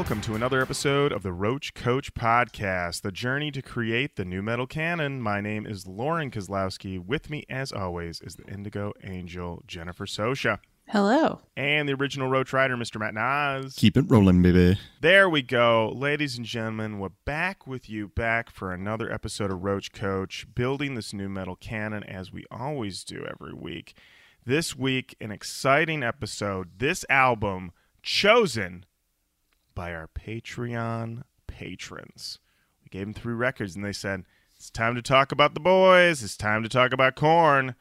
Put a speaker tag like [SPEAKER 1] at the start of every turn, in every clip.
[SPEAKER 1] Hello and welcome to another episode of the Roach Koach Podcast, the journey to create the nu metal canon. My name is Lorin Kozlowski. With me, as always, is the Indigo Angel, Jennifer Sosha,
[SPEAKER 2] Hello.
[SPEAKER 1] and the original Roach Rider, Mr. Matt Nas.
[SPEAKER 3] Keep it rolling, baby.
[SPEAKER 1] There we go. Ladies and gentlemen, we're back with you, back for another episode of Roach Koach, building this nu metal canon as we always do every week. This week, an exciting episode. This album chosen by our Patreon patrons. We gave them three records and they said, It's time to talk about the boys. It's time to talk about Korn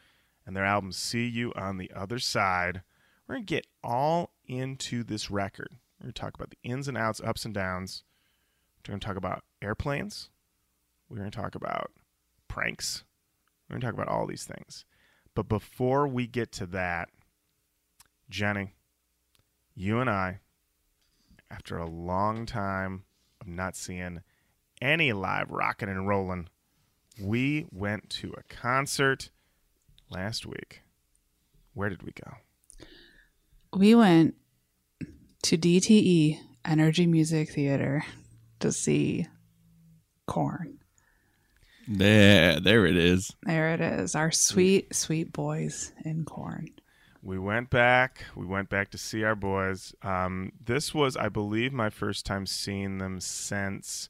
[SPEAKER 1] and their album See You on the Other Side. We're going to get all into this record. We're going to talk about the ins and outs, ups and downs. We're going to talk about airplanes. We're going to talk about pranks. We're going to talk about all these things. But before we get to that, Jenny, you and I, after a long time of not seeing any live rocking and rolling, we went to a concert last week. Where did we go?
[SPEAKER 2] We went to DTE Energy Music Theater to see Korn.
[SPEAKER 3] There, there it is.
[SPEAKER 2] There it is. Our sweet, sweet boys in Korn.
[SPEAKER 1] We went back. We went back to see our boys. Um, this was, I believe, my first time seeing them since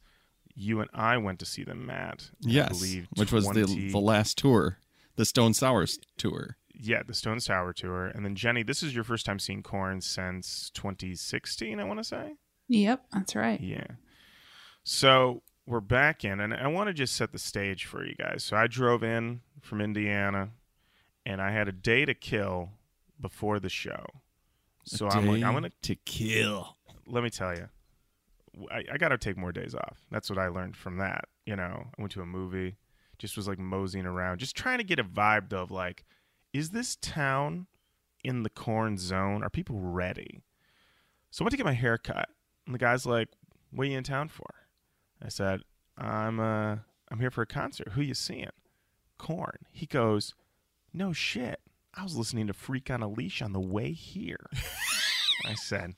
[SPEAKER 1] you and I went to see them, Matt. I
[SPEAKER 3] Yes,
[SPEAKER 1] believe
[SPEAKER 3] which was the the last tour, the Stone Sours tour.
[SPEAKER 1] yeah, the Stone Sour tour. And then Jenny, this is your first time seeing Korn since 2016, I want to say.
[SPEAKER 2] Yep, that's right.
[SPEAKER 1] Yeah. So we're back in, and I want to just set the stage for you guys. So I drove in from Indiana, and I had a day to kill before the show. So I'm like, I'm gonna
[SPEAKER 3] to kill.
[SPEAKER 1] let me tell you, I, I got to take more days off. That's what I learned from that. You know, I went to a movie, just was like moseying around, just trying to get a vibe of like, is this town in the corn zone? Are people ready? So I went to get my hair cut, and the guy's like, "What are you in town for?" I said, "I'm uh, I'm here for a concert. Who you seeing?" Korn. He goes, "No shit. I was listening to Freak on a Leash on the way here." I said,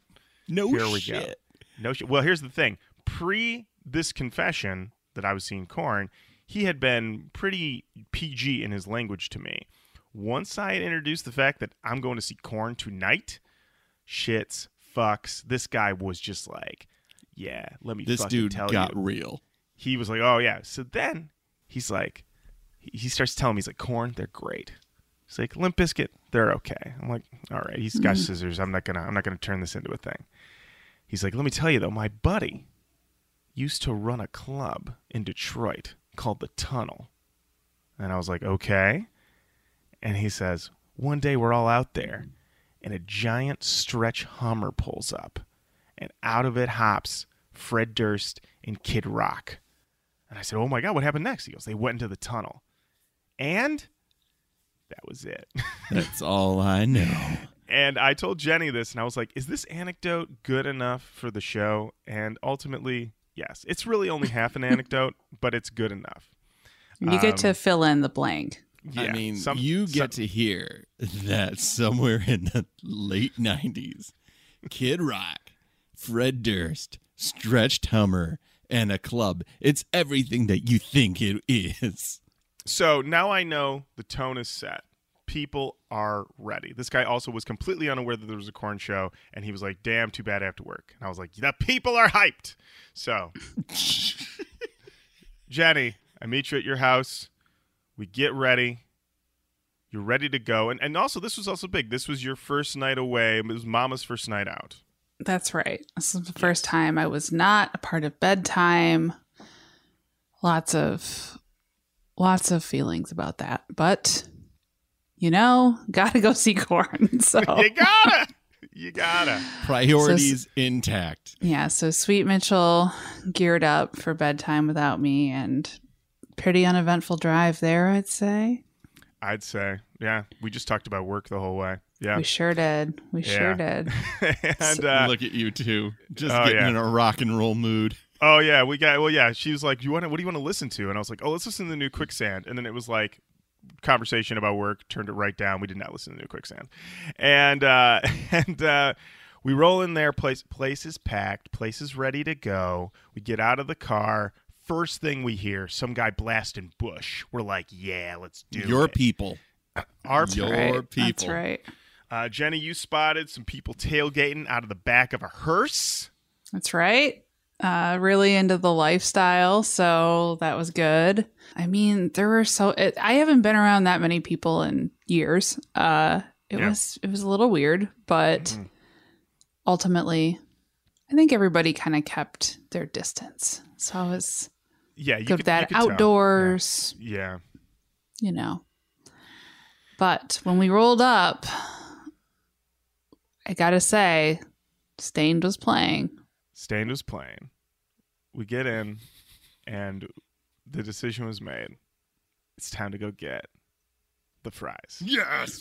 [SPEAKER 3] No
[SPEAKER 1] Here we go.
[SPEAKER 3] shit.
[SPEAKER 1] no shit. Well, here's the thing. Pre this confession that I was seeing Korn, he had been pretty PG in his language to me. Once I had introduced the fact that I'm going to see Korn tonight, shits, fucks, this guy was just like, yeah, let me
[SPEAKER 3] This dude
[SPEAKER 1] tell
[SPEAKER 3] got
[SPEAKER 1] you.
[SPEAKER 3] real.
[SPEAKER 1] He was like, oh yeah. So then he's like, he starts telling me, he's like, Korn, they're great. He's like, Limp Bizkit, they're okay. I'm like, all right. He's got mm-hmm. scissors. I'm not gonna, I'm not gonna turn this into a thing. He's like, let me tell you though, my buddy used to run a club in Detroit called the Tunnel. And I was like, okay. And he says, one day we're all out there and a giant stretch Hummer pulls up and out of it hops Fred Durst and Kid Rock. And I said, oh my God, what happened next? He goes, they went into the tunnel. And that was it.
[SPEAKER 3] That's all I know.
[SPEAKER 1] And I told Jenny this, and I was like, is this anecdote good enough for the show? And ultimately, yes. It's really only half an anecdote, but it's good enough.
[SPEAKER 2] You get
[SPEAKER 1] Um,
[SPEAKER 2] to fill in the blank.
[SPEAKER 3] I mean,
[SPEAKER 1] some-
[SPEAKER 3] you
[SPEAKER 1] some-
[SPEAKER 3] get to hear that somewhere in the late '90s, Kid Rock, Fred Durst, Stretched Hummer, and a club. It's everything that you think it is.
[SPEAKER 1] So now I know the tone is set. People are ready. This guy also was completely unaware that there was a Korn show, and he was like, "Damn, too bad I have to work." And I was like, "The people are hyped." So, Jenny, I meet you at your house. We get ready. You're ready to go, and and also this was also big. This was your first night away. It was Mama's first night out.
[SPEAKER 2] That's right. This is the first time I was not a part of bedtime. Lots of lots of feelings about that. But you know, gotta go see Korn. So
[SPEAKER 1] You gotta, you gotta.
[SPEAKER 3] Priorities intact.
[SPEAKER 2] yeah, so sweet Mitchell geared up for bedtime without me and pretty uneventful drive there, I'd say.
[SPEAKER 1] I'd say, yeah. We just talked about work the whole way. Yeah,
[SPEAKER 2] We sure did. We
[SPEAKER 1] Yeah.
[SPEAKER 2] sure did.
[SPEAKER 1] and uh,
[SPEAKER 3] Look at you two, just
[SPEAKER 1] Oh,
[SPEAKER 3] getting
[SPEAKER 1] yeah.
[SPEAKER 3] in a rock and roll mood.
[SPEAKER 1] Oh yeah, we got. Well, yeah. She was like, "You want? to What do you want to listen to?" And I was like, "Oh, let's listen to the new Quicksand." And then it was like conversation about work. Turned it right down. We did not listen to the new Quicksand, and uh, and uh, we roll in there. Place place is packed. Place is ready to go. We get out of the car. First thing we hear, some guy blasting Bush. We're like, yeah, let's do it.
[SPEAKER 3] Your
[SPEAKER 1] it.
[SPEAKER 3] people.
[SPEAKER 1] Our
[SPEAKER 3] Your
[SPEAKER 2] right. That's
[SPEAKER 3] people.
[SPEAKER 2] right.
[SPEAKER 1] uh, Jenny, you spotted some people tailgating out of the back of a hearse.
[SPEAKER 2] That's right. Uh, really into the lifestyle, so that was good. I mean, there were so it, I haven't been around that many people in years. Uh, it
[SPEAKER 1] Yeah.
[SPEAKER 2] was it was a little weird, but
[SPEAKER 1] Mhm.
[SPEAKER 2] ultimately, I think everybody kind of kept their distance. So I was
[SPEAKER 1] Yeah, you could,
[SPEAKER 2] that
[SPEAKER 1] you
[SPEAKER 2] outdoors,
[SPEAKER 1] Yeah.
[SPEAKER 2] you know. But when we rolled up, I gotta say, Staind was playing.
[SPEAKER 1] Staind was playing. We get in, and the decision was made. It's time to go get the fries.
[SPEAKER 3] Yes.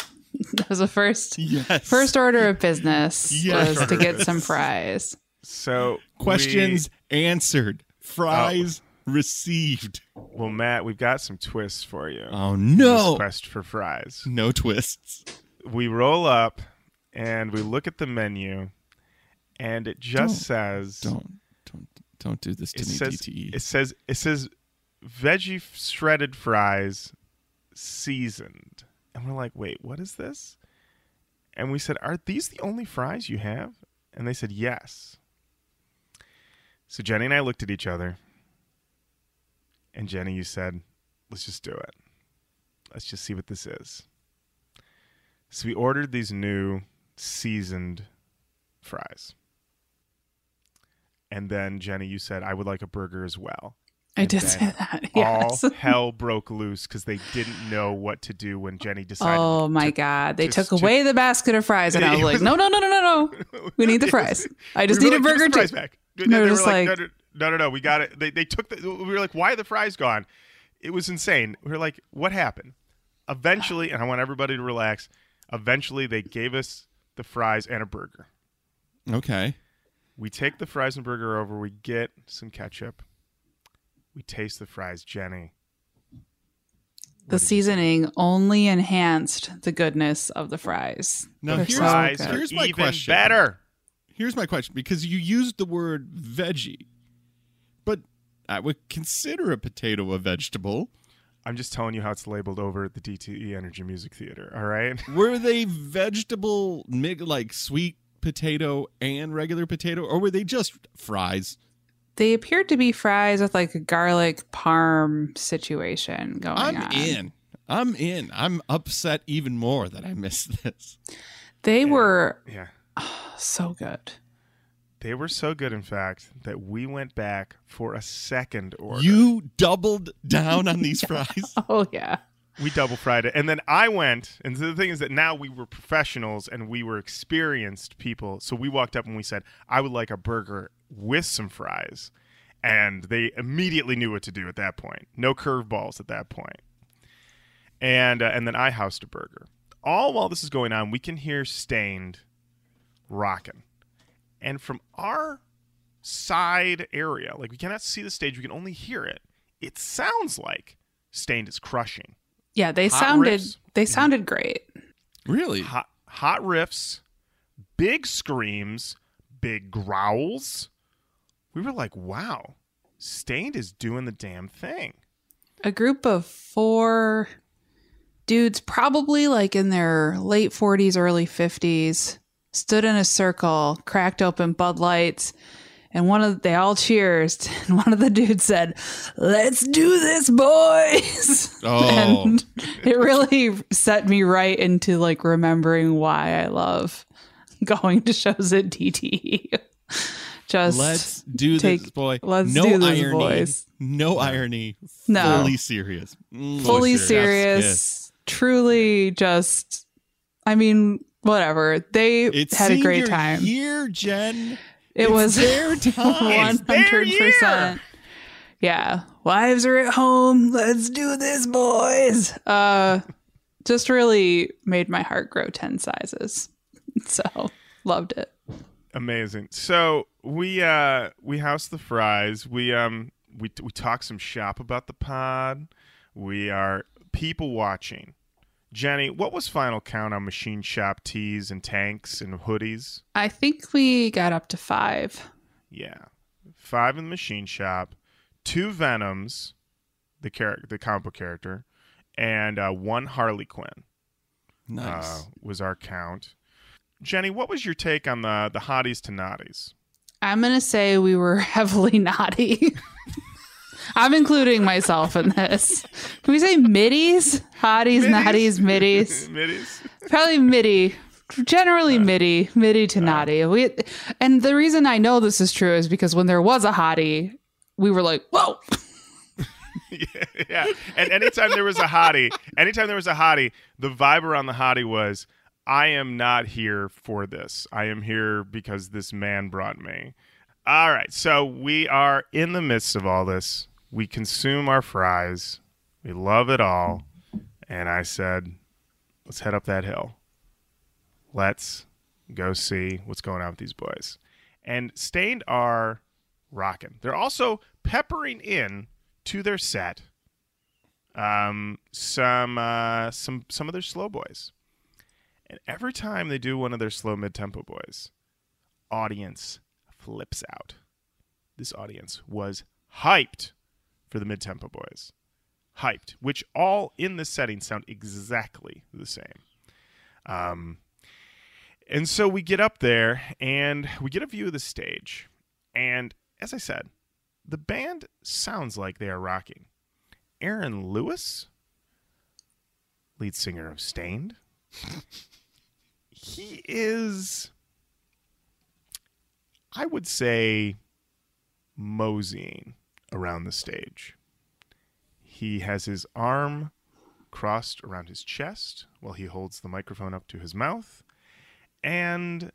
[SPEAKER 2] That was the first
[SPEAKER 3] Yes.
[SPEAKER 2] first order of business
[SPEAKER 3] Yes.
[SPEAKER 2] was to get some fries.
[SPEAKER 1] So
[SPEAKER 3] questions answered. Fries oh.
[SPEAKER 1] received. well, Matt, we've got some twists for you.
[SPEAKER 3] Oh no.
[SPEAKER 1] this quest for fries.
[SPEAKER 3] No twists.
[SPEAKER 1] We roll up, and we look at the menu, and it just
[SPEAKER 3] Don't-
[SPEAKER 1] says
[SPEAKER 3] Don't don't don't do this to me,
[SPEAKER 1] says
[SPEAKER 3] DTE.
[SPEAKER 1] it says it says veggie shredded fries seasoned. And we're like wait what is this? And we said are these the only fries you have? And they said yes. So jenny and i looked at each other. And jenny you said let's just do it. Let's just see what this is. So we ordered these new seasoned fries and then jenny you said i would like a burger as well
[SPEAKER 2] I
[SPEAKER 1] And
[SPEAKER 2] did say that.
[SPEAKER 1] all hell broke loose because they didn't know what to do when Jenny decided.
[SPEAKER 2] Oh my
[SPEAKER 1] to-
[SPEAKER 2] god! They
[SPEAKER 1] just-
[SPEAKER 2] took away the basket of fries, and I was like, "No, no, no, no, no, no! We need the fries. I just
[SPEAKER 1] We
[SPEAKER 2] need
[SPEAKER 1] were
[SPEAKER 2] a
[SPEAKER 1] like, "Give us
[SPEAKER 2] burger
[SPEAKER 1] the fries
[SPEAKER 2] too."
[SPEAKER 1] back.
[SPEAKER 2] No,
[SPEAKER 1] they were
[SPEAKER 2] just
[SPEAKER 1] like,
[SPEAKER 2] like-
[SPEAKER 1] no, no, no, no, no, we got it. They they took the. We were like, why are the fries gone? It was insane. We were like, what happened? Eventually, and I want everybody to relax. Eventually, they gave us the fries and a burger.
[SPEAKER 3] okay.
[SPEAKER 1] We take the fries and burger over. We get some ketchup. We taste the fries, Jenny.
[SPEAKER 2] The seasoning only enhanced the goodness of the fries.
[SPEAKER 3] Now
[SPEAKER 2] They're
[SPEAKER 3] here's,
[SPEAKER 2] so
[SPEAKER 1] fries
[SPEAKER 2] good.
[SPEAKER 3] here's my
[SPEAKER 1] even
[SPEAKER 3] question.
[SPEAKER 1] better.
[SPEAKER 3] Here's my question because you used the word veggie, but I would consider a potato a vegetable.
[SPEAKER 1] I'm just telling you how it's labeled over at the DTE Energy Music Theater. All right.
[SPEAKER 3] Were they vegetable, mig- like sweet potato and regular potato, or were they just fries?
[SPEAKER 2] They appeared to be fries with like a garlic parm situation going on.
[SPEAKER 3] I'm in. I'm in. I'm upset even more that I missed this.
[SPEAKER 2] They were
[SPEAKER 1] Yeah.
[SPEAKER 2] so good.
[SPEAKER 1] They were so good, in fact, that we went back for a second order.
[SPEAKER 3] You doubled down on these fries.
[SPEAKER 2] Oh yeah.
[SPEAKER 1] We double fried it. And then I went, and the thing is that now we were professionals and we were experienced people. So we walked up and we said, I would like a burger with some fries. And they immediately knew what to do at that point. No curveballs at that point. And, uh, and then I housed a burger. All while this is going on, we can hear Staind rocking. And from our side area, like we cannot see the stage, we can only hear it. It sounds like Staind is crushing.
[SPEAKER 2] Yeah, they
[SPEAKER 1] Hot
[SPEAKER 2] sounded
[SPEAKER 1] riffs.
[SPEAKER 2] they sounded great.
[SPEAKER 3] Really?
[SPEAKER 1] hot hot riffs, big screams, big growls. We were like, wow, Staind is doing the damn thing.
[SPEAKER 2] A group of four dudes, probably like in their late 40s, early 50s, stood in a circle, cracked open Bud Lights, and one of they all cheers, and one of the dudes said, "Let's do this, boys!"
[SPEAKER 3] Oh.
[SPEAKER 2] and it really set me right into like remembering why I love going to shows at DTE. Just
[SPEAKER 3] Let's do
[SPEAKER 2] take-
[SPEAKER 3] this, boy.
[SPEAKER 2] let's
[SPEAKER 3] no
[SPEAKER 2] do this,
[SPEAKER 3] irony.
[SPEAKER 2] boys.
[SPEAKER 3] No irony.
[SPEAKER 2] No.
[SPEAKER 3] Fully serious. Mm,
[SPEAKER 2] fully
[SPEAKER 3] chef's
[SPEAKER 2] serious,
[SPEAKER 3] kiss.
[SPEAKER 2] truly just I mean, whatever. They
[SPEAKER 3] It's
[SPEAKER 2] had a great time.
[SPEAKER 3] Year, Jen.
[SPEAKER 2] It
[SPEAKER 3] it's
[SPEAKER 2] was
[SPEAKER 3] their time.
[SPEAKER 1] It's their year.
[SPEAKER 2] 100%. Yeah. Wives are at home. Let's do this, boys. Uh just really made my heart grow 10 sizes. So, loved it.
[SPEAKER 1] Amazing. So we uh we house the fries. We um we we talk some shop about the pod. We are people watching. Jenny, what was final count on machine shop tees and tanks and hoodies?
[SPEAKER 2] I think we got up to five.
[SPEAKER 1] Yeah, five in the machine shop, two Venoms, the char- the comic book character, and uh, one Harley Quinn
[SPEAKER 3] Nice.
[SPEAKER 1] uh, was our count. Jenny, what was your take on the the hotties to naughties?
[SPEAKER 2] I'm going to say we were heavily naughty. I'm including myself in this. Can we say middies? Hotties, naughties, middies.
[SPEAKER 1] Middies.
[SPEAKER 2] Probably midi. Generally uh, midi, midi to uh. naughty. We and the reason I know this is true is because when there was a hottie, we were like, "Whoa!"
[SPEAKER 1] yeah, yeah. And anytime there was a hottie, anytime there was a hottie, the vibe around the hottie was, I am not here for this. I am here because this man brought me. All right. So we are in the midst of all this. We consume our fries. We love it all. And I said, let's head up that hill. Let's go see what's going on with these boys. And Staind are rocking. They're also peppering in to their set um, some uh, some some of their slow boys. And every time they do one of their slow mid tempo boys, audience flips out. This audience was hyped for the mid tempo boys. Hyped, which all in this setting sound exactly the same. Um, and so we get up there and we get a view of the stage. And as I said, the band sounds like they are rocking. Aaron Lewis, lead singer of Staind, he is, I would say, moseying around the stage. He has his arm crossed around his chest while he holds the microphone up to his mouth. And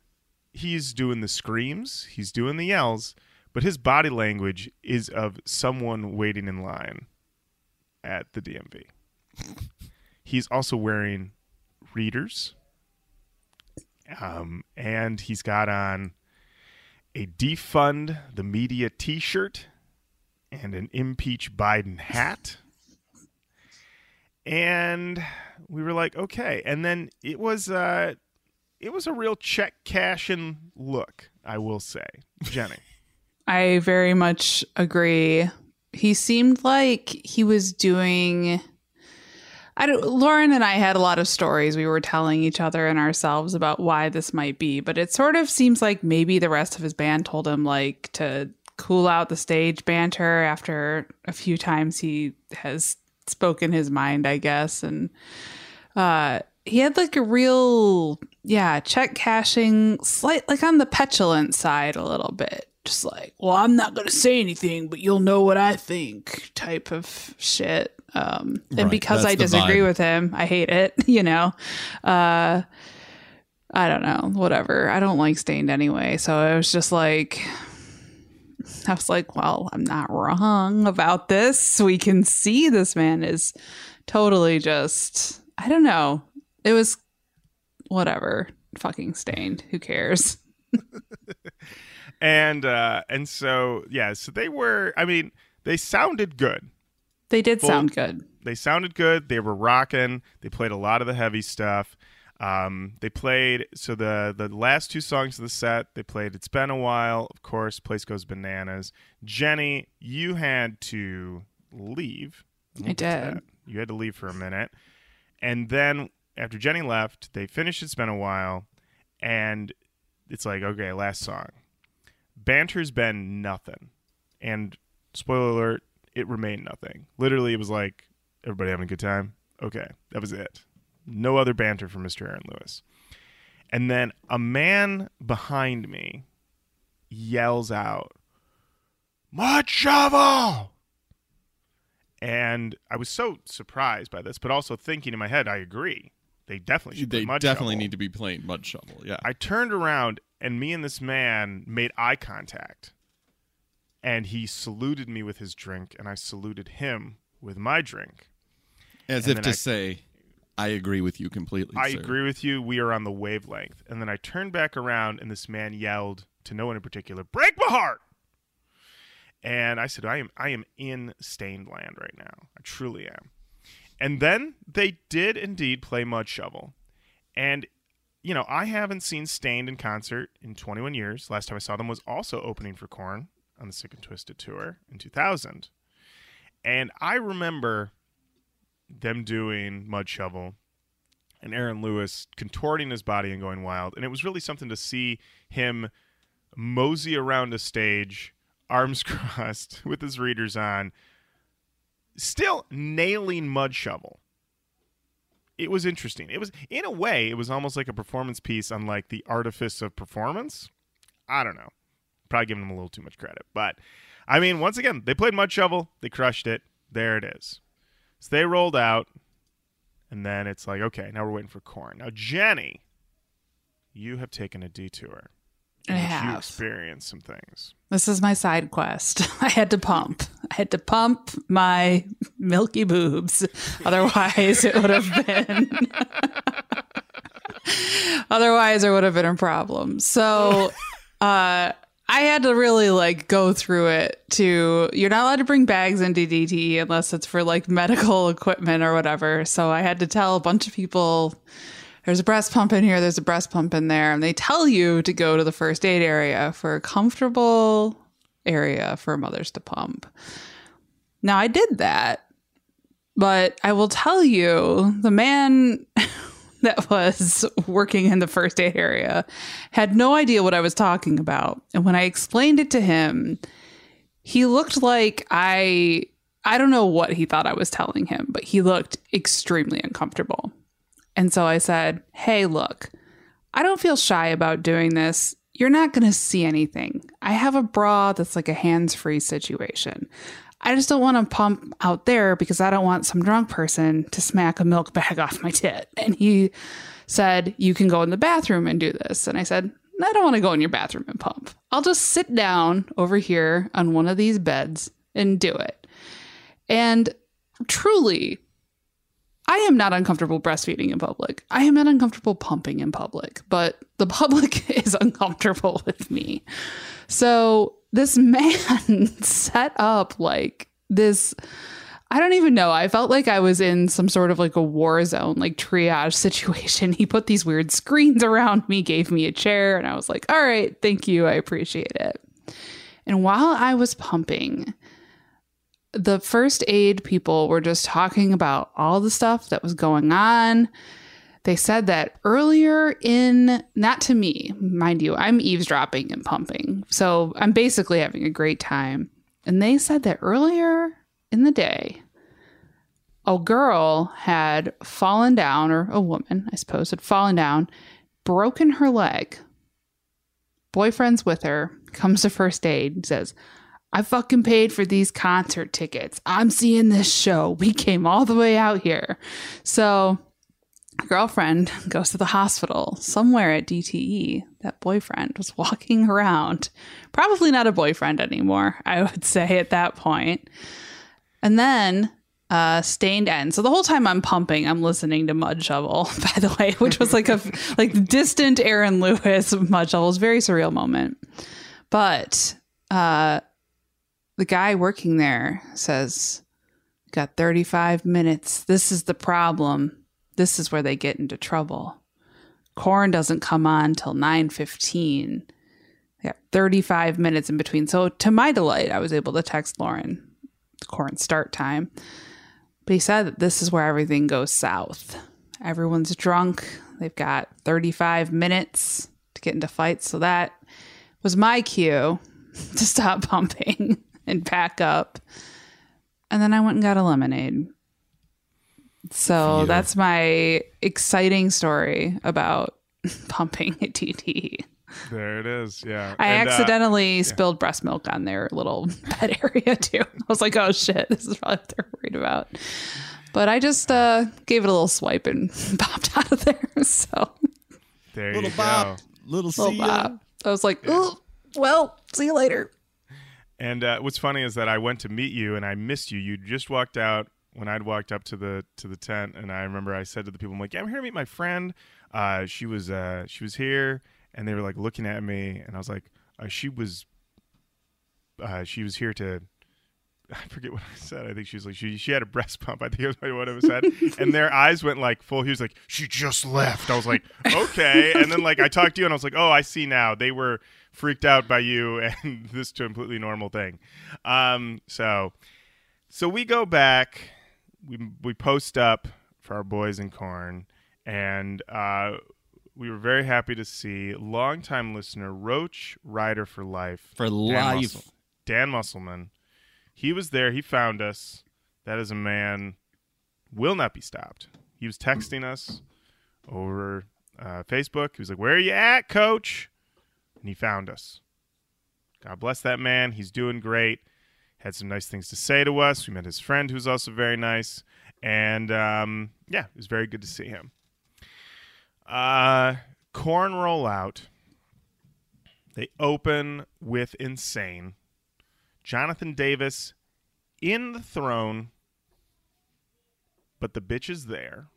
[SPEAKER 1] he's doing the screams, he's doing the yells, but his body language is of someone waiting in line at the DMV. he's also wearing readers. Um, and he's got on a defund the media t-shirt and an impeach Biden hat. And we were like, okay. And then it was uh it was a real check cashing look, I will say. Jenny.
[SPEAKER 2] I very much agree. He seemed like he was doing. I don't, Lorin and I had a lot of stories we were telling each other and ourselves about why this might be, but it sort of seems like maybe the rest of his band told him like to cool out the stage banter after a few times he has spoken his mind, I guess, and uh he had like a real yeah check cashing slight like on the petulant side a little bit. Just like well i'm not gonna say anything but you'll know what i think type of shit. Um and
[SPEAKER 3] Right,
[SPEAKER 2] because i disagree
[SPEAKER 3] vibe.
[SPEAKER 2] with him i hate it you know? Uh i don't know whatever. I don't like Staind anyway so it was just like I was like, well, I'm not wrong about this. We can see this man is totally just, I don't know. It was whatever. Fucking Staind. Who cares?
[SPEAKER 1] And uh and so yeah, so they were I mean, they sounded good.
[SPEAKER 2] They did
[SPEAKER 1] Well-
[SPEAKER 2] sound good.
[SPEAKER 1] They sounded good. They were rocking. They played a lot of the heavy stuff. Um, they played so the the last two songs of the set. They played "It's Been a While," of course. Place goes bananas. Jenny, you had to leave.
[SPEAKER 2] I did.
[SPEAKER 1] that. You had to leave for a minute, and then after Jenny left, they finished "It's Been a While," and it's like okay, last song. Banter's been nothing, and spoiler alert, it remained nothing. Literally, it was like everybody having a good time. Okay, that was it. No other banter from Mr. Aaron Lewis. And then a man behind me yells out, Mudshovel! And I was so surprised by this, but also thinking in my head, I agree. They definitely should
[SPEAKER 3] They
[SPEAKER 1] play Mud
[SPEAKER 3] definitely
[SPEAKER 1] Shovel.
[SPEAKER 3] need to be playing Mudshovel. Yeah.
[SPEAKER 1] I turned around and me and this man made eye contact. And he saluted me with his drink, and I saluted him with my drink.
[SPEAKER 3] As
[SPEAKER 1] and
[SPEAKER 3] if to
[SPEAKER 1] I-
[SPEAKER 3] say, I agree with you completely.
[SPEAKER 1] I
[SPEAKER 3] sir."
[SPEAKER 1] agree with you. We are on the wavelength. And then I turned back around, and this man yelled to no one in particular, "Break my heart!" And I said, "I am, I am in Staind land right now. I truly am." and then they did indeed play Mudshovel. And, you know, I haven't seen Staind in concert in 21 years. Last time I saw them was also opening for Korn on the Sick and Twisted tour in 2000. And I remember them doing Mudshovel and Aaron Lewis contorting his body and going wild. And it was really something to see him mosey around a stage, arms crossed, with his readers on, still nailing Mudshovel. It was interesting. It was, in a way, it was almost like a performance piece on like the artifice of performance. I don't know. Probably giving them a little too much credit. But, I mean, once again, they played Mudshovel. They crushed it. There it is. So they rolled out. And then it's like, okay, now we're waiting for Korn. Now, Jenny, you have taken a detour.
[SPEAKER 2] I
[SPEAKER 1] which You experienced some things.
[SPEAKER 2] This is my side quest. I had to pump. I had to pump my milky boobs. Otherwise, it would have been. Otherwise, there would have been a problem. So, uh, I had to really like go through it to you're not allowed to bring bags into DTE unless it's for like medical equipment or whatever. So I had to tell a bunch of people there's a breast pump in here, there's a breast pump in there, and they tell you to go to the first aid area for a comfortable area for mothers to pump. Now I did that, but I will tell you the man that was working in the first aid area had no idea what I was talking about. And when I explained it to him, he looked like I I don't know what he thought I was telling him, but he looked extremely uncomfortable. And so I said, "Hey, look. I don't feel shy about doing this. You're not going to see anything. I have a bra that's like a hands-free situation. I just don't want to pump out there because I don't want some drunk person to smack a milk bag off my tit. And he said, You can go in the bathroom and do this. And I said, I don't want to go in your bathroom and pump. I'll just sit down over here on one of these beds and do it. And truly, I am not uncomfortable breastfeeding in public. I am not uncomfortable pumping in public, but the public is uncomfortable with me. So this man set up like this. I don't even know. I felt like I was in some sort of like a war zone, like triage situation. He put these weird screens around me, gave me a chair, and I was like, all right, thank you. I appreciate it. And while I was pumping, the first aid people were just talking about all the stuff that was going on. They said that earlier in, not to me, mind you, I'm eavesdropping and pumping. So I'm basically having a great time. And they said that earlier in the day, a girl had fallen down, or a woman, I suppose, had fallen down, broken her leg. Boyfriend's with her, comes to first aid, says, I fucking paid for these concert tickets. I'm seeing this show. We came all the way out here. So, girlfriend goes to the hospital somewhere at DTE. That boyfriend was walking around. Probably not a boyfriend anymore, I would say at that point. And then uh Staind end. So the whole time I'm pumping, I'm listening to Mudshovel, by the way, which was like a like distant Aaron Lewis Mudshovel. It was very surreal moment. But uh the guy working there says, Got 35 minutes. This is the problem. This is where they get into trouble. Korn doesn't come on till 9:15. They got 35 minutes in between. So to my delight, I was able to text Lorin the Korn start time. But he said that this is where everything goes south. Everyone's drunk. They've got 35 minutes to get into fights. So that was my cue to stop pumping and pack up. And then I went and got a lemonade. So
[SPEAKER 3] Phew.
[SPEAKER 2] that's my exciting story about pumping a TT.
[SPEAKER 1] There it is. Yeah.
[SPEAKER 2] I
[SPEAKER 1] And, uh,
[SPEAKER 2] accidentally spilled breast milk on their little bed area too. I was like, oh shit, this is probably what they're worried about. But I just uh, gave it a little swipe and popped out of there. So,
[SPEAKER 1] there
[SPEAKER 3] Little
[SPEAKER 1] you
[SPEAKER 3] Bob,
[SPEAKER 1] go.
[SPEAKER 3] little
[SPEAKER 2] little
[SPEAKER 3] see ya.
[SPEAKER 2] bop. I was like, oh, well, see you later.
[SPEAKER 1] And uh, what's funny is that I went to meet you and I missed you. You just walked out when I'd walked up to the to the tent, and I remember I said to the people, "I'm like, yeah, I'm here to meet my friend. Uh, she was uh, she was here, and they were like looking at me, and I was like, uh, she was uh, she was here to I forget what I said. I think she was like she she had a breast pump. I think it was what it said. and their eyes went like full. He was like, she just left. I was like, okay. And then like I talked to you and I was like, oh, I see now. They were freaked out by you and this to a completely normal thing. Um, so so we go back. We we post up for our boys in Korn, and uh, we were very happy to see longtime listener Roach Rider for Life
[SPEAKER 3] For
[SPEAKER 1] Dan
[SPEAKER 3] life.
[SPEAKER 1] Muscle- Dan Musselman. He was there. He found us. That is a man will not be stopped. He was texting us over uh, Facebook. He was like, "Where are you at, Coach?" And he found us. God bless that man. He's doing great. Had some nice things to say to us. We met his friend, who's also very nice, and um, yeah, it was very good to see him. Uh, Korn rollout. They open with insane. Jonathan Davis in the throne, but the bitch is there.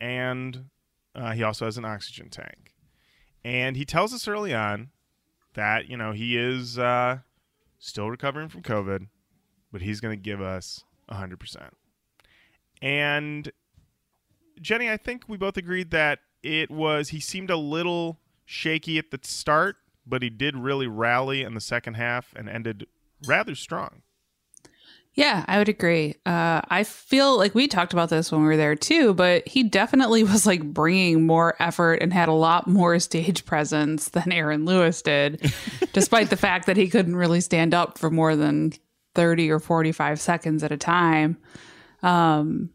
[SPEAKER 1] And uh, he also has an oxygen tank. And he tells us early on that, you know, he is uh, still recovering from COVID, but he's going to give us 100%. And Jenny, I think we both agreed that it was, he seemed a little shaky at the start, but he did really rally in the second half and ended rather strong.
[SPEAKER 2] Yeah, I would agree. Uh, I feel like we talked about this when we were there too, but he definitely was like bringing more effort and had a lot more stage presence than Aaron Lewis did, despite the fact that he couldn't really stand up for more than 30 or 45 seconds at a time. Um,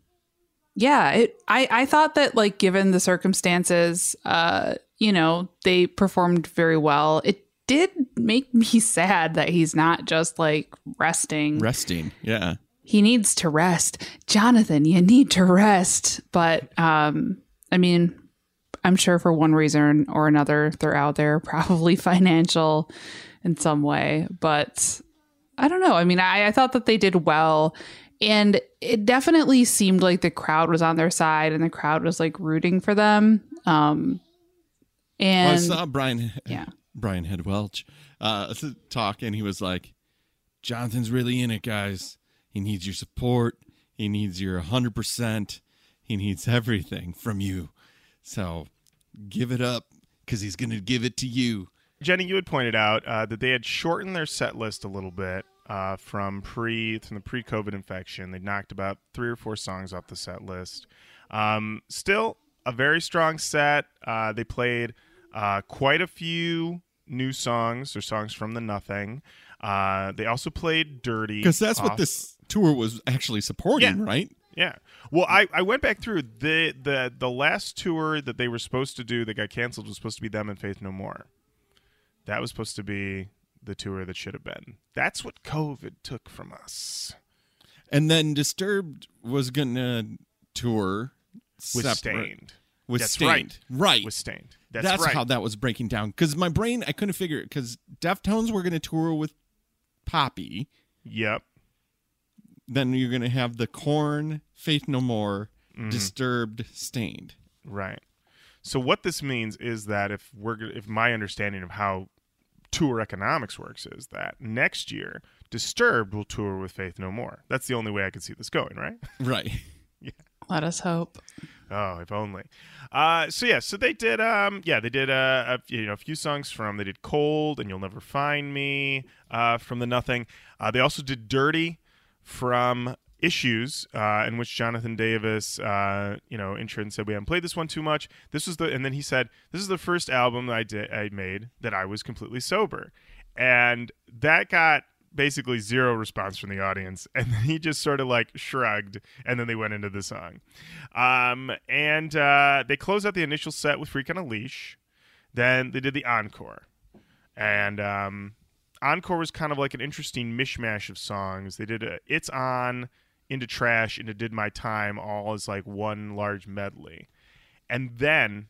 [SPEAKER 2] yeah, it, I, I thought that like given the circumstances, uh, you know, they performed very well. It did make me sad that he's not just like resting
[SPEAKER 3] Resting. Yeah.
[SPEAKER 2] he needs to rest. Jonathan, you need to rest. But um, I mean, I'm sure for one reason or another, they're out there, probably financial in some way. But I don't know. I mean, I, I thought that they did well. And it definitely seemed like the crowd was on their side and the crowd was like rooting for them. Um,
[SPEAKER 3] Well, I saw Brian
[SPEAKER 2] yeah.
[SPEAKER 3] Brian Head Welch uh, talk, and he was like, "Jonathan's really in it, guys. He needs your support. He needs your 100. percent He needs everything from you. So give it up, because he's gonna give it to you."
[SPEAKER 1] Jenny, you had pointed out uh, that they had shortened their set list a little bit uh, from pre from the pre-COVID infection. They knocked about three or four songs off the set list. Um, still a very strong set. Uh, they played uh, quite a few new songs or songs from the Nothing. Uh, they also played "Dirty"
[SPEAKER 3] Because that's what this tour was actually supporting,
[SPEAKER 1] Yeah.
[SPEAKER 3] right?
[SPEAKER 1] Yeah. Well, I, I went back through the the the last tour that they were supposed to do that got canceled was supposed to be them and Faith No More. That was supposed to be the tour that should have been. That's what COVID took from us.
[SPEAKER 3] And then Disturbed was gonna tour
[SPEAKER 1] With
[SPEAKER 3] separate-
[SPEAKER 1] Staind.
[SPEAKER 3] With
[SPEAKER 1] That's
[SPEAKER 3] Staind. right.
[SPEAKER 1] With Staind. That's,
[SPEAKER 3] That's,
[SPEAKER 1] right.
[SPEAKER 3] how that was breaking down. Because my brain, I couldn't figure it. Because Deftones were going to tour with Poppy.
[SPEAKER 1] yep.
[SPEAKER 3] Then you're going to have the Korn, Faith No More,
[SPEAKER 1] Mm-hmm.
[SPEAKER 3] Disturbed, Staind.
[SPEAKER 1] Right. So what this means is that if we're if my understanding of how tour economics works is that next year Disturbed will tour with Faith No More. That's the only way I could see this going, right?
[SPEAKER 3] Right. yeah.
[SPEAKER 2] Let us hope.
[SPEAKER 1] Oh, if only. Uh, so yeah, so they did. Um, yeah, they did uh, a you know a few songs from. They did "Cold" and "You'll Never Find Me" uh, from the Nothing. Uh, they also did "Dirty" from Issues, uh, in which Jonathan Davis, uh, you know, intro said we haven't played this one too much. This was the, and then he said this is the first album that I did I made that I was completely sober, and that got basically zero response from the audience and he just sort of like shrugged and then they went into the song. Um, and uh, they closed out the initial set with freak on a leash. Then they did the encore. And um, encore was kind of like an interesting mishmash of songs. They did a, it's on into trash into did my time all as like one large medley. And then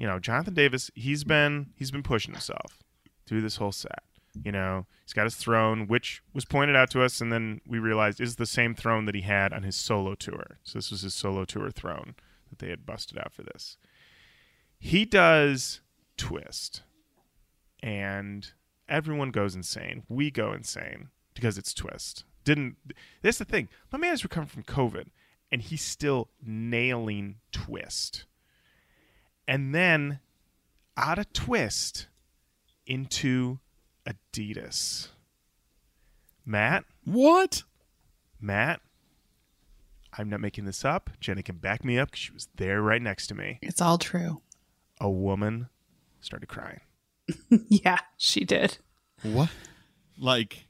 [SPEAKER 1] you know jonathan davis he's been he's been pushing himself through this whole set you know, he's got his throne, which was pointed out to us, and then we realized is the same throne that he had on his solo tour. So this was his solo tour throne that they had busted out for this. He does twist, and everyone goes insane. We go insane. because it's Twist. Didn't that's the thing. My man is recovering from COVID and he's still nailing Twist. And then out of Twist into Adidas. Matt,
[SPEAKER 3] What?
[SPEAKER 1] Matt, I'm not making this up. Jenny can back me up because she was there right next to me.
[SPEAKER 2] It's all true.
[SPEAKER 1] A woman started crying.
[SPEAKER 2] yeah, she did.
[SPEAKER 3] What? Like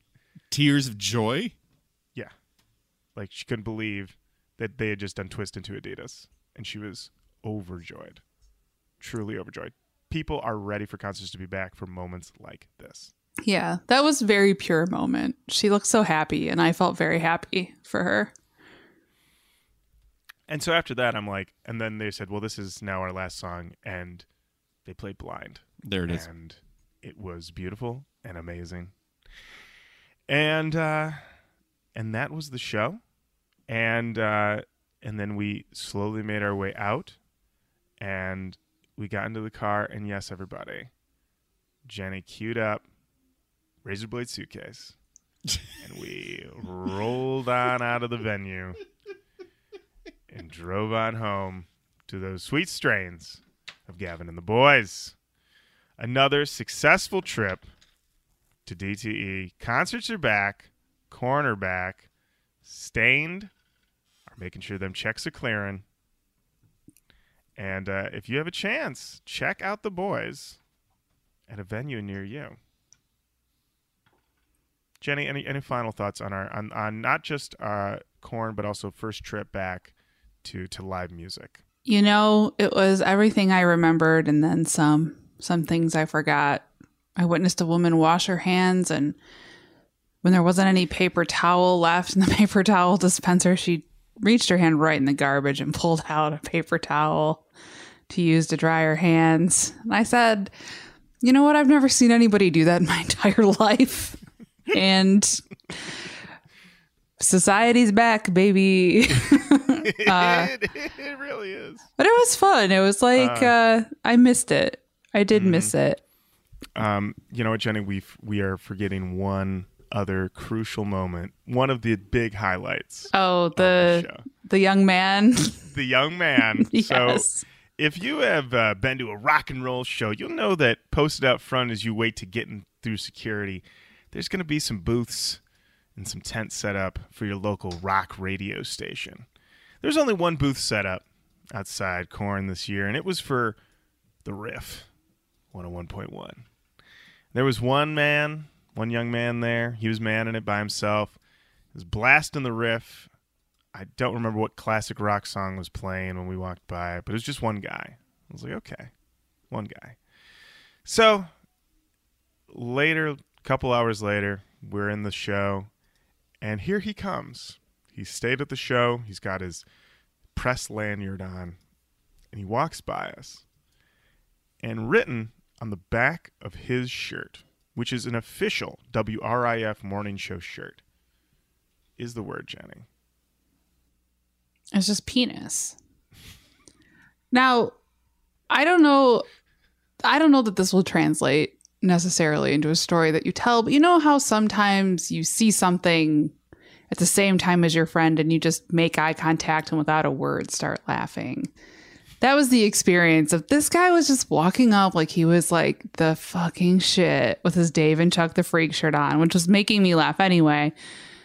[SPEAKER 3] tears of joy?
[SPEAKER 1] Yeah. Like she couldn't believe that they had just done Twist into Adidas. And she was overjoyed. Truly overjoyed. People are ready for concerts to be back for moments like this.
[SPEAKER 2] Yeah, that was very pure moment. She looked so happy, and I felt very happy for her.
[SPEAKER 1] And so after that, I'm like, and then they said, well, this is now our last song. And they played Blind.
[SPEAKER 3] There it is.
[SPEAKER 1] and it was beautiful and amazing. And uh, and that was the show, and uh, and then we slowly made our way out, and we got into the car, and yes, everybody, Jenny queued up razor blade suitcase, and we rolled on out of the venue and drove on home to those sweet strains of Gavin and the boys another successful trip to DTE. Concerts are back, cornerback, Staind, are making sure them checks are clearing. And uh, if you have a chance, check out the boys at a venue near you. Jenny, any any final thoughts on our on, on not just uh, Korn but also first trip back to to live music?
[SPEAKER 2] You know, it was everything I remembered and then some. Some things I forgot. I witnessed a woman wash her hands, and when there wasn't any paper towel left in the paper towel dispenser, she reached her hand right in the garbage and pulled out a paper towel to use to dry her hands. And I said, You know what? I've never seen anybody do that in my entire life. And society's back, baby.
[SPEAKER 1] it, it really is.
[SPEAKER 2] But it was fun. It was like uh, I missed it. I did
[SPEAKER 1] Mm-hmm.
[SPEAKER 2] miss it.
[SPEAKER 1] Um, you know what, Jenny? We we are forgetting one other crucial moment. One of the big highlights.
[SPEAKER 2] Oh,
[SPEAKER 1] of
[SPEAKER 2] the the young man.
[SPEAKER 1] the young man.
[SPEAKER 2] yes.
[SPEAKER 1] So if you have uh, been to a rock and roll show, you'll know that posted out front as you wait to get in through security, there's going to be some booths and some tents set up for your local rock radio station. There's only one booth set up outside Korn this year, and it was for the Riff 101.1. There was one man, one young man there. He was manning it by himself. He was blasting the riff. I don't remember what classic rock song was playing when we walked by, but it was just one guy. I was like, okay, one guy. So later, a couple hours later, we're in the show, and here he comes. He stayed at the show. He's got his press lanyard on, and he walks by us. And written on the back of his shirt, which is an official WRIF morning show shirt, is the word Jenny.
[SPEAKER 2] It's just penis. Now, I don't know. I don't know that this will translate necessarily into a story that you tell, but you know how sometimes you see something at the same time as your friend and you just make eye contact and without a word start laughing. That was the experience of this guy was just walking up like he was like the fucking shit with his Dave and Chuck the Freak shirt on, which was making me laugh anyway.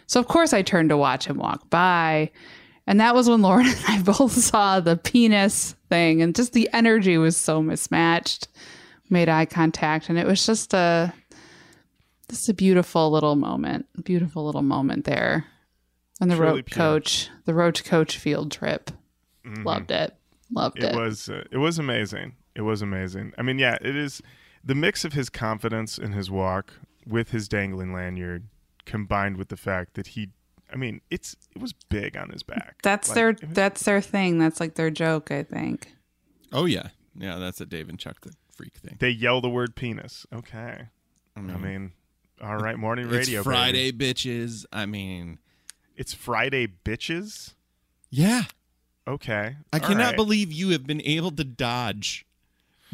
[SPEAKER 2] So of course I turned to watch him walk by. And that was when Lorin and I both saw the penis thing and just the energy was so mismatched. Made eye contact and it was just a just a beautiful little moment. Beautiful little moment there. On the
[SPEAKER 1] Truly
[SPEAKER 2] road coach, the road coach field trip.
[SPEAKER 1] Mhm.
[SPEAKER 2] Loved it. Loved it.
[SPEAKER 1] It was uh, it was amazing. It was amazing. I mean, yeah, it is the mix of his confidence in his walk with his dangling lanyard combined with the fact that he I mean, it's it was big on his back.
[SPEAKER 2] That's
[SPEAKER 1] Like,
[SPEAKER 2] their
[SPEAKER 1] was-
[SPEAKER 2] that's their thing. That's like their joke, I think.
[SPEAKER 3] Oh yeah, yeah. That's a Dave and Chuck the Freak thing.
[SPEAKER 1] they yell the word penis. Okay.
[SPEAKER 3] I
[SPEAKER 1] I
[SPEAKER 3] mean,
[SPEAKER 1] mean, all right, morning radio.
[SPEAKER 3] it's Friday,
[SPEAKER 1] baby.
[SPEAKER 3] bitches. I mean,
[SPEAKER 1] It's Friday, bitches.
[SPEAKER 3] yeah.
[SPEAKER 1] Okay.
[SPEAKER 3] I
[SPEAKER 1] all
[SPEAKER 3] cannot
[SPEAKER 1] right.
[SPEAKER 3] believe you have been able to dodge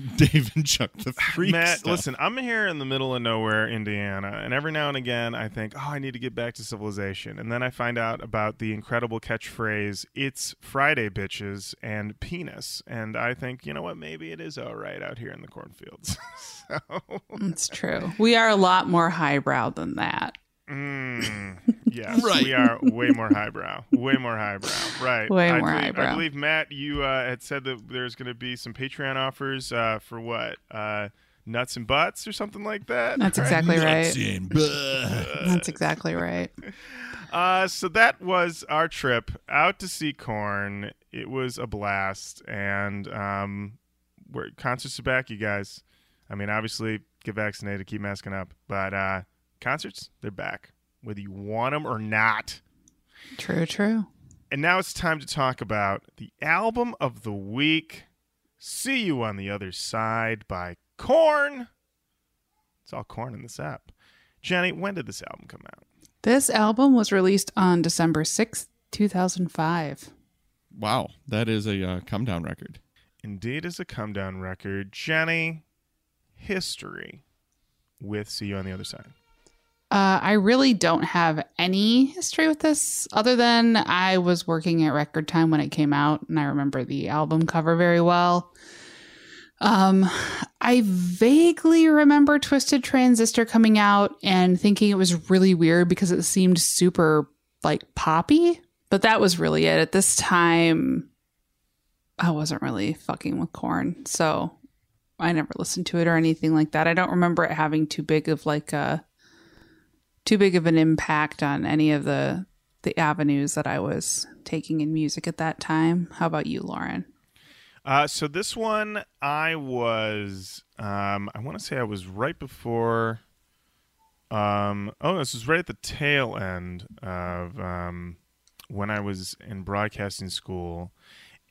[SPEAKER 3] Dave and Chuck the Freak.
[SPEAKER 1] Matt,
[SPEAKER 3] stuff.
[SPEAKER 1] listen, I'm here in the middle of nowhere, Indiana, and every now and again I think, oh, I need to get back to civilization. And then I find out about the incredible catchphrase, it's Friday, bitches, and penis. And I think, you know what, maybe it is all right out here in the cornfields. so,
[SPEAKER 2] It's true. We are a lot more highbrow than that.
[SPEAKER 1] Mm, yes,
[SPEAKER 3] Right.
[SPEAKER 1] we are way more highbrow. Way more highbrow. Right.
[SPEAKER 2] Way
[SPEAKER 1] I
[SPEAKER 2] more
[SPEAKER 1] believe, I believe, Matt, you uh, had said that there's going to be some Patreon offers uh, for what? Uh, nuts and butts or something like that?
[SPEAKER 2] That's
[SPEAKER 1] right?
[SPEAKER 2] exactly
[SPEAKER 3] Nuts
[SPEAKER 2] right.
[SPEAKER 3] and butt.
[SPEAKER 2] That's exactly right.
[SPEAKER 1] Uh, so that was our trip out to see Korn. It was a blast, and um, we're concerts are back, you guys. I mean, obviously, get vaccinated, keep masking up, but uh, concerts they're back, whether you want them or not.
[SPEAKER 2] True, true.
[SPEAKER 1] And now it's time to talk about the album of the week. See you on the other side by Korn. It's all Korn in this app. Jenny, when did this album come out?
[SPEAKER 2] This album was released on December 6th, 2005.
[SPEAKER 3] Wow, that is a uh, come down record.
[SPEAKER 1] Indeed is a come down record. Jenny, history with See You on the Other Side.
[SPEAKER 2] Uh, I really don't have any history with this other than I was working at Record Time when it came out, and I remember the album cover very well. Um, I vaguely remember Twisted Transistor coming out and thinking it was really weird because it seemed super like poppy, but that was really it. At this time, I wasn't really fucking with Korn, so I never listened to it or anything like that. I don't remember it having too big of like a too big of an impact on any of the the avenues that I was taking in music at that time. How about you, Lorin?
[SPEAKER 1] Uh, so this one, I was, um, I want to say I was right before. Um, oh, this was right at the tail end of um, when I was in broadcasting school,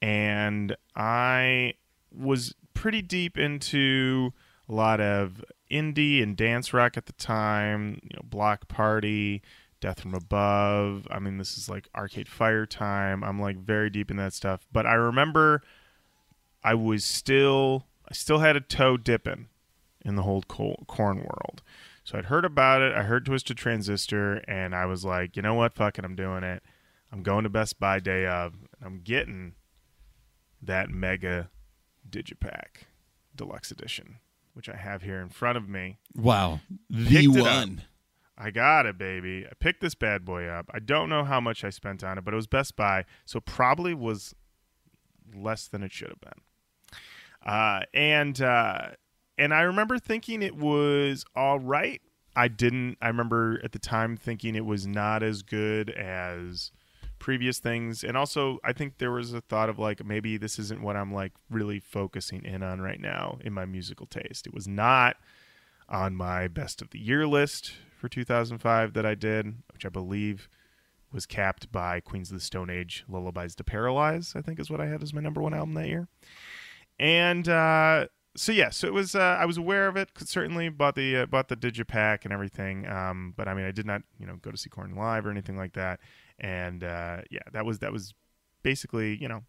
[SPEAKER 1] and I was pretty deep into a lot of indie and dance rock at the time. You know, Bloc Party, Death from Above. I mean, this is like Arcade Fire time. I'm like very deep in that stuff, but I remember. I was still I still had a toe dipping in the whole Korn world. So I'd heard about it. I heard Twisted Transistor, and I was like, you know what? Fuck it, I'm doing it. I'm going to Best Buy day of, and I'm getting that mega digipack deluxe edition, which I have here in front of me.
[SPEAKER 3] Wow, the
[SPEAKER 1] Picked it up.
[SPEAKER 3] one.
[SPEAKER 1] I got it, baby. I picked this bad boy up. I don't know how much I spent on it, but it was Best Buy, so probably was less than it should have been. Uh, and uh, and I remember thinking it was all right. I didn't. I remember at the time thinking it was not as good as previous things, and also I think there was a thought of like maybe this isn't what I'm like really focusing in on right now in my musical taste. It was not on my best of the year list for 2005 that I did, which I believe was capped by Queens of the Stone Age Lullabies to Paralyze, I think is what I had as my number one album that year. And uh, so yeah, so it was uh, I was aware of it. certainly bought the uh, bought the digipack and everything. Um, but I mean I did not, you know, go to see Korn live or anything like that. And uh, yeah, that was that was basically, you know,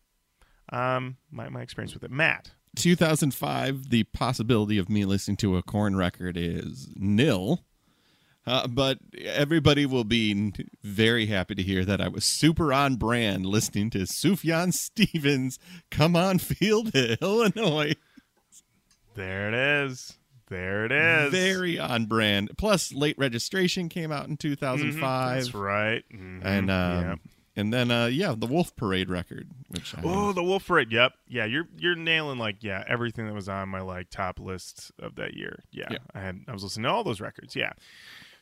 [SPEAKER 1] um, my my experience with it. Matt,
[SPEAKER 3] 2005, the possibility of me listening to a Korn record is nil. Uh, but everybody will be very happy to hear that I was super on brand listening to Sufjan Stevens' Come On Field, Illinois.
[SPEAKER 1] there it is. There it is.
[SPEAKER 3] Very on brand. Plus, late registration came out in 2005.
[SPEAKER 1] Mhm, That's right. Mhm,
[SPEAKER 3] And um,
[SPEAKER 1] yeah.
[SPEAKER 3] and then uh, yeah, the Wolf Parade record, which I
[SPEAKER 1] Oh, the Wolf Parade. Yep. Yeah, you're you're nailing like yeah everything that was on my like top list of that year. Yeah,
[SPEAKER 3] Yeah.
[SPEAKER 1] I had I was listening to all those records. Yeah.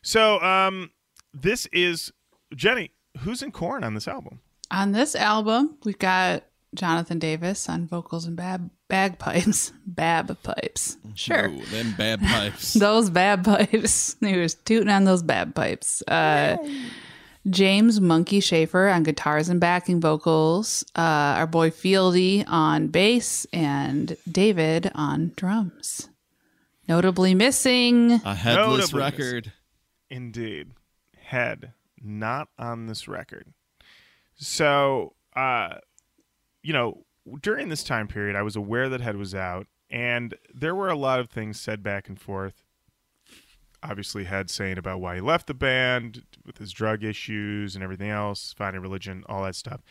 [SPEAKER 1] So um, this is Jenny. Who's in Korn on this album?
[SPEAKER 2] On this album, we've got Jonathan Davis on vocals and bab- bagpipes. bab pipes. Sure.
[SPEAKER 3] Ooh, them bad pipes.
[SPEAKER 2] Those bad pipes. He was tooting on those bad pipes. Uh, James Munky Shaffer on guitars and backing vocals. Uh, our boy Fieldy on bass and David on drums. Notably missing.
[SPEAKER 3] a headless
[SPEAKER 1] Notably
[SPEAKER 3] record.
[SPEAKER 1] Indeed, Head not on this record. So uh, you know during this time period, I was aware that Head was out. and there were a lot of things said back and forth. Obviously, Head saying about why he left the band with his drug issues and everything else, finding religion, all that stuff.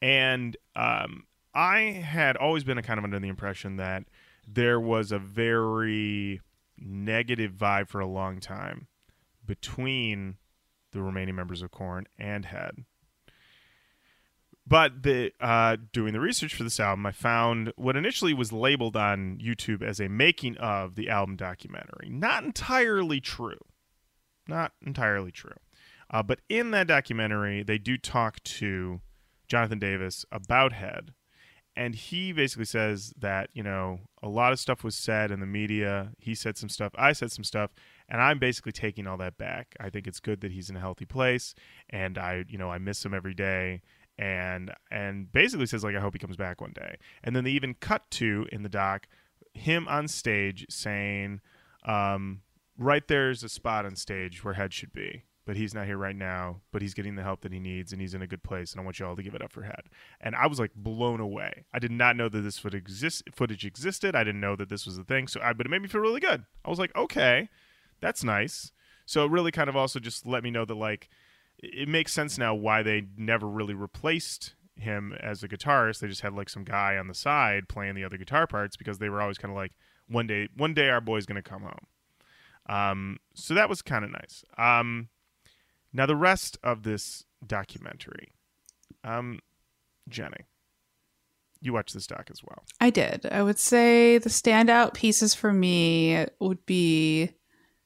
[SPEAKER 1] And um, I had always been kind of under the impression that there was a very negative vibe for a long time between the remaining members of Korn and Head. But the uh, doing the research for this album, I found what initially was labeled on YouTube as a making of the album documentary. Not entirely true. Not entirely true. Uh, but in that documentary, they do talk to Jonathan Davis about Head. And he basically says that, you know, a lot of stuff was said in the media. He said some stuff. I said some stuff. And I'm basically taking all that back. I think it's good that he's in a healthy place. And I, you know, I miss him every day and and basically says like I hope he comes back one day. And then they even cut to in the doc him on stage saying, um, "Right there's a spot on stage where Head should be." But he's not here right now. But he's getting the help that he needs, and he's in a good place. And I want you all to give it up for Head. And I was like blown away. I did not know that this footage, exist- footage existed. I didn't know that this was a thing. So, I, but it made me feel really good. I was like, okay, that's nice. So it really kind of also just let me know that like it makes sense now why they never really replaced him as a guitarist. They just had like some guy on the side playing the other guitar parts because they were always kind of like one day one day our boy's going to come home. Um, so that was kind of nice. Um, now the rest of this documentary, um, Jenny, you watched this doc as well.
[SPEAKER 2] I did. I would say the standout pieces for me would be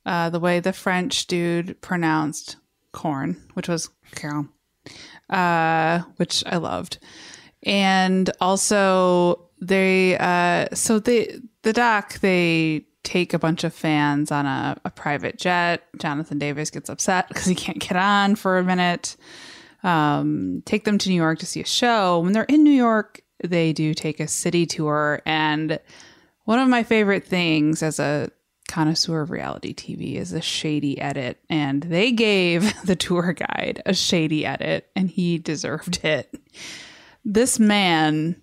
[SPEAKER 2] uh, the way the French dude pronounced Korn, which was Carol, uh, which I loved. And also they uh, so they the doc they take a bunch of fans on a, a private jet. Jonathan Davis gets upset because he can't get on for a minute. Um, take them to New York to see a show. When they're in New York, they do take a city tour. And one of my favorite things as a connoisseur of reality TV is a shady edit. And they gave the tour guide a shady edit, and he deserved it. This man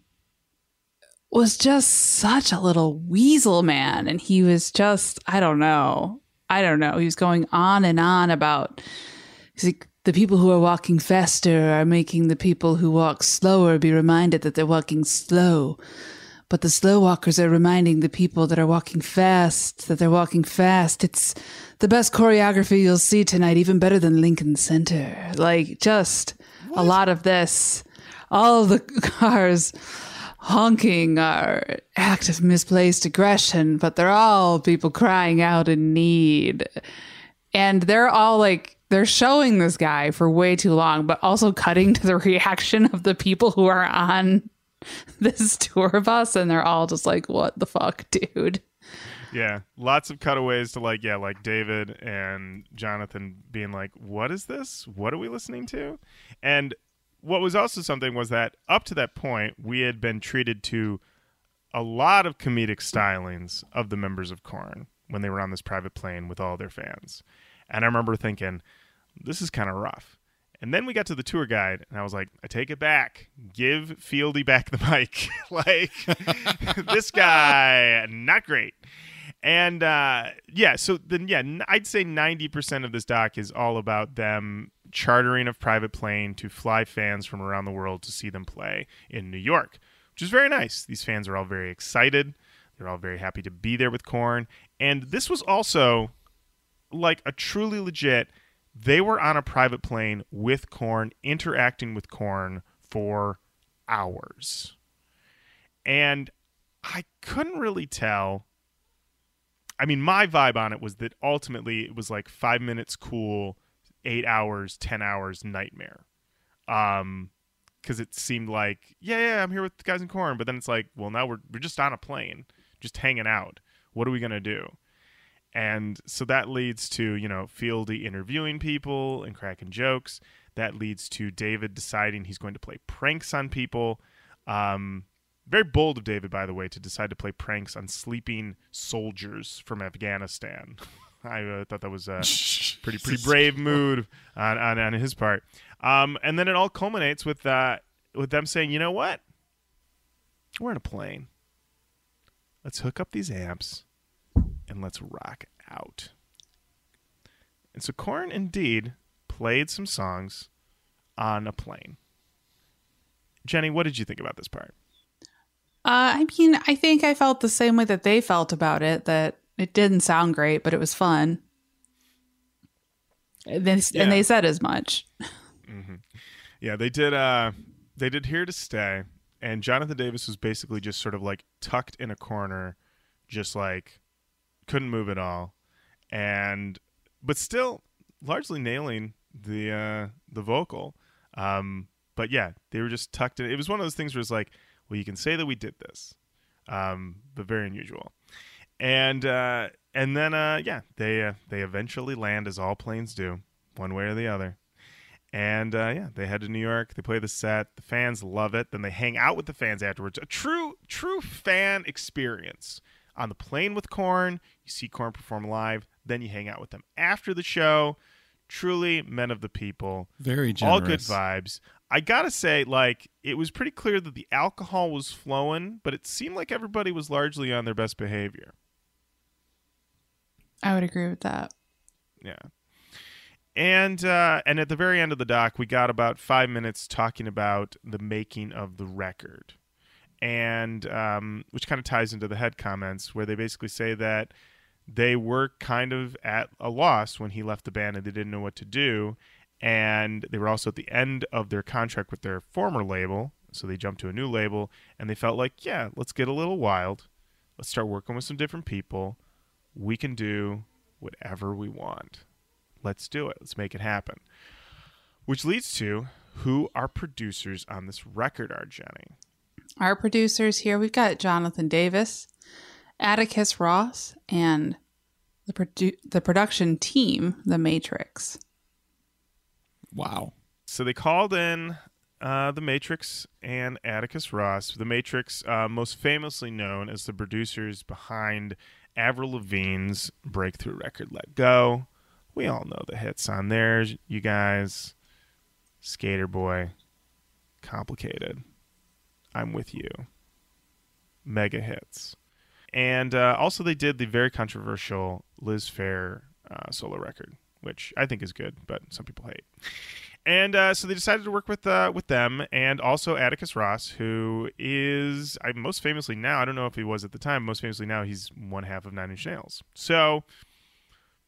[SPEAKER 2] was just such a little weasel man. And he was just, I don't know. I don't know. He was going on and on about like, the people who are walking faster are making the people who walk slower be reminded that they're walking slow. But the slow walkers are reminding the people that are walking fast that they're walking fast. It's the best choreography you'll see tonight, even better than Lincoln Center. Like, just a lot of this. All the cars honking are act of misplaced aggression, but they're all people crying out in need. And they're all like, they're showing this guy for way too long, but also cutting to the reaction of the people who are on this tour bus. And they're all just like, what the fuck, dude?
[SPEAKER 1] Yeah, lots of cutaways to like yeah, like David and Jonathan being like, "What is this? What are we listening to?" And what was also something was that up to that point, we had been treated to a lot of comedic stylings of the members of Korn when they were on this private plane with all their fans. And I remember thinking, this is kind of rough. And then we got to the tour guide, and I was like, I take it back. Give Fieldy back the mic. like, this guy, not great. And uh, yeah, so then, yeah, I'd say 90% of this doc is all about them chartering a private plane to fly fans from around the world to see them play in New York, which is very nice. These fans are all very excited. They're all very happy to be there with Korn. And this was also like a truly legit, they were on a private plane with Korn, interacting with Korn for hours. And I couldn't really tell. I mean, my vibe on it was that ultimately it was like five minutes cool, eight hours, ten hours nightmare. Um, because it seemed like, yeah, yeah, I'm here with the guys in Korn, but then it's like, well, now we're we're just on a plane, just hanging out. What are we gonna do? And so that leads to you know Fieldy interviewing people and cracking jokes. That leads to David deciding he's going to play pranks on people. Um, very bold of David, by the way, to decide to play pranks on sleeping soldiers from Afghanistan. I uh, thought that was a pretty pretty brave move on, on, on his part. Um, and then it all culminates with uh, with them saying, "You know what? We're in a plane. let's hook up these amps and let's rock out. And so Korn indeed played some songs on a plane. Jenny, what did you think about this part?
[SPEAKER 2] Uh, I mean, I think I felt the same way that they felt about it. That it didn't sound great, but it was fun. And, they,
[SPEAKER 1] Yeah.
[SPEAKER 2] and they said as much.
[SPEAKER 1] Yeah, they did. Uh, they did here to stay, and Jonathan Davis was basically just sort of like tucked in a corner, just like couldn't move at all, and but still largely nailing the uh, the vocal. Um, but yeah, they were just tucked in. It was one of those things where it's like, well, you can say that we did this, um, but very unusual. And uh, and then uh, yeah, they uh, they eventually land as all planes do, one way or the other. And uh, yeah, they head to New York. They play the set. The fans love it. Then they hang out with the fans afterwards. A true, true fan experience. On the plane with Korn, you see Korn perform live. Then you hang out with them after the show. Truly men of the people.
[SPEAKER 3] Very generous.
[SPEAKER 1] All good vibes. I gotta say, like, it was pretty clear that the alcohol was flowing, but it seemed like everybody was largely on their best behavior.
[SPEAKER 2] I would agree with that.
[SPEAKER 1] Yeah. And uh, and at the very end of the doc, we got about five minutes talking about the making of the record, and um, which kind of ties into the head comments where they basically say that they were kind of at a loss when he left the band and they didn't know what to do, and they were also at the end of their contract with their former label, so they jumped to a new label, and they felt like, yeah, let's get a little wild, let's start working with some different people, we can do whatever we want. Let's do it. Let's make it happen. Which leads to who our producers on this record are jenny
[SPEAKER 2] Our producers here, we've got Jonathan Davis, Atticus Ross, and the produ- the production team, The Matrix.
[SPEAKER 3] Wow.
[SPEAKER 1] so they called in uh, the matrix and atticus ross. The matrix uh, most famously known as the producers behind avril lavigne's breakthrough record let go. We all know the hits on there. You guys Sk8er Boi complicated i'm with you mega hits and uh, also they did the very controversial Liz Phair uh, solo record which i think is good but some people hate and uh, so they decided to work with uh, with them and also Atticus Ross, who is I most famously now. I don't know if he was at the time. Most famously now, he's one half of Nine Inch Nails. So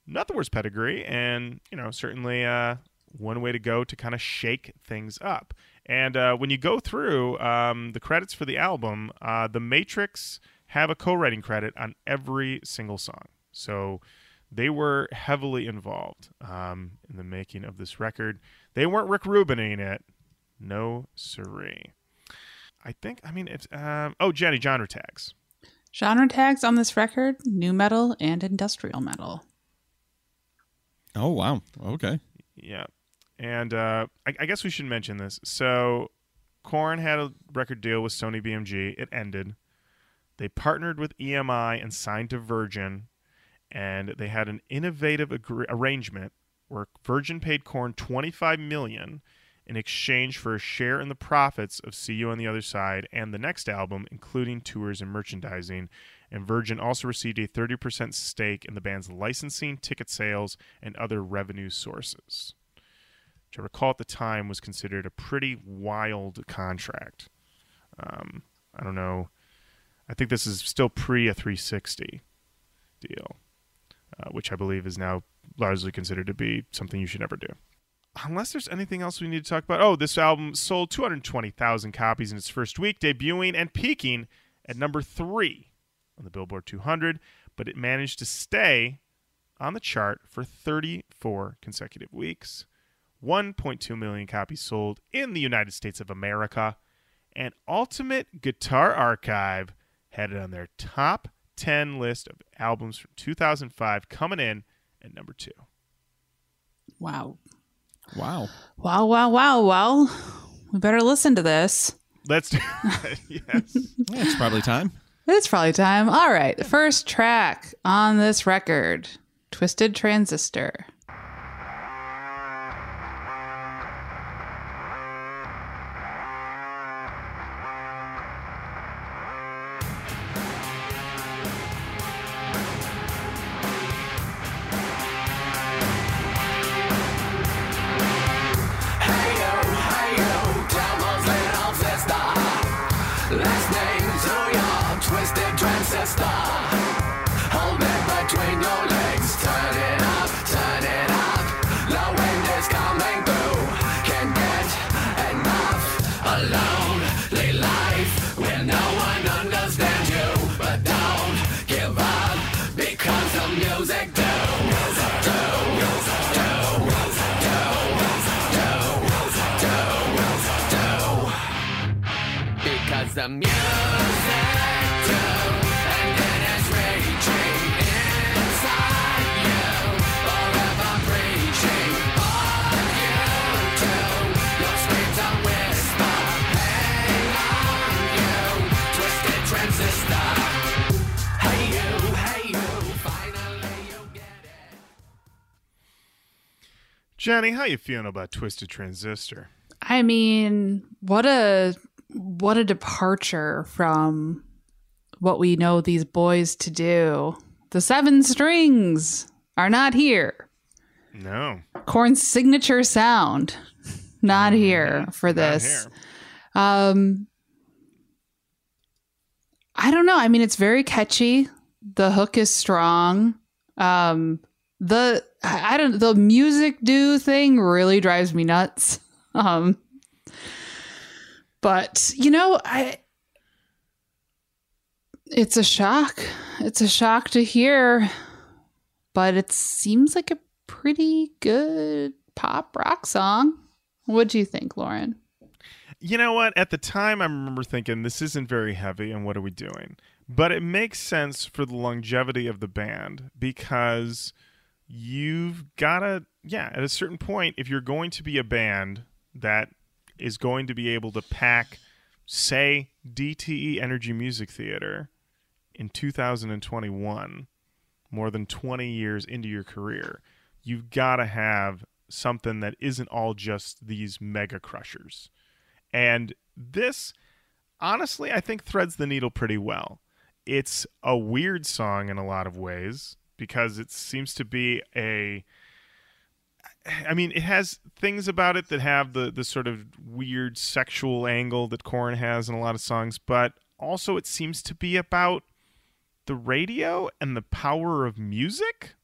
[SPEAKER 1] not the worst pedigree, and you know certainly uh, one way to go to kind of shake things up. And uh, when you go through um, the credits for the album, uh, the Matrix have a co-writing credit on every single song. So they were heavily involved um, in the making of this record. They weren't Rick Rubining it. No siree. I think, I mean, it's, um, oh, Jenny, genre tags.
[SPEAKER 2] Genre tags on this record nu metal and industrial metal.
[SPEAKER 3] Oh wow. Okay.
[SPEAKER 1] Yeah. And uh, I, I guess we should mention this. So, Korn had a record deal with Sony BMG. It ended. They partnered with EMI and signed to Virgin, and they had an innovative agree- arrangement where Virgin paid Korn 25 million in exchange for a share in the profits of See You on the Other Side and the next album, including tours and merchandising. And Virgin also received a 30% stake in the band's licensing, ticket sales, and other revenue sources which I recall at the time was considered a pretty wild contract. Um, I don't know. I think this is still pre a 360 deal, uh, which I believe is now largely considered to be something you should never do. Unless there's anything else we need to talk about. Oh, this album sold 220,000 copies in its first week, debuting and peaking at number three on the Billboard 200, but it managed to stay on the chart for 34 consecutive weeks. 1.2 million copies sold in the United States of America, and Ultimate Guitar Archive had it on their top 10 list of albums from 2005, coming in at number two.
[SPEAKER 2] Wow.
[SPEAKER 3] Wow.
[SPEAKER 2] Wow, wow, wow. Well, we better listen to this.
[SPEAKER 1] Let's do yes.
[SPEAKER 3] Yeah, it's probably time.
[SPEAKER 2] It's probably time. All right. The first track on this record Twisted Transistor.
[SPEAKER 1] Jenny, how you feeling about Twisted Transistor?
[SPEAKER 2] I mean, what a what a departure from what we know these boys to do. The seven strings are not here.
[SPEAKER 1] No,
[SPEAKER 2] Korn's signature sound not here for this.
[SPEAKER 1] here.
[SPEAKER 2] Um I don't know. I mean, it's very catchy. The hook is strong. Um the I don't the music do thing really drives me nuts. Um but you know, I it's a shock. It's a shock to hear, but it seems like a pretty good pop rock song. What do you think, Lorin?
[SPEAKER 1] You know what? At the time, I remember thinking this isn't very heavy, and what are we doing? But it makes sense for the longevity of the band because you've got to, yeah, at a certain point, if you're going to be a band that is going to be able to pack, say, DTE Energy Music Theater in 2021, more than 20 years into your career, you've got to have something that isn't all just these mega crushers. And this, honestly, I think threads the needle pretty well. It's a weird song in a lot of ways because it seems to be a. I mean, it has things about it that have the, the sort of weird sexual angle that Korn has in a lot of songs, but also it seems to be about the radio and the power of music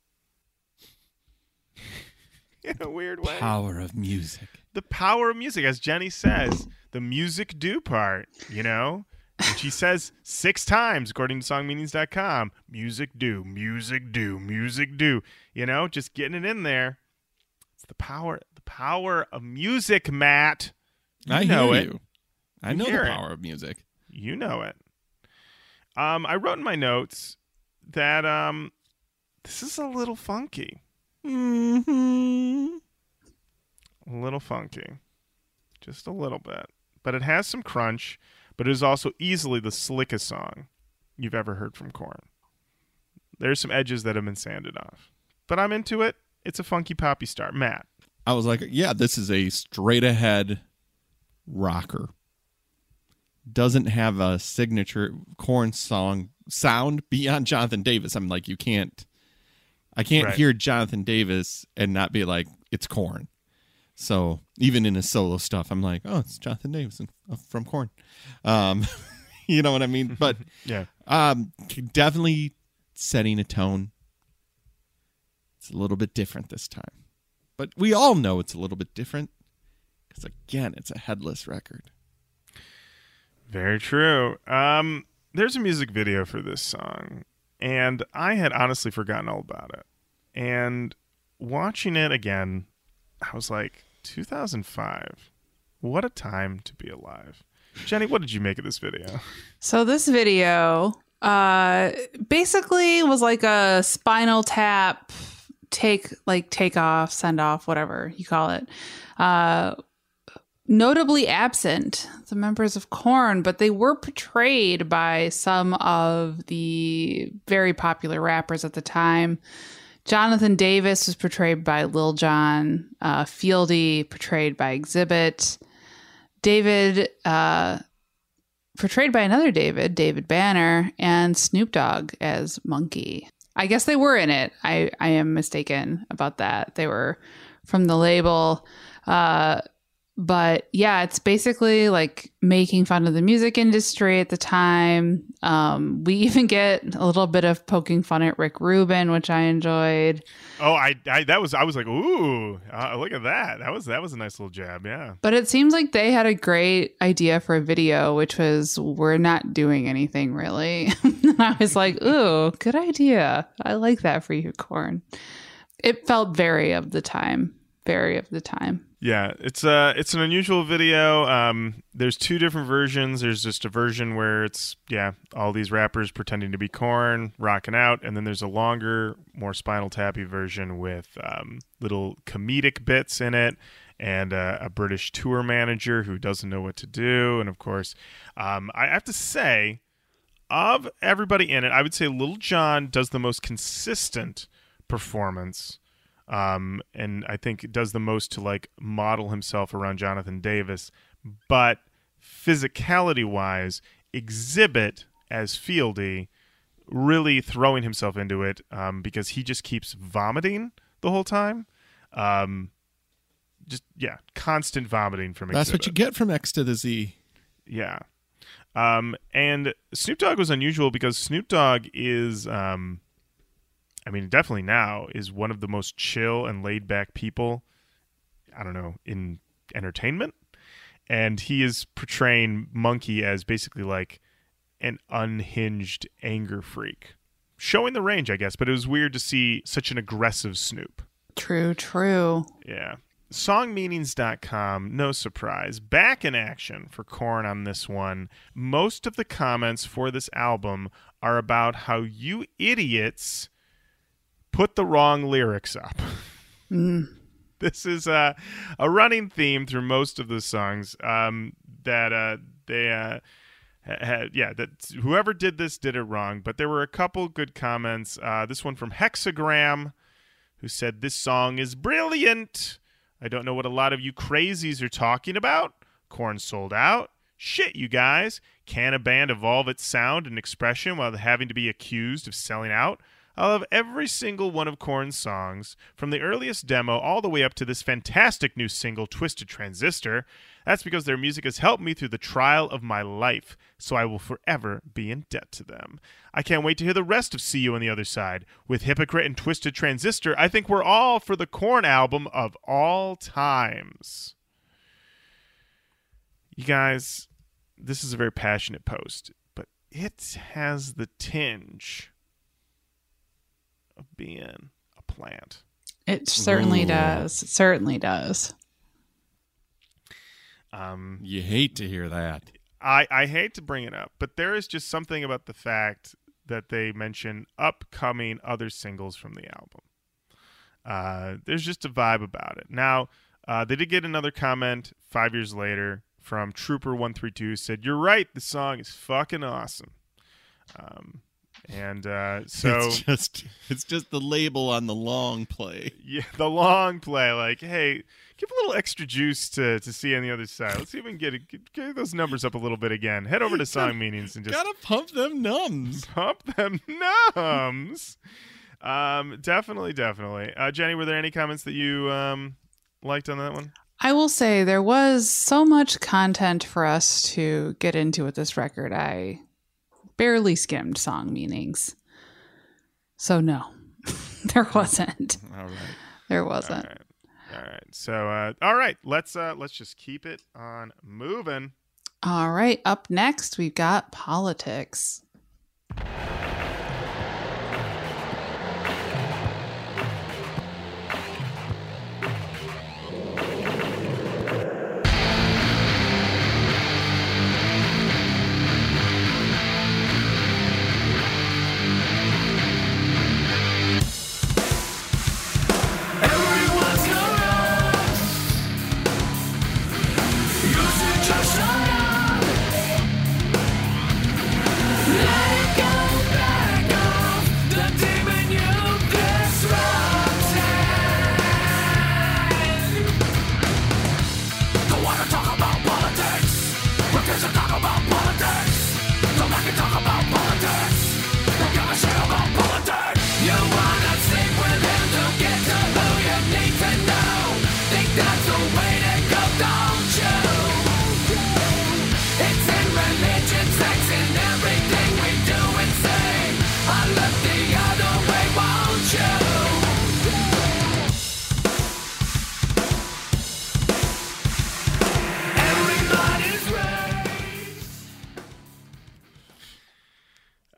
[SPEAKER 1] in a weird way
[SPEAKER 3] Power of music.
[SPEAKER 1] the power of music, as Jenny says, the music do part, you know? And she says six times, according to songmeanings.com, music do, music do, music do. You know, just getting it in there. It's the power, the power of music, Matt. You
[SPEAKER 3] I
[SPEAKER 1] know it.
[SPEAKER 3] you. I
[SPEAKER 1] You
[SPEAKER 3] know the
[SPEAKER 1] it.
[SPEAKER 3] power of music.
[SPEAKER 1] You know it. Um, I wrote in my notes that um, this is a little funky.
[SPEAKER 3] Mm-hmm.
[SPEAKER 1] a little funky, just a little bit. But it has some crunch, but it is also easily the slickest song you've ever heard from Korn. There's some edges that have been sanded off, but I'm into it. It's a funky poppy start. Matt,
[SPEAKER 3] I was like, yeah, this is a straight ahead rocker. Doesn't have a signature Korn song sound beyond Jonathan Davis. I'm like, you can't, I can't
[SPEAKER 1] Right.
[SPEAKER 3] hear Jonathan Davis and not be like, it's Korn. So even in his solo stuff, I'm like, oh, it's Jonathan Davis uh, from Korn. Um, you know what I mean? But
[SPEAKER 1] yeah,
[SPEAKER 3] um, definitely setting a tone. It's a little bit different this time, but we all know it's a little bit different because again, it's a headless record.
[SPEAKER 1] very true. Um, there's a music video for this song, and I had honestly forgotten all about it. And watching it again, I was like, 2005. What a time to be alive. Jenny, what did you make of this video?
[SPEAKER 2] So this video uh basically was like a spinal tap take like take off, send off, whatever you call it. Uh notably absent the members of Korn, but they were portrayed by some of the very popular rappers at the time. Jonathan Davis was portrayed by Lil Jon, uh, Fieldy portrayed by Xzibit, David uh, portrayed by another David, David Banner, and Snoop Dogg as Munky. I guess they were in it. I, I am mistaken about that. They were from the label. Uh, but yeah, it's basically like making fun of the music industry at the time. Um, we even get a little bit of poking fun at Rick Rubin, which I enjoyed.
[SPEAKER 1] Oh, I, I that was I was like, ooh, uh, look at that. That was that was a nice little jab. Yeah.
[SPEAKER 2] But it seems like they had a great idea for a video, which was we're not doing anything really. and I was like, ooh, good idea. I like that for you, Korn. It felt very of the time. Very of the time.
[SPEAKER 1] Yeah, it's uh it's an unusual video. Um there's two different versions. There's just a version where it's yeah, all these rappers pretending to be Korn, rocking out, and then there's a longer, more spinal tappy version with um, little comedic bits in it and uh, a British tour manager who doesn't know what to do. And of course, um, I have to say, of everybody in it, I would say Lil Jon does the most consistent performance um, and I think does the most to like model himself around Jonathan Davis. But physicality wise, Xzibit as Fieldy really throwing himself into it um, because he just keeps vomiting the whole time. Um, just yeah, constant vomiting from.
[SPEAKER 3] That's what you get from X to the Z.
[SPEAKER 1] Yeah. Um, and Snoop Dogg was unusual because Snoop Dogg is, um, I mean, definitely now is one of the most chill and laid back people, I don't know, in entertainment. And he is portraying Munky as basically like an unhinged anger freak, showing the range, I guess. But it was weird to see such an aggressive Snoop.
[SPEAKER 2] True, true.
[SPEAKER 1] Yeah. Songmeanings.com, no surprise, back in action for Korn on this one. Most of the comments for this album are about how you idiots put the wrong lyrics up. This is uh, a running theme through most of the songs um, that uh, they uh, had. Yeah, that whoever did this did it wrong. But there were a couple good comments. Uh, this one from Hexagram who said this song is brilliant. I don't know what a lot of you crazies are talking about. Korn sold out. Shit, you guys. Can a band evolve its sound and expression while having to be accused of selling out? I love every single one of Korn's songs, from the earliest demo all the way up to this fantastic new single, Twisted Transistor. That's because their music has helped me through the trial of my life, so I will forever be in debt to them. I can't wait to hear the rest of See You on the Other Side. With Hypocrite and Twisted Transistor, I think we're all for the Korn album of all times. You guys, this is a very passionate post, but it has the tinge of being a plant.
[SPEAKER 2] It certainly
[SPEAKER 3] Ooh.
[SPEAKER 2] does. It certainly does.
[SPEAKER 1] Um,
[SPEAKER 3] You hate to hear that.
[SPEAKER 1] I, I hate to bring it up, but there is just something about the fact that they mention upcoming other singles from the album. Uh, there's just a vibe about it. Now, uh, they did get another comment five years later from Trooper132 said, You're right, the song is fucking awesome. Um, and uh, so.
[SPEAKER 3] it's just it's just the label on the long play.
[SPEAKER 1] Yeah, the long play. Like, hey, give a little extra juice to to see on the other side. Let's see if we can get, it, get, get those numbers up a little bit again. Head over to song meanings and just
[SPEAKER 3] Gotta pump them numbs.
[SPEAKER 1] pump them numbs. um, definitely, definitely. Uh, Jenny, were there any comments that you um liked on that one?
[SPEAKER 2] I will say there was so much content for us to get into with this record. I barely skimmed song meanings. So no. there wasn't.
[SPEAKER 1] All right.
[SPEAKER 2] There wasn't.
[SPEAKER 1] right. All right. So, uh, all right. Let's uh, let's just keep it on moving.
[SPEAKER 2] All right, up next we've got politics.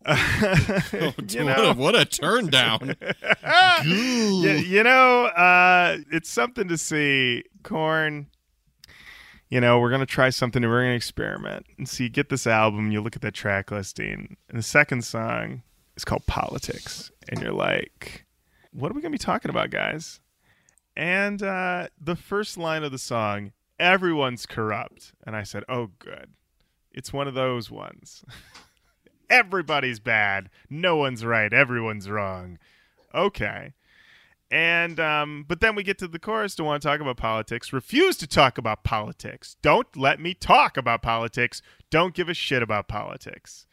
[SPEAKER 4] you
[SPEAKER 3] what,
[SPEAKER 1] know,
[SPEAKER 3] a, what a turn down.
[SPEAKER 1] you, you know, uh, it's something to see. Korn. You know, we're gonna try something. We're gonna experiment and see. Get this album. You look at that track listing, and the second song is called "Politics," and you're like, "What are we gonna be talking about, guys?" And uh, the first line of the song, "Everyone's corrupt," and I said, "Oh, good. It's one of those ones. Everybody's bad. No one's right. Everyone's wrong." Okay. And um, but then we get to the chorus to want to talk about politics. Refuse to talk about politics. Don't let me talk about politics. Don't give a shit about politics.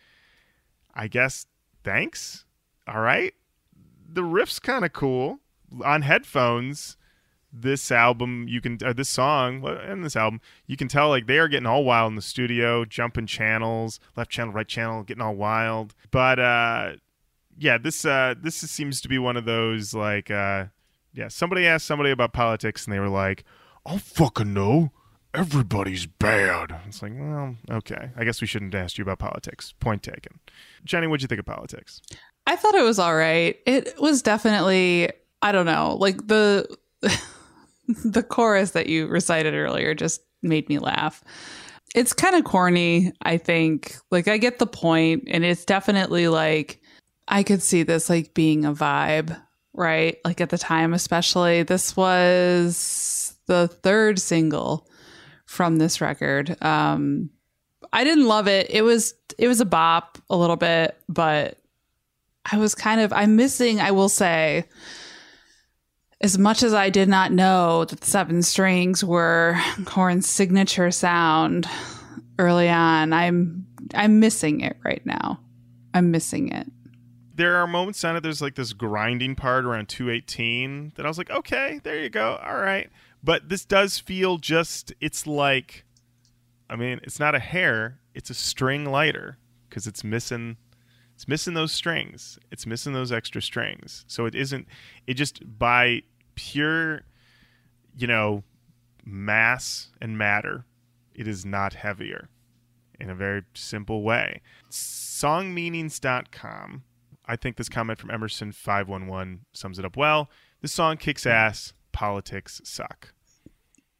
[SPEAKER 1] I guess thanks. All right. The riff's kind of cool on headphones. This album, you can uh, this song and this album, you can tell like they are getting all wild in the studio, jumping channels, left channel, right channel, getting all wild. But uh, yeah, this uh, this seems to be one of those like uh, yeah. Somebody asked somebody about politics, and they were like, "I'll fucking know. Everybody's bad." It's like, well, okay. I guess we shouldn't ask you about politics. Point taken. Jenny, what'd you think of politics?
[SPEAKER 2] I thought it was all right. It was definitely I don't know, like the the chorus that you recited earlier just made me laugh. It's kind of corny, I think. Like I get the point and it's definitely like I could see this like being a vibe, right? Like at the time especially. This was the third single from this record. Um I didn't love it. It was it was a bop a little bit, but I was kind of I'm missing, I will say, as much as I did not know that the seven strings were Korn's signature sound early on, I'm I'm missing it right now. I'm missing it.
[SPEAKER 1] There are moments on it. There's like this grinding part around 218 that I was like, okay, there you go, all right. But this does feel just. It's like, I mean, it's not a hair. It's a string lighter because it's missing. It's missing those strings. It's missing those extra strings. So it isn't. It just by pure, you know, mass and matter, it is not heavier in a very simple way. Songmeanings.com. I think this comment from Emerson511 sums it up well. This song kicks ass. Politics suck.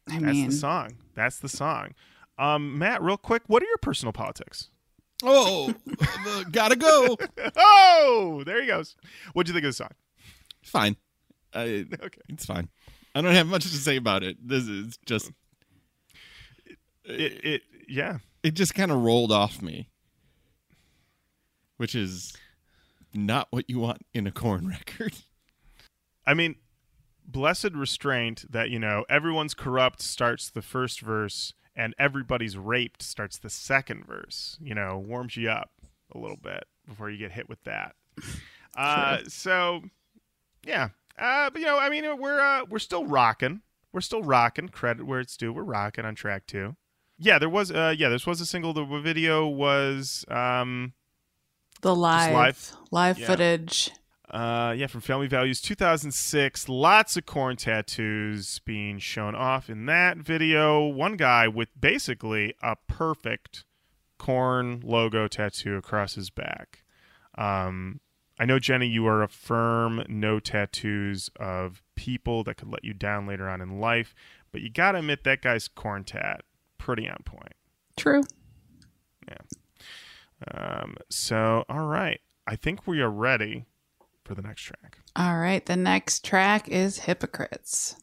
[SPEAKER 2] I
[SPEAKER 1] That's
[SPEAKER 2] mean,
[SPEAKER 1] the song. That's the song. Um, Matt, real quick, what are your personal politics?
[SPEAKER 3] Oh, gotta go.
[SPEAKER 1] Oh, there he goes. What'd you think of the song?
[SPEAKER 3] Fine. I,
[SPEAKER 1] Okay.
[SPEAKER 3] it's fine. I don't have much to say about it. This is just
[SPEAKER 1] It, it yeah.
[SPEAKER 3] it just kind of rolled off me, which is not what you want in a Korn record.
[SPEAKER 1] I mean, blessed restraint that, you know, everyone's corrupt starts the first verse and everybody's raped starts the second verse, you know, warms you up a little bit before you get hit with that. Uh, so, yeah. Uh, but, you know, I mean, we're, uh, we're still rocking. We're still rocking. Credit where it's due. We're rocking on track two. Yeah, there was, uh, yeah, this was a single. The video was, um,
[SPEAKER 2] the live
[SPEAKER 1] live.
[SPEAKER 2] live,
[SPEAKER 1] Yeah.
[SPEAKER 2] footage.
[SPEAKER 1] Uh, yeah, from Family Values 2006. Lots of Korn tattoos being shown off in that video. One guy with basically a perfect Korn logo tattoo across his back. Um, I know, Jenny, you are a firm no tattoos of people that could let you down later on in life, but you got to admit that guy's Korn tat pretty on point.
[SPEAKER 2] True. Yeah.
[SPEAKER 1] Um, so, all right. I think we are ready for the next track.
[SPEAKER 2] All right. The next track is Hypocrites.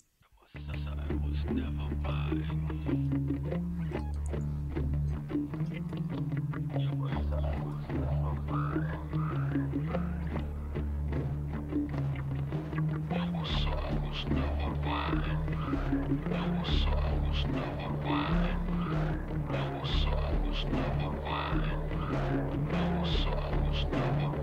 [SPEAKER 4] never. No, was
[SPEAKER 1] never.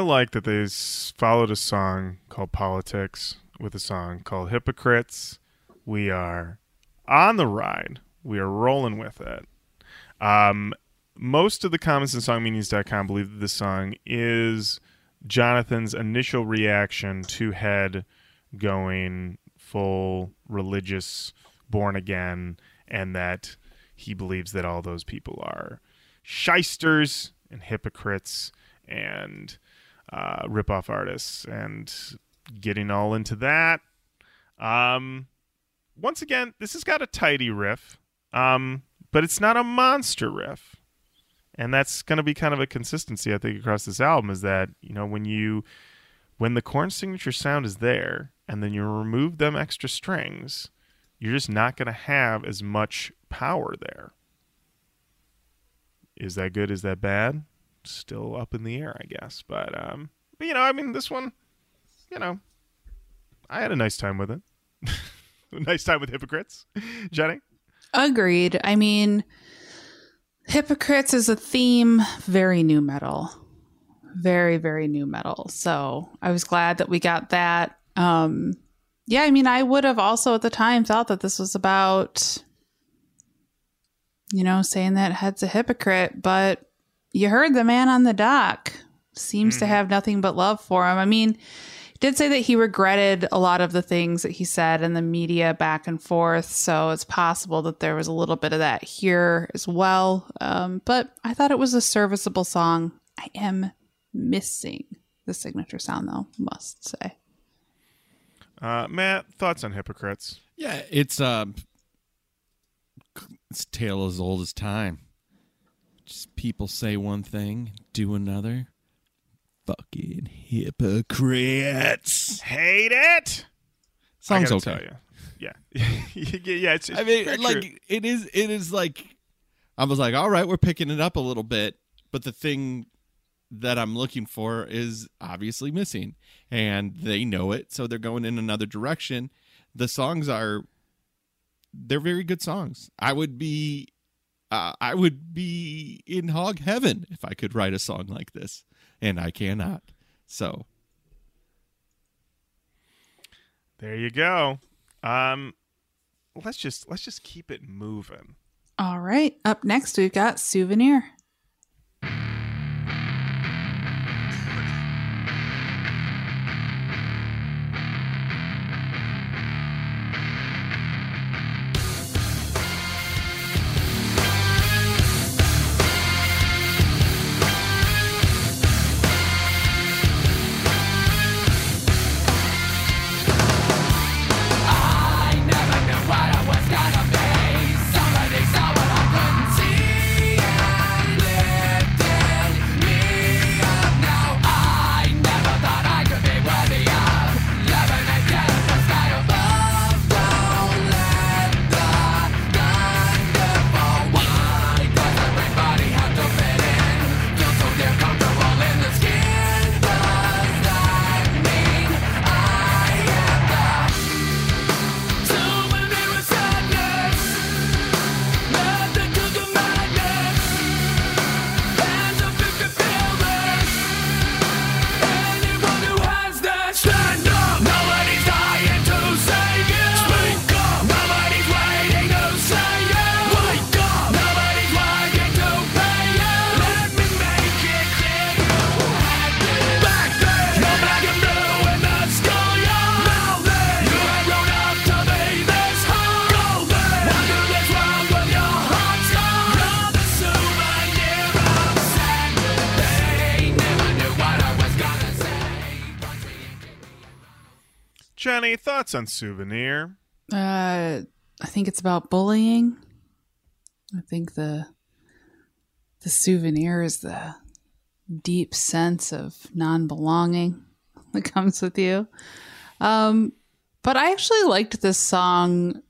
[SPEAKER 1] Like that they followed a song called Politics with a song called Hypocrites. We are on the ride. We are rolling with it. Um, most of the comments in songmeanings.com believe that this song is Jonathan's initial reaction to Head going full religious, born again, and that he believes that all those people are shysters and hypocrites and uh, rip-off artists and getting all into that. Um, once again, this has got a tidy riff, um, but it's not a monster riff. And that's going to be kind of a consistency, I think, across this album is that, you know, when you, when the Korn signature sound is there and then you remove them extra strings, you're just not going to have as much power there. Is that good? Is that bad? Still up in the air, I guess. But um, you know, I mean, this one, you know, I had a nice time with it. nice time with hypocrites, Jenny.
[SPEAKER 2] Agreed. I mean, hypocrites is a theme, very nu metal. Very, very nu metal. So I was glad that we got that. Um, yeah, I mean, I would have also at the time thought that this was about, you know, saying that Head's a hypocrite, but you heard the man on the doc seems to have nothing but love for him. I mean, he did say that he regretted a lot of the things that he said in the media back and forth. So it's possible that there was a little bit of that here as well. Um, but I thought it was a serviceable song. I am missing the signature sound, though, must say.
[SPEAKER 1] Uh, Matt, thoughts on hypocrites?
[SPEAKER 3] Yeah, it's um, it's a tale as old as time. Just people say one thing, do another. Fucking hypocrites.
[SPEAKER 1] Hate it.
[SPEAKER 3] Song's
[SPEAKER 1] I
[SPEAKER 3] okay.
[SPEAKER 1] gotta tell you. Yeah, yeah. It's, it's
[SPEAKER 3] I mean, like
[SPEAKER 1] true.
[SPEAKER 3] it is. It is like I was like, all right, we're picking it up a little bit, but the thing that I'm looking for is obviously missing, and they know it, so they're going in another direction. The songs are they're very good songs. I would be. Uh, I would be in hog heaven if I could write a song like this, and I cannot. So
[SPEAKER 1] There you go. Um, let's just let's just keep it moving.
[SPEAKER 2] All right. Up next, we've got Souvenir.
[SPEAKER 1] On Souvenir?
[SPEAKER 2] Uh, I think it's about bullying. I think the the souvenir is the deep sense of non-belonging that comes with you. Um, but I actually liked this song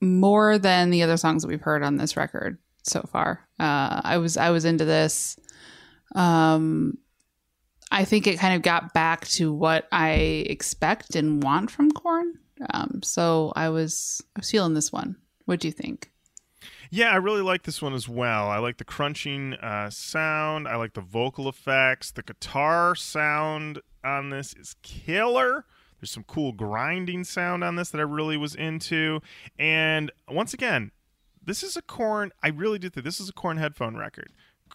[SPEAKER 2] more than the other songs that we've heard on this record so far. Uh, I was I was into this. Um, I think it kind of got back to what I expect and want from Korn. Um, so I was I was feeling this one. What do you think?
[SPEAKER 1] Yeah, I really like this one as well. I like the crunching uh, sound. I like the vocal effects. The guitar sound on this is killer. There's some cool grinding sound on this that I really was into. And once again, this is a Korn. I really do think this is a Korn headphone record.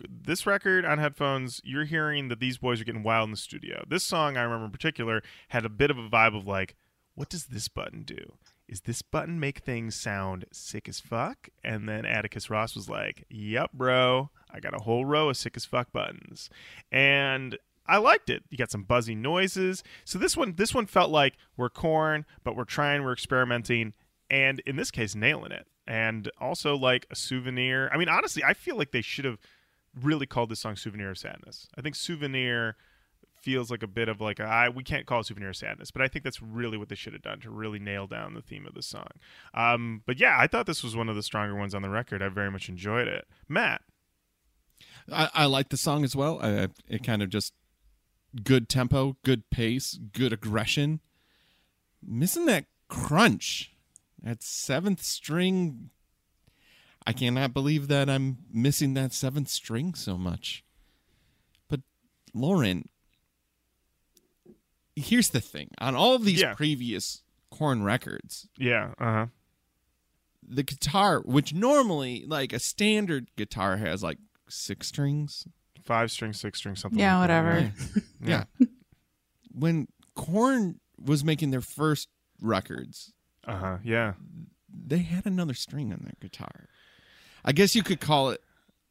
[SPEAKER 1] This record on headphones, you're hearing that these boys are getting wild in the studio. This song, I remember in particular, had a bit of a vibe of like, what does this button do? Is this button make things sound sick as fuck? And then Atticus Ross was like, Yep, bro. I got a whole row of sick as fuck buttons. And I liked it. You got some buzzy noises. So this one this one felt like we're Korn, but we're trying, we're experimenting, and in this case, nailing it. And also like a souvenir. I mean, honestly, I feel like they should have really called this song Souvenir of Sadness. I think Souvenir feels like a bit of like a, I we can't call it souvenir of sadness, but I think that's really what they should have done to really nail down the theme of the song. Um, but yeah, I thought this was one of the stronger ones on the record. I very much enjoyed it. Matt,
[SPEAKER 3] I, I like the song as well. I, it kind of just good tempo, good pace, good aggression. Missing that crunch, that seventh string. I cannot believe that I'm missing that seventh string so much. But Lorin, here's the thing: on all of these
[SPEAKER 1] Yeah.
[SPEAKER 3] previous Korn records,
[SPEAKER 1] yeah, uh huh,
[SPEAKER 3] the guitar, which normally like a standard guitar has like six strings,
[SPEAKER 1] five string, six string, something.
[SPEAKER 2] Yeah,
[SPEAKER 1] like
[SPEAKER 2] whatever.
[SPEAKER 1] right?
[SPEAKER 3] Yeah. when Korn was making their first records,
[SPEAKER 1] Uh huh. Yeah.
[SPEAKER 3] they had another string on their guitar. I guess you could call it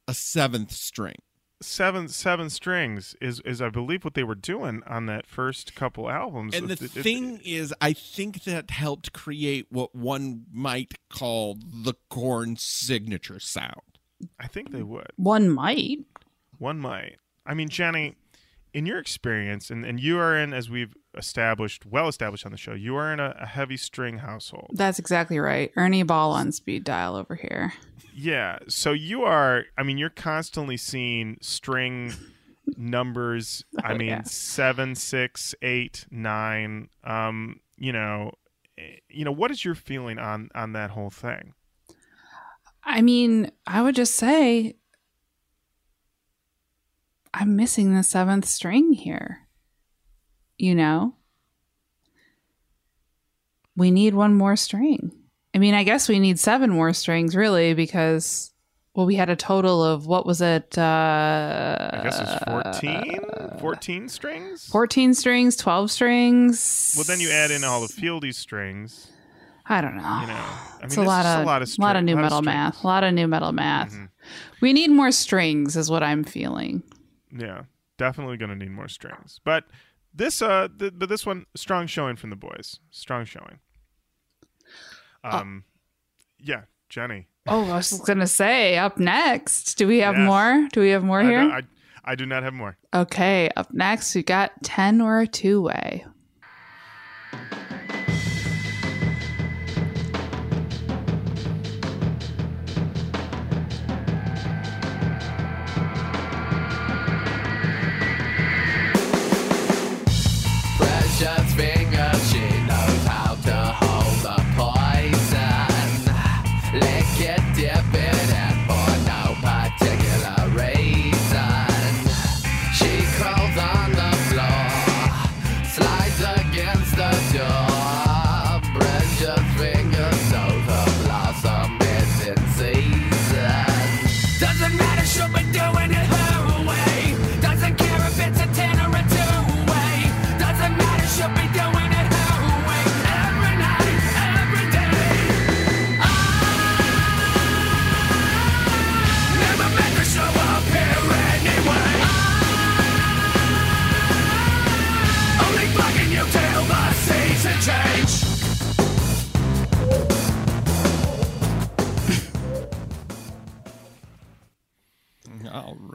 [SPEAKER 3] a seventh string.
[SPEAKER 1] Seven seven strings is is I believe what they were doing on that first couple albums.
[SPEAKER 3] And the
[SPEAKER 1] It- it-
[SPEAKER 3] thing is, I think that helped create what one might call the Korn signature sound.
[SPEAKER 1] I think they would.
[SPEAKER 2] One might.
[SPEAKER 1] One might. I mean, Jenny, in your experience, and, and you are in, as we've established, well established on the show, you are in a, a heavy string household.
[SPEAKER 2] That's exactly right. Ernie Ball on speed dial over here.
[SPEAKER 1] Yeah. So you are, I mean, you're constantly seeing string numbers. I
[SPEAKER 2] Oh,
[SPEAKER 1] mean,
[SPEAKER 2] yeah.
[SPEAKER 1] seven, six, eight, nine. Um, you know, eh, you know, what is your feeling on on that whole thing?
[SPEAKER 2] I mean, I would just say I'm missing the seventh string here. You know? We need one more string. I mean, I guess we need seven more strings, really, because, well, we had a total of, what was it? Uh,
[SPEAKER 1] I guess it's 14? 14 strings?
[SPEAKER 2] 14 strings, 12 strings.
[SPEAKER 1] Well, then you add in all the Fieldy strings.
[SPEAKER 2] I don't know.
[SPEAKER 1] You know, I mean,
[SPEAKER 2] it's a lot, of,
[SPEAKER 1] a lot of,
[SPEAKER 2] lot of new
[SPEAKER 1] lot
[SPEAKER 2] metal
[SPEAKER 1] strings.
[SPEAKER 2] math. A lot of nu metal math.
[SPEAKER 1] Mhm.
[SPEAKER 2] We need more strings, is what I'm feeling.
[SPEAKER 1] Yeah, definitely going to need more strings. But this, uh, th- but this one, strong showing from the boys. Strong showing. Um, yeah, Jenny.
[SPEAKER 2] Oh, I was gonna say up next. Do we have
[SPEAKER 1] Yes.
[SPEAKER 2] more? Do we have more
[SPEAKER 1] I,
[SPEAKER 2] here?
[SPEAKER 1] I, I do not have more.
[SPEAKER 2] okay, up next we got ten or a two way.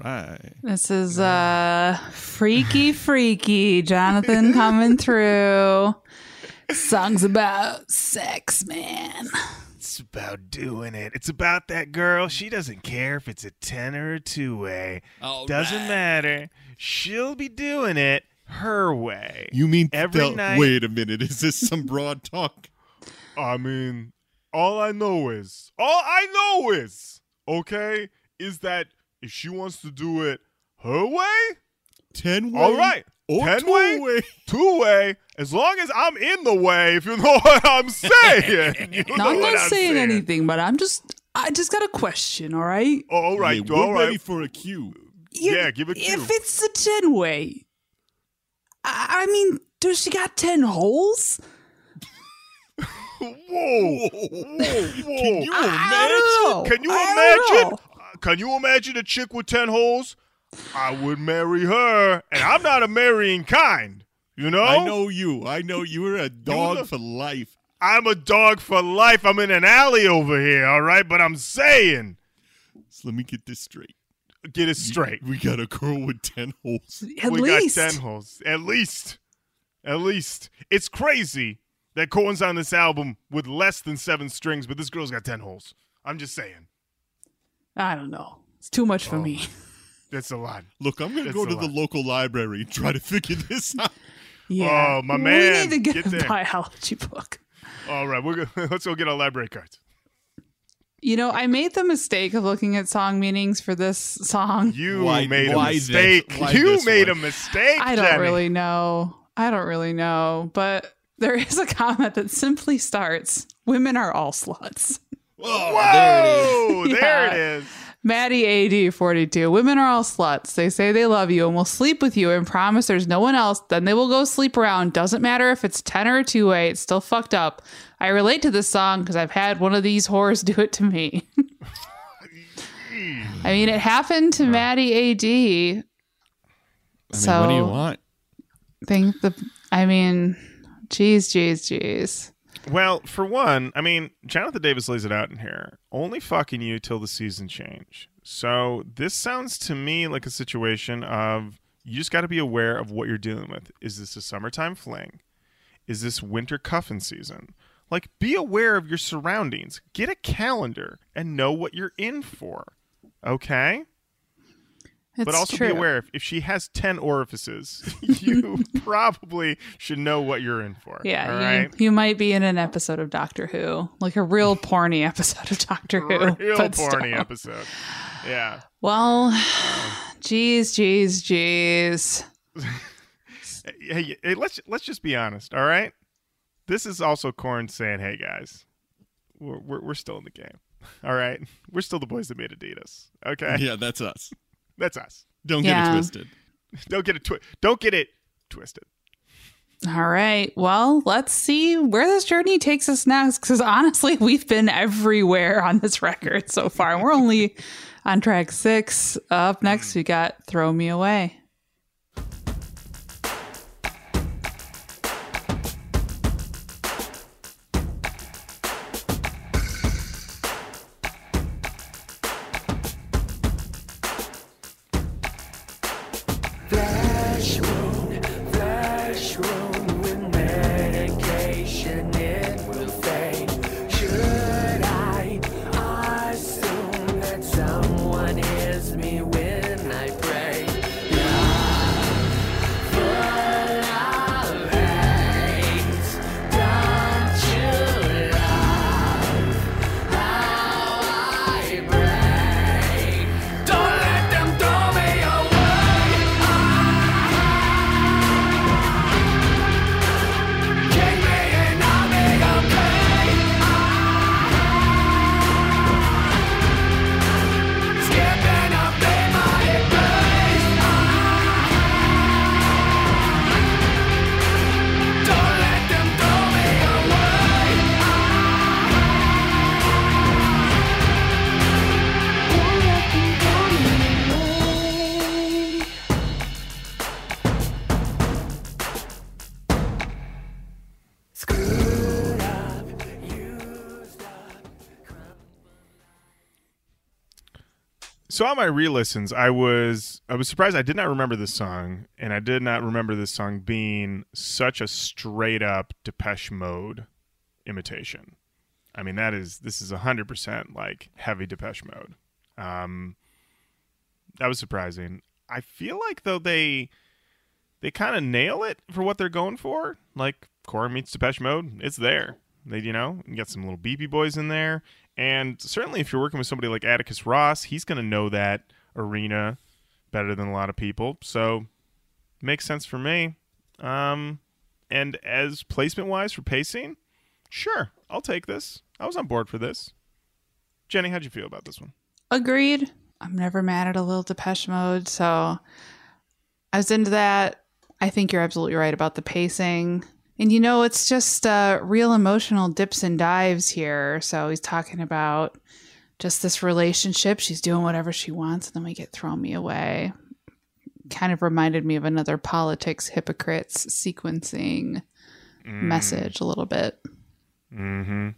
[SPEAKER 3] Right.
[SPEAKER 2] This is uh freaky freaky Jonathan coming through. Songs about sex, man.
[SPEAKER 1] It's about doing it. It's about that girl. She doesn't care if it's a 10 or a two way.
[SPEAKER 3] All
[SPEAKER 1] Doesn't
[SPEAKER 3] right.
[SPEAKER 1] matter. She'll be doing it her way.
[SPEAKER 3] You mean
[SPEAKER 1] Every
[SPEAKER 3] tell-
[SPEAKER 1] night-
[SPEAKER 3] Wait a minute. Is this some broad talk?
[SPEAKER 1] I mean, all I know is, all I know is, okay, is that if she wants to do it her way,
[SPEAKER 3] Ten way.
[SPEAKER 1] all right.
[SPEAKER 3] Or
[SPEAKER 1] Ten
[SPEAKER 3] two
[SPEAKER 1] way,
[SPEAKER 3] way.
[SPEAKER 1] two way, as long as I'm in the way, if you know what I'm saying. You
[SPEAKER 2] No,
[SPEAKER 1] know
[SPEAKER 2] I'm
[SPEAKER 1] what
[SPEAKER 2] not saying
[SPEAKER 1] saying.
[SPEAKER 2] anything, but I'm just I just got a question, all right?
[SPEAKER 1] Oh, all right,
[SPEAKER 3] Yeah, we're
[SPEAKER 1] right.
[SPEAKER 3] ready for a cue.
[SPEAKER 1] Yeah, give it
[SPEAKER 2] If it's the ten way, I, I mean, does she got ten holes?
[SPEAKER 1] Whoa, whoa, whoa!
[SPEAKER 3] Can you
[SPEAKER 2] I don't know.
[SPEAKER 1] Can you imagine?
[SPEAKER 2] Know.
[SPEAKER 1] Can you imagine a chick with ten holes? I would marry her, and I'm not a marrying kind. You know,
[SPEAKER 3] I know you. I know you are a dog
[SPEAKER 1] know-
[SPEAKER 3] for life.
[SPEAKER 1] I'm a dog for life. I'm in an alley over here, all right. But I'm saying,
[SPEAKER 3] So let me get this straight.
[SPEAKER 1] get it straight.
[SPEAKER 3] We got a girl with ten holes.
[SPEAKER 2] At
[SPEAKER 1] we
[SPEAKER 2] least.
[SPEAKER 1] got ten holes, at least. At least it's crazy that Korn's on this album with less than seven strings, but this girl's got ten holes. I'm just saying,
[SPEAKER 2] I don't know. It's too much for
[SPEAKER 1] Oh.
[SPEAKER 2] me.
[SPEAKER 1] that's a lot.
[SPEAKER 3] Look, I'm gonna go
[SPEAKER 1] a
[SPEAKER 3] to the local library and try to figure this out.
[SPEAKER 2] Yeah.
[SPEAKER 1] Oh, my man,
[SPEAKER 2] We need to
[SPEAKER 1] get
[SPEAKER 2] get,
[SPEAKER 1] there.
[SPEAKER 2] a biology book.
[SPEAKER 1] All right, we're gonna let's go get our library cards.
[SPEAKER 2] You know, I made the mistake of looking at song meanings for this song.
[SPEAKER 1] You
[SPEAKER 3] Why-
[SPEAKER 1] made a
[SPEAKER 3] why this?
[SPEAKER 1] mistake. You made
[SPEAKER 3] one?
[SPEAKER 1] a mistake.
[SPEAKER 2] I don't
[SPEAKER 1] Jenny.
[SPEAKER 2] really know. I don't really know. But there is a comment that simply starts Women are all sluts.
[SPEAKER 3] Oh,
[SPEAKER 1] Whoa, there
[SPEAKER 2] Yeah.
[SPEAKER 1] it is.
[SPEAKER 2] Maddie AD 42. Women are all sluts. They say they love you and will sleep with you and promise there's no one else. Then they will go sleep around. Doesn't matter if it's 10 or two way, it's still fucked up. I relate to this song because I've had one of these whores do it to me. I mean, it happened to Maddie AD.
[SPEAKER 3] I mean,
[SPEAKER 2] So-
[SPEAKER 3] what do you want?
[SPEAKER 2] Think the, I mean, geez, geez, geez.
[SPEAKER 1] Well, for one, I mean, Jonathan Davis lays it out in here. Only fucking you till the season change. So this sounds to me like a situation of you just got to be aware of what you're dealing with. Is this a summertime fling? Is this winter cuffing season? Like, be aware of your surroundings. Get a calendar and know what you're in for. Okay?
[SPEAKER 2] It's
[SPEAKER 1] but also
[SPEAKER 2] true.
[SPEAKER 1] be aware if, if she has 10 orifices, you probably should know what you're in for.
[SPEAKER 2] Yeah,
[SPEAKER 1] All
[SPEAKER 2] you,
[SPEAKER 1] right?
[SPEAKER 2] you might be in an episode of Doctor Who, like a real porny episode of Doctor Who.
[SPEAKER 1] Real porny
[SPEAKER 2] still.
[SPEAKER 1] episode. Yeah.
[SPEAKER 2] Well, geez, geez, geez.
[SPEAKER 1] Hey, hey, let's let's just be honest, all right? This is also Korn saying, "Hey guys, we're, we're we're still in the game, all right? We're still the boys that made Adidas, okay?
[SPEAKER 3] Yeah, that's us.
[SPEAKER 1] That's us.
[SPEAKER 3] Don't
[SPEAKER 2] Yeah.
[SPEAKER 3] get it twisted.
[SPEAKER 1] Don't get it twi- don't get it twisted.
[SPEAKER 2] All right. Well, let's see where this journey takes us next. Because honestly, we've been everywhere on this record so far. We're only on track six. Up next, mm. we got Throw Me Away.
[SPEAKER 1] So on my re-listens, I was I was surprised I did not remember this song, and I did not remember this song being such a straight up Depeche Mode imitation. I mean, that is this is hundred percent like heavy Depeche Mode. Um, that was surprising. I feel like though they they kind of nail it for what they're going for. Like Korn meets Depeche Mode, it's there. They you know you got some little BB boys in there, and certainly if you're working with somebody like Atticus Ross, he's going to know that arena better than a lot of people. So makes sense for me. Um, and as placement wise for pacing, sure, I'll take this. I was on board for this. Jenny, how'd you feel about this one?
[SPEAKER 2] Agreed. I'm never mad at a little Depeche Mode, so I was into that. I think you're absolutely right about the pacing. And you know, it's just uh, real emotional dips and dives here. So he's talking about just this relationship. She's doing whatever she wants, and then we get thrown me away. Kind of reminded me of another politics hypocrites sequencing message a little bit.
[SPEAKER 1] Mm-hmm.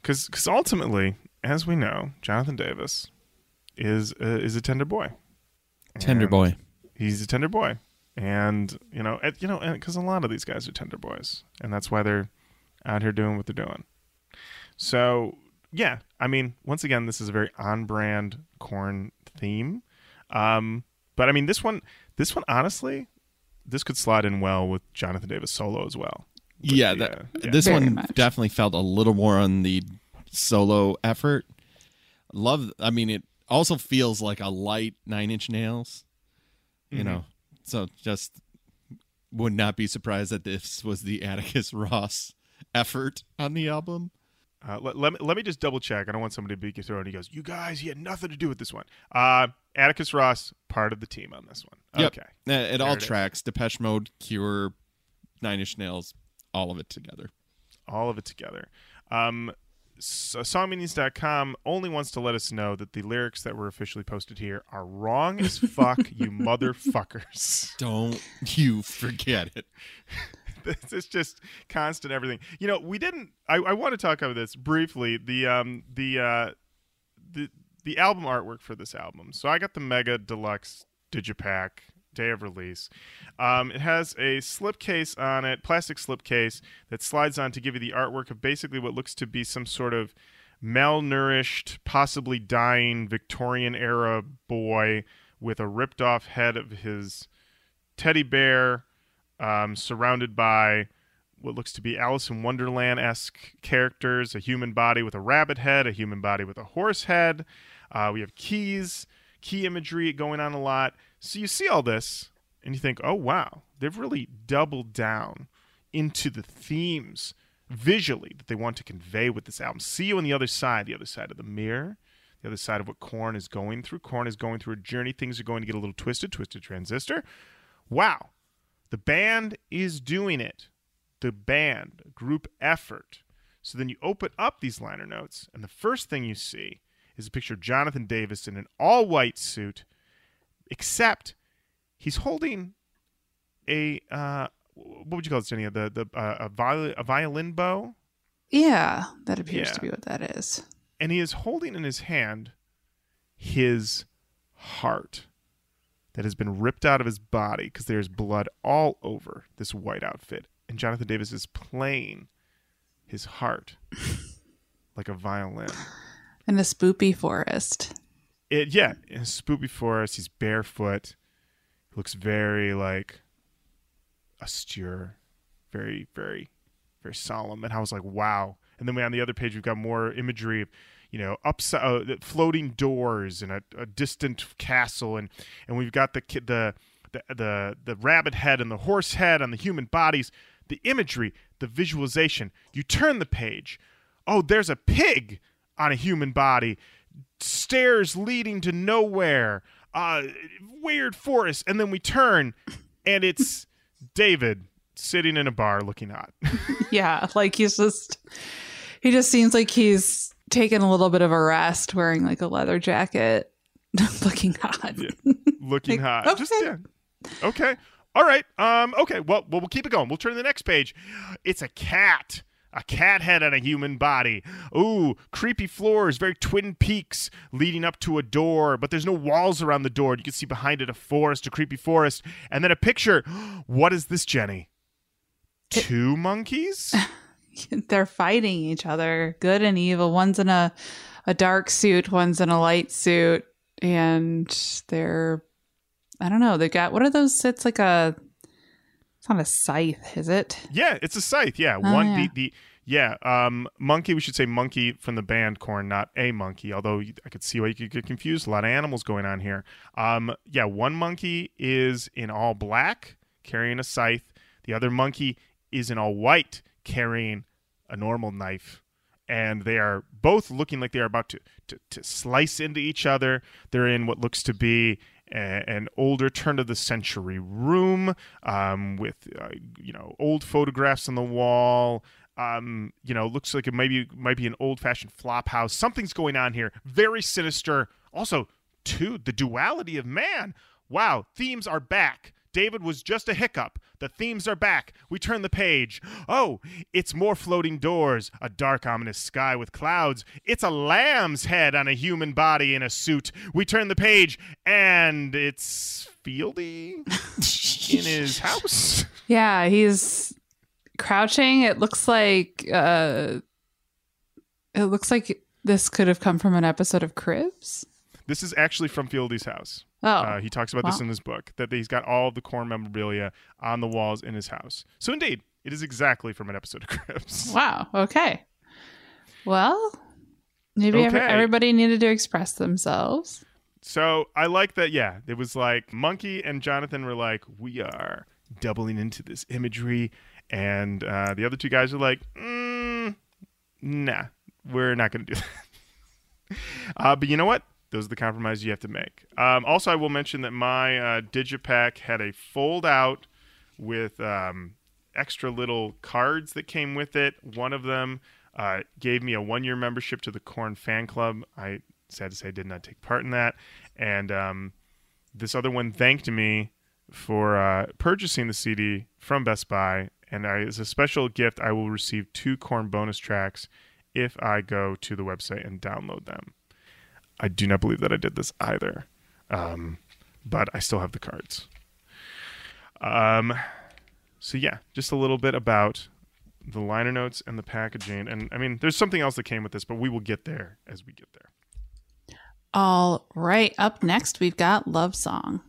[SPEAKER 1] Because because ultimately, as we know, Jonathan Davis is uh, is a tender boy.
[SPEAKER 3] Tender boy.
[SPEAKER 1] He's a tender boy, and you know, and, you know, because a lot of these guys are tender boys, and that's why they're out here doing what they're doing. So yeah, I mean, once again, this is a very on-brand Korn theme. Um, but I mean, this one, this one, honestly, this could slide in well with Jonathan Davis solo as well.
[SPEAKER 3] Yeah,
[SPEAKER 1] the,
[SPEAKER 3] that,
[SPEAKER 1] uh, yeah.
[SPEAKER 3] this
[SPEAKER 2] Very
[SPEAKER 3] one
[SPEAKER 2] much.
[SPEAKER 3] definitely felt a little more on the solo effort. Love, I mean, it also feels like a light Nine Inch Nails. You
[SPEAKER 1] Mhm.
[SPEAKER 3] know, so just would not be surprised that this was the Atticus Ross effort on the album.
[SPEAKER 1] Uh, let, let, me, let me just double check. I don't want somebody to throat. And he goes, "You guys, he had nothing to do with this one." Uh, Atticus Ross, part of the team on this one.
[SPEAKER 3] Yep.
[SPEAKER 1] Okay,
[SPEAKER 3] Uh, It all
[SPEAKER 1] it is.
[SPEAKER 3] tracks. Depeche Mode, Cure, Nine Inch Nails, all of it together.
[SPEAKER 1] all of it together. Um, songmeanings.com only wants to let us know that the lyrics that were officially posted here are wrong as fuck, you motherfuckers.
[SPEAKER 3] Don't you forget it.
[SPEAKER 1] this is just constant everything. You know, we didn't. I, I want to talk about this briefly. The um the uh the the album artwork for this album. So I got the Mega Deluxe Digipack day of release. Um, it has a slipcase on it, plastic slipcase that slides on to give you the artwork of basically what looks to be some sort of malnourished, possibly dying Victorian era boy with a ripped off head of his teddy bear um, surrounded by what looks to be Alice in Wonderland esque characters a human body with a rabbit head, a human body with a horse head. Uh, we have keys, key imagery going on a lot. So you see all this and you think, oh, wow, they've really doubled down into the themes visually that they want to convey with this album. See you on the other side, the other side of the mirror, the other side of what Korn is going through. Korn is going through a journey. Things are going to get a little twisted, twisted transistor. Wow. The band is doing it. The band, group effort. So then you open up these liner notes, and the first thing you see is a picture of Jonathan Davis in an all white suit, except he's holding a, uh, what would you call it, Jenny? The, the, uh, a, viol- a violin bow?
[SPEAKER 2] Yeah, that appears
[SPEAKER 1] Yeah.
[SPEAKER 2] to be what that is.
[SPEAKER 1] and he is holding in his hand his heart that has been ripped out of his body because there's blood all over this white outfit. And Jonathan Davis is playing his heart like a violin.
[SPEAKER 2] In a spoopy forest.
[SPEAKER 1] It yeah, in spoopy forest, he's barefoot. He looks very like austere, very, very, very solemn. And I was like, wow. And then we on the other page we've got more imagery of, you know, upside uh, floating doors and a, a distant castle, and and we've got the the the the the rabbit head and the horse head on the human bodies. The imagery, the visualization. You turn the page. Oh, there's a pig on a human body. Stairs leading to nowhere. Uh, weird forest, and then we turn, and it's David sitting in a bar looking hot.
[SPEAKER 2] Yeah, like he's just he just seems like he's taken a little bit of a rest wearing like a leather jacket looking hot.
[SPEAKER 1] looking
[SPEAKER 2] Like,
[SPEAKER 1] hot. Just
[SPEAKER 2] okay.
[SPEAKER 1] yeah. Okay. All right. Um. Okay. Well, well, we'll keep it going. We'll turn to the next page. It's a cat A cat head on a human body. Ooh, creepy floors, very Twin Peaks, leading up to a door, but there's no walls around the door. You can see behind it a forest, a creepy forest, and then a picture. What is this, Jenny? Two monkeys?
[SPEAKER 4] They're fighting each other, good and evil. One's in a a dark suit, one's in a light suit, and they're I don't know. They got what are those? It's like a it's not a scythe, is it?
[SPEAKER 1] Yeah, it's a scythe. Yeah, one
[SPEAKER 4] Oh, yeah.
[SPEAKER 1] the the yeah um Munky. We should say Munky from the band Korn, not a monkey. Although I could see why you could get confused. A lot of animals going on here. Um, yeah, one Munky is in all black carrying a scythe. The other Munky is in all white carrying a normal knife. And they are both looking like they are about to, to, to slice into each other. They're in what looks to be an older turn of the century room um, with uh, you know old photographs on the wall. Um, you know, looks like it maybe might be an old fashioned flop house. Something's going on here. Very sinister. Also, too, the duality of man. Wow, themes are back. David was just a hiccup. The themes are back. We turn the page. Oh, it's more floating doors, a dark, ominous sky with clouds. It's a lamb's head on a human body in a suit. We turn the page, and it's Fieldy in his house.
[SPEAKER 4] Yeah, he's crouching. It looks like uh it looks like this could have come from an episode of Cribs.
[SPEAKER 1] This is actually from Fieldy's house.
[SPEAKER 4] Oh.
[SPEAKER 1] Uh, he talks about this in his book that he's got all the Korn memorabilia on the walls in his house. So, indeed, it is exactly from an episode of Cribs.
[SPEAKER 4] wow. Okay. Well, maybe every-
[SPEAKER 1] Okay.
[SPEAKER 4] everybody needed to express themselves.
[SPEAKER 1] So I like that. Yeah, it was like Munky and Jonathan were like, we are doubling into this imagery, and uh, the other two guys are like, mm, nah, we're not going to do that. uh, but you know what? Those are the compromises you have to make. Um, also, I will mention that my uh, Digipack had a fold out with um, extra little cards that came with it. One of them uh, gave me a one year membership to the Korn Fan Club. I sad to say did not take part in that. And um, this other one thanked me for uh, purchasing the CD from Best Buy. And I, as a special gift, I will receive two Korn bonus tracks if I go to the website and download them. I do not believe that I did this either, um, but I still have the cards. Um, so yeah, just a little bit about the liner notes and the packaging, and I mean, there's something else that came with this, but we will get there as we get there.
[SPEAKER 4] All right. Up next, we've got Love Song.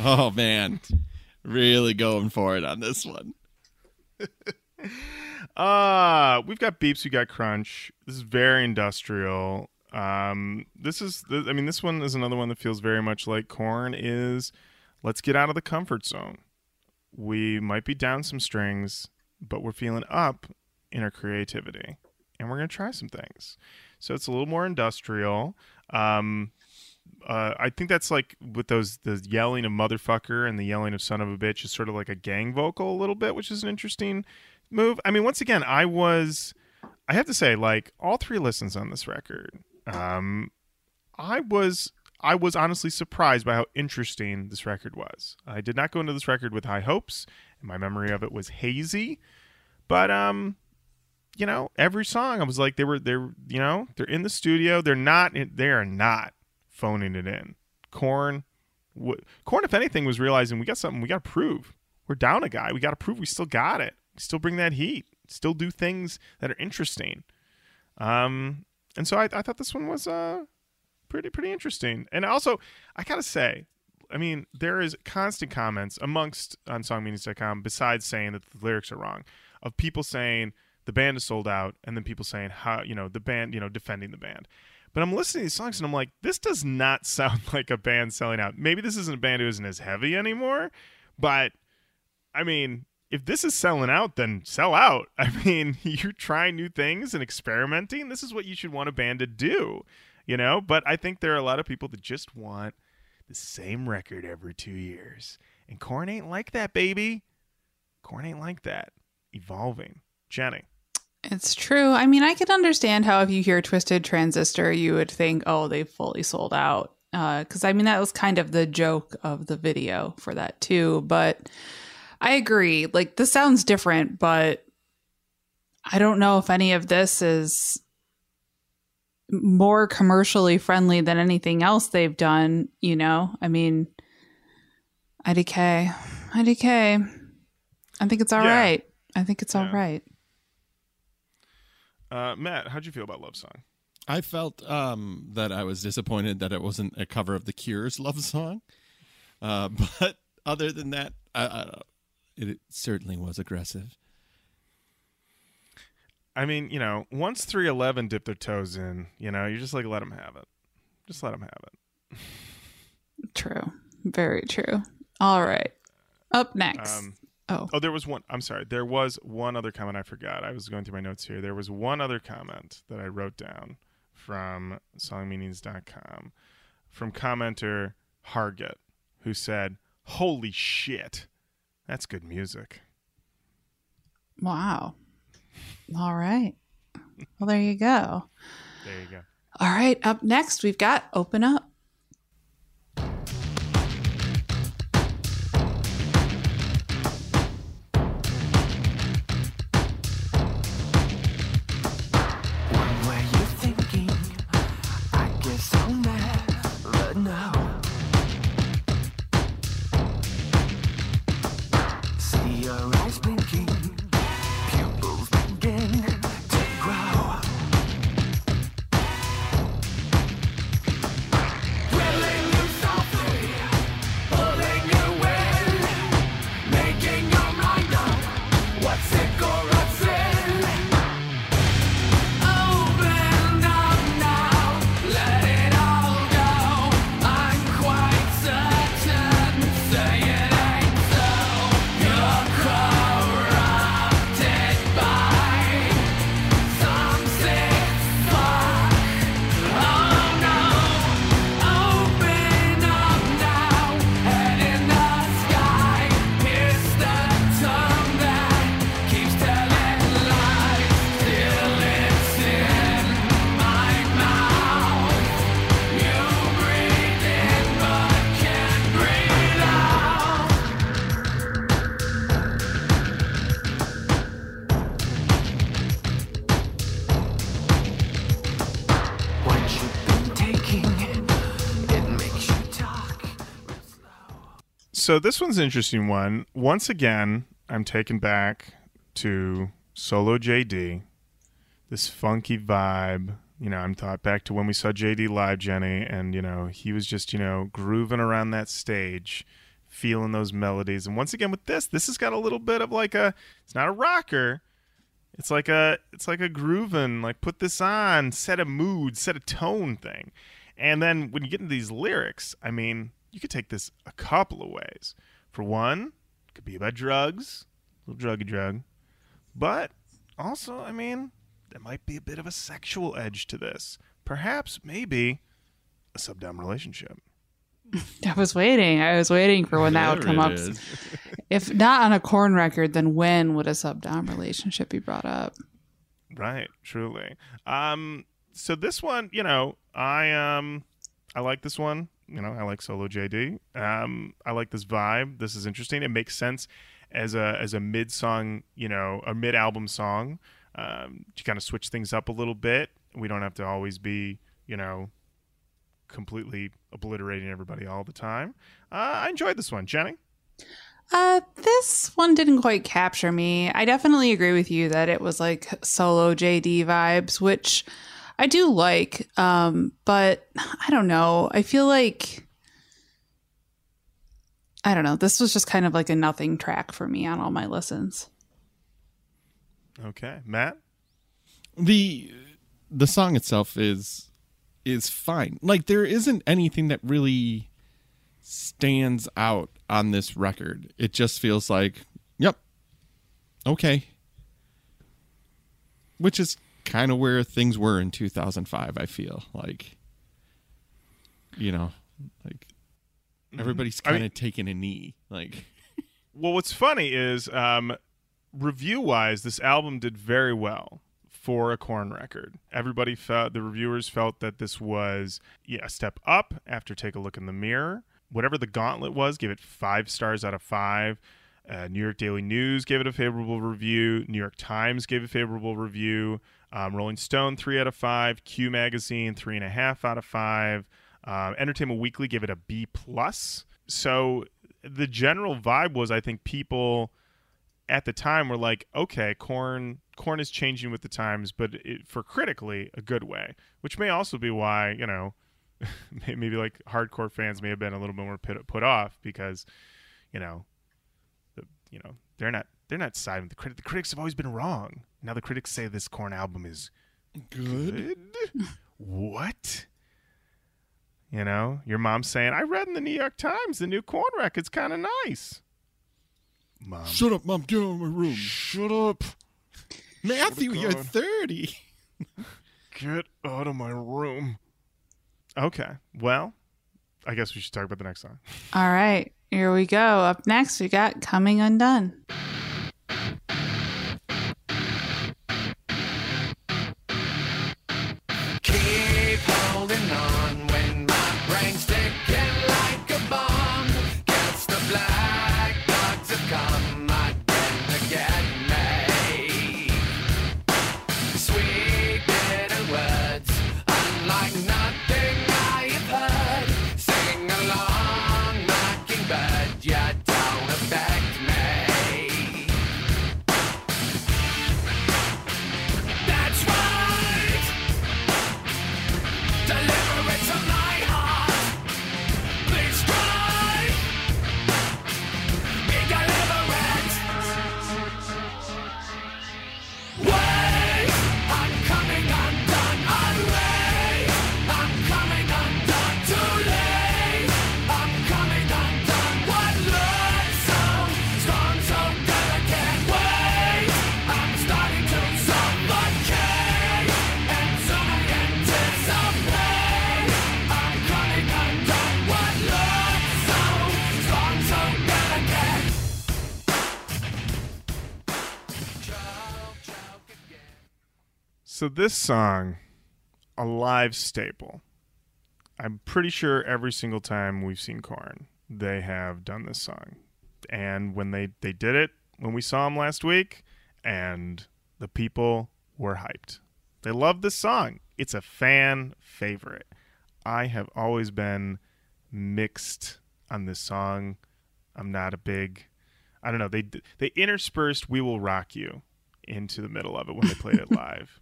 [SPEAKER 3] Oh man, really going for it on this one.
[SPEAKER 1] Uh, we've got beeps, we got crunch. This is very industrial. Um, this is, th- I mean, this one is another one that feels very much like Korn is. Let's get out of the comfort zone. We might be down some strings, but we're feeling up in our creativity. and we're going to try some things. So it's a little more industrial. Um, uh, I think that's like with those the yelling of motherfucker and the yelling of son of a bitch is sort of like a gang vocal a little bit, which is an interesting move. I mean, once again, I was I have to say, like all three listens on this record, um, I was I was honestly surprised by how interesting this record was. I did not go into this record with high hopes, and my memory of it was hazy. But um, you know, every song I was like, they were they're you know they're in the studio. They're not they are not phoning it in. Korn, Korn, if anything, was realizing we got something we got to prove. We're down a guy. We got to prove we still got it. We still bring that heat. Still do things that are interesting. Um, and so I, I thought this one was uh pretty pretty interesting. And also, I gotta say, I mean, there is constant comments amongst on songmeanings.com besides saying that the lyrics are wrong, of people saying the band is sold out, and then people saying how you know the band, you know, defending the band. But I'm listening to these songs and I'm like, this does not sound like a band selling out. Maybe this isn't a band who isn't as heavy anymore, but I mean, if this is selling out, then sell out. I mean, you're trying new things and experimenting. This is what you should want a band to do, you know? But I think there are a lot of people that just want the same record every two years. And Korn ain't like that, baby. Korn ain't like that. Evolving. Jenny.
[SPEAKER 2] It's true. I mean, I can understand how if you hear Twisted Transistor, you would think, oh, they fully sold out. Uh, because, I mean, that was kind of the joke of the video for that, too. But I agree. Like, this sounds different, but I don't know if any of this is more commercially friendly than anything else they've done. You know, I mean, IDK, IDK. I think it's all
[SPEAKER 1] Yeah.
[SPEAKER 2] right. I think it's all
[SPEAKER 1] Yeah.
[SPEAKER 2] right.
[SPEAKER 1] Uh, Matt, how'd you feel about Love Song?
[SPEAKER 3] I felt um, that I was disappointed that it wasn't a cover of the Cure's love song. Uh, but other than that, I, I, it, it certainly was aggressive.
[SPEAKER 1] I mean, you know, once 311 dipped their toes in, you know, you just like let them have it. Just let them have it.
[SPEAKER 2] True. Very true. All right. Up next.
[SPEAKER 1] Um,
[SPEAKER 2] oh,
[SPEAKER 1] Oh, there was one. I'm sorry. There was one other comment I forgot. I was going through my notes here. There was one other comment that I wrote down from songmeanings.com from commenter Hargett, who said, Holy shit, that's good music.
[SPEAKER 2] wow. All right. Well, there you go.
[SPEAKER 1] There you go.
[SPEAKER 2] All right. Up next, we've got Open Up.
[SPEAKER 4] So
[SPEAKER 1] this one's an interesting one. Once again, I'm taken back to solo JD. This funky vibe. You know, I'm thought back to when we saw JD live, Jenny, and you know, he was just, you know, grooving around that stage, feeling those melodies. And once again with this, this has got a little bit of like a it's not a rocker. It's like a it's like a grooving, like put this on, set a mood, set a tone thing. And then when you get into these lyrics, I mean, you could take this a couple of ways. For one, it could be about drugs, a little druggy drug. But also, I mean, there might be a bit of a sexual edge to this. Perhaps, maybe, a sub dom relationship.
[SPEAKER 2] I was waiting. I was waiting for when that would come up. If not on a Korn record, then when would a sub dom relationship be brought up?
[SPEAKER 1] Right, truly. Um, so this one, you know, I um, I like this one. You know, I like solo JD. Um, I like this vibe. This is interesting. It makes sense as a as a mid song, you know, a mid album song. Um, to kind of switch things up a little bit. We don't have to always be, you know, completely obliterating everybody all the time. Uh, I enjoyed this one, Jenny.
[SPEAKER 2] Uh, this one didn't quite capture me. I definitely agree with you that it was like solo JD vibes, which I do like. Um, but I don't know. I feel like I don't know. This was just kind of like a nothing track for me on all my listens.
[SPEAKER 1] Okay, Matt.
[SPEAKER 3] the the song itself is is fine. Like there isn't anything that really stands out on this record. It just feels like, yep, okay. Which is kind of where things were in 2005, I feel. Like you know, like everybody's
[SPEAKER 1] I mean-
[SPEAKER 3] kind of taking a knee. Like
[SPEAKER 1] Well, what's funny is um, review wise, this album did very well for a Korn record. Everybody felt the reviewers felt that this was yeah, a step up after Take a Look in the Mirror. Whatever the gauntlet was, give it five stars out of five. Uh, New York Daily News gave it a favorable review. New York Times gave a favorable review. Um, Rolling Stone three out of five. Q Magazine three and a half out of five. Um, Entertainment Weekly gave it a B plus. So the general vibe was, I think people at the time were like, okay, Korn Korn is changing with the times, but it, for critically a good way, which may also be why you know maybe like hardcore fans may have been a little bit more put, put off because you know the, you know they're not they're not siding with the critic. The critics have always been wrong. Now the critics say this Korn album is good. what? You know, your mom's saying, I read in the New York Times the new Korn record's kind of nice. Mom,
[SPEAKER 3] Shut up, mom, get out of my room.
[SPEAKER 1] shut up.
[SPEAKER 3] Matthew, you're 30.
[SPEAKER 1] Get out of my room. Okay. Well, I guess we should talk about the next song.
[SPEAKER 2] All right, here we go. Up next, we got Coming Undone.
[SPEAKER 4] So
[SPEAKER 1] this song, a live staple. I'm pretty sure every single time we've seen Korn, they have done this song. And when they, they did it, when we saw them last week, and the people were hyped. They love this song. It's a fan favorite. I have always been mixed on this song. I'm not a big I don't know. They they interspersed "We Will Rock You" into the middle of it when they played it live,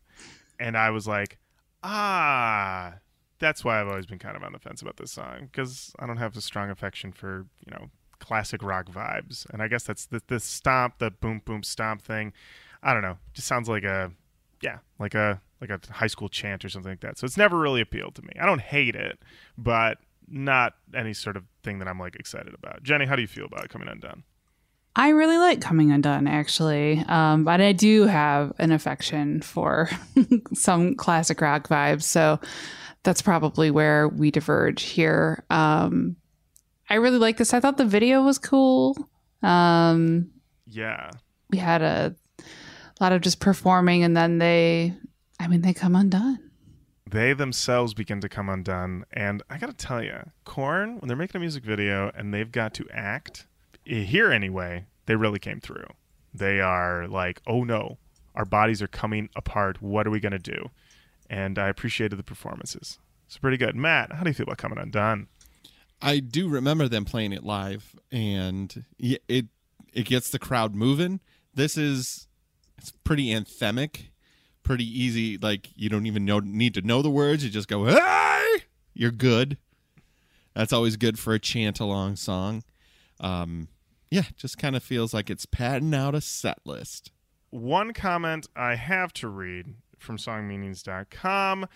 [SPEAKER 1] and I was like, ah, that's why I've always been kind of on the fence about this song because I don't have a strong affection for you know classic rock vibes, and I guess that's the the stomp, the boom boom stomp thing. I don't know. Just sounds like a yeah, like a like a high school chant or something like that. So it's never really appealed to me. I don't hate it, but not any sort of thing that I'm like excited about. Jenny, how do you feel about it coming undone?
[SPEAKER 2] I really like Coming Undone, actually. Um, but I do have an affection for some classic rock vibes. So that's probably where we diverge here. Um, I really like this. I thought the video was cool. Um,
[SPEAKER 1] Yeah.
[SPEAKER 2] we had a lot of just performing, and then they, I mean, they come undone.
[SPEAKER 1] They themselves begin to come undone. And I got to tell you, Korn, when they're making a music video and they've got to act, here anyway, they really came through. They are like, oh no, our bodies are coming apart. What are we going to do? And I appreciated the performances. It's pretty good. Matt, how do you feel about coming undone?
[SPEAKER 3] I do remember them playing it live, and it it gets the crowd moving. This is it's pretty anthemic, pretty easy. Like you don't even know need to know the words. You just go, "Hey!" You're good. That's always good for a chant along song. Um, yeah, just kind of feels like it's padding out a set list.
[SPEAKER 1] one comment I have to read from songmeanings.com.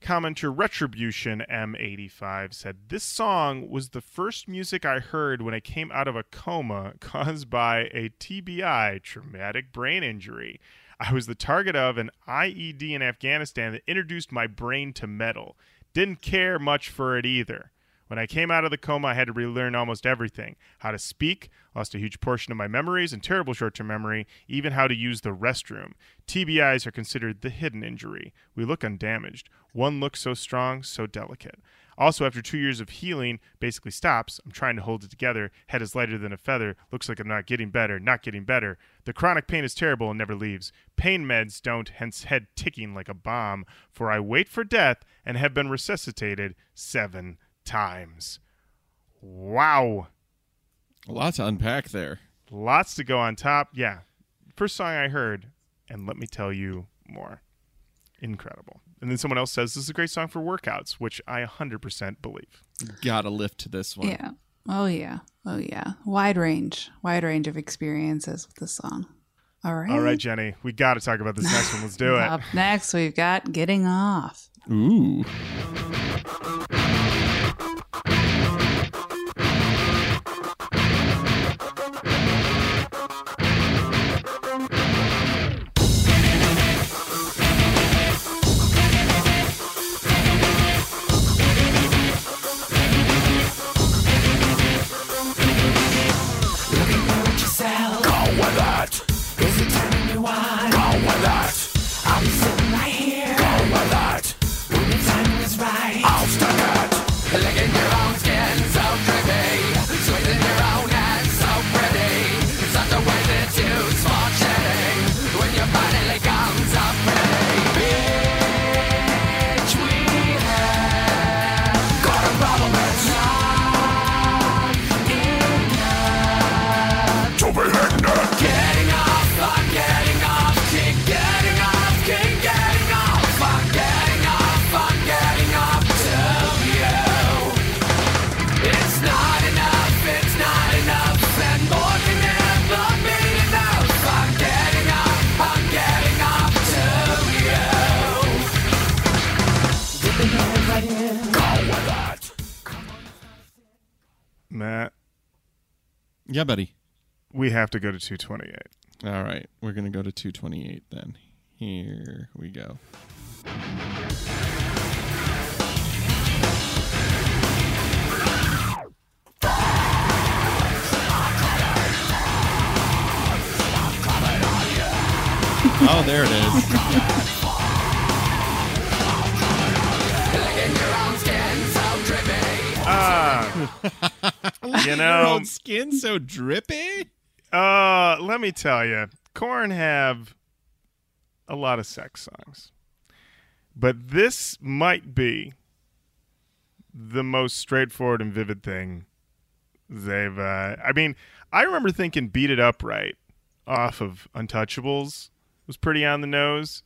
[SPEAKER 1] Commenter Retribution M85 said, This song was the first music I heard when I came out of a coma caused by a TBI, traumatic brain injury. I was the target of an IED in Afghanistan that introduced my brain to metal. Didn't care much for it either. When I came out of the coma, I had to relearn almost everything how to speak, lost a huge portion of my memories and terrible short term memory, even how to use the restroom. TBIs are considered the hidden injury. We look undamaged. One looks so strong, so delicate. Also, after two years of healing, basically stops. I'm trying to hold it together. Head is lighter than a feather. Looks like I'm not getting better, not getting better. The chronic pain is terrible and never leaves. Pain meds don't, hence head ticking like a bomb. For I wait for death and have been resuscitated seven times. Wow.
[SPEAKER 3] A lot to unpack there.
[SPEAKER 1] Lots to go on top. Yeah. First song I heard, and let me tell you more. Incredible. And then someone else says this is a great song for workouts, which I 100% believe.
[SPEAKER 3] Gotta lift to this one.
[SPEAKER 2] Yeah. Oh yeah. Oh yeah. Wide range. Wide range of experiences with this song. All right.
[SPEAKER 1] All right, Jenny, we got to talk about this next one. Let's do it.
[SPEAKER 2] Up next, we've got Getting Off.
[SPEAKER 3] Ooh. Yeah, buddy.
[SPEAKER 1] we have to go to 228.
[SPEAKER 3] All right, we're gonna go to 228 then. Here we go. Oh, there it is.
[SPEAKER 1] Ah, you know,
[SPEAKER 3] old skin so drippy.
[SPEAKER 1] uh, let me tell you, Korn have a lot of sex songs, but this might be the most straightforward and vivid thing they've. Uh, I mean, I remember thinking "Beat It Up Right" off of Untouchables was pretty on the nose,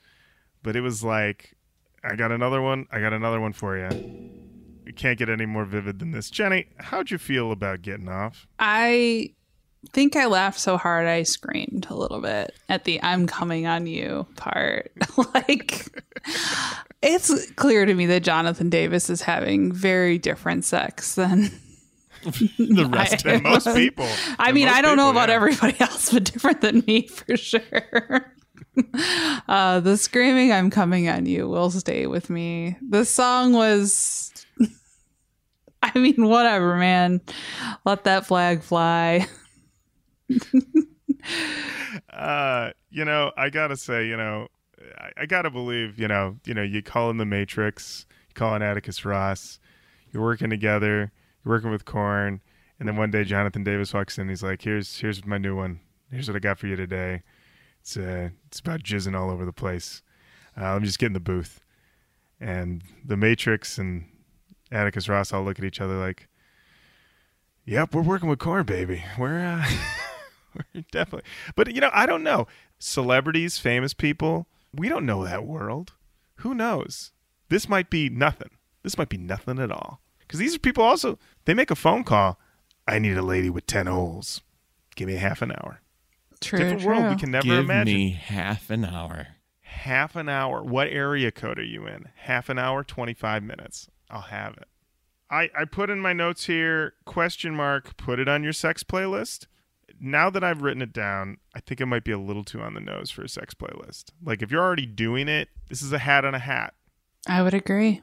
[SPEAKER 1] but it was like, I got another one. I got another one for you. Can't get any more vivid than this. Jenny, how'd you feel about getting off?
[SPEAKER 2] I think I laughed so hard I screamed a little bit at the I'm coming on you part. like it's clear to me that Jonathan Davis is having very different sex than
[SPEAKER 3] the rest
[SPEAKER 2] I-
[SPEAKER 3] of
[SPEAKER 1] most people.
[SPEAKER 2] I mean, I don't know about
[SPEAKER 1] yeah.
[SPEAKER 2] everybody else, but different than me for sure. uh, the screaming "I'm coming on you" will stay with me. The song was, I mean, whatever, man. Let that flag fly.
[SPEAKER 1] uh, you know, I gotta say, you know, I, I gotta believe, you know, you know, you call in the Matrix, you call in Atticus Ross, you're working together, you're working with Korn, and then one day Jonathan Davis walks in, he's like, "Here's here's my new one. Here's what I got for you today. It's uh, it's about jizzing all over the place. Uh, me just get in the booth." And the Matrix and Atticus Ross all look at each other like, "Yep, we're working with Korn baby. We're uh, we're definitely." But you know, I don't know. Celebrities, famous people, we don't know that world. Who knows? This might be nothing. This might be nothing at all. Because these are people also, they make a phone call. I need a lady with 10 holes. Give me half an hour.
[SPEAKER 2] True,
[SPEAKER 1] Different
[SPEAKER 2] true.
[SPEAKER 1] world we can never imagine.
[SPEAKER 3] Give
[SPEAKER 1] imagine.
[SPEAKER 3] me half an hour.
[SPEAKER 1] Half an hour. What area code are you in? Half an hour, 25 minutes. I'll have it. I, I put in my notes here, question mark, put it on your sex playlist. Now that I've written it down, I think it might be a little too on the nose for a sex playlist. Like if you're already doing it, this is a hat on a hat.
[SPEAKER 2] I would agree.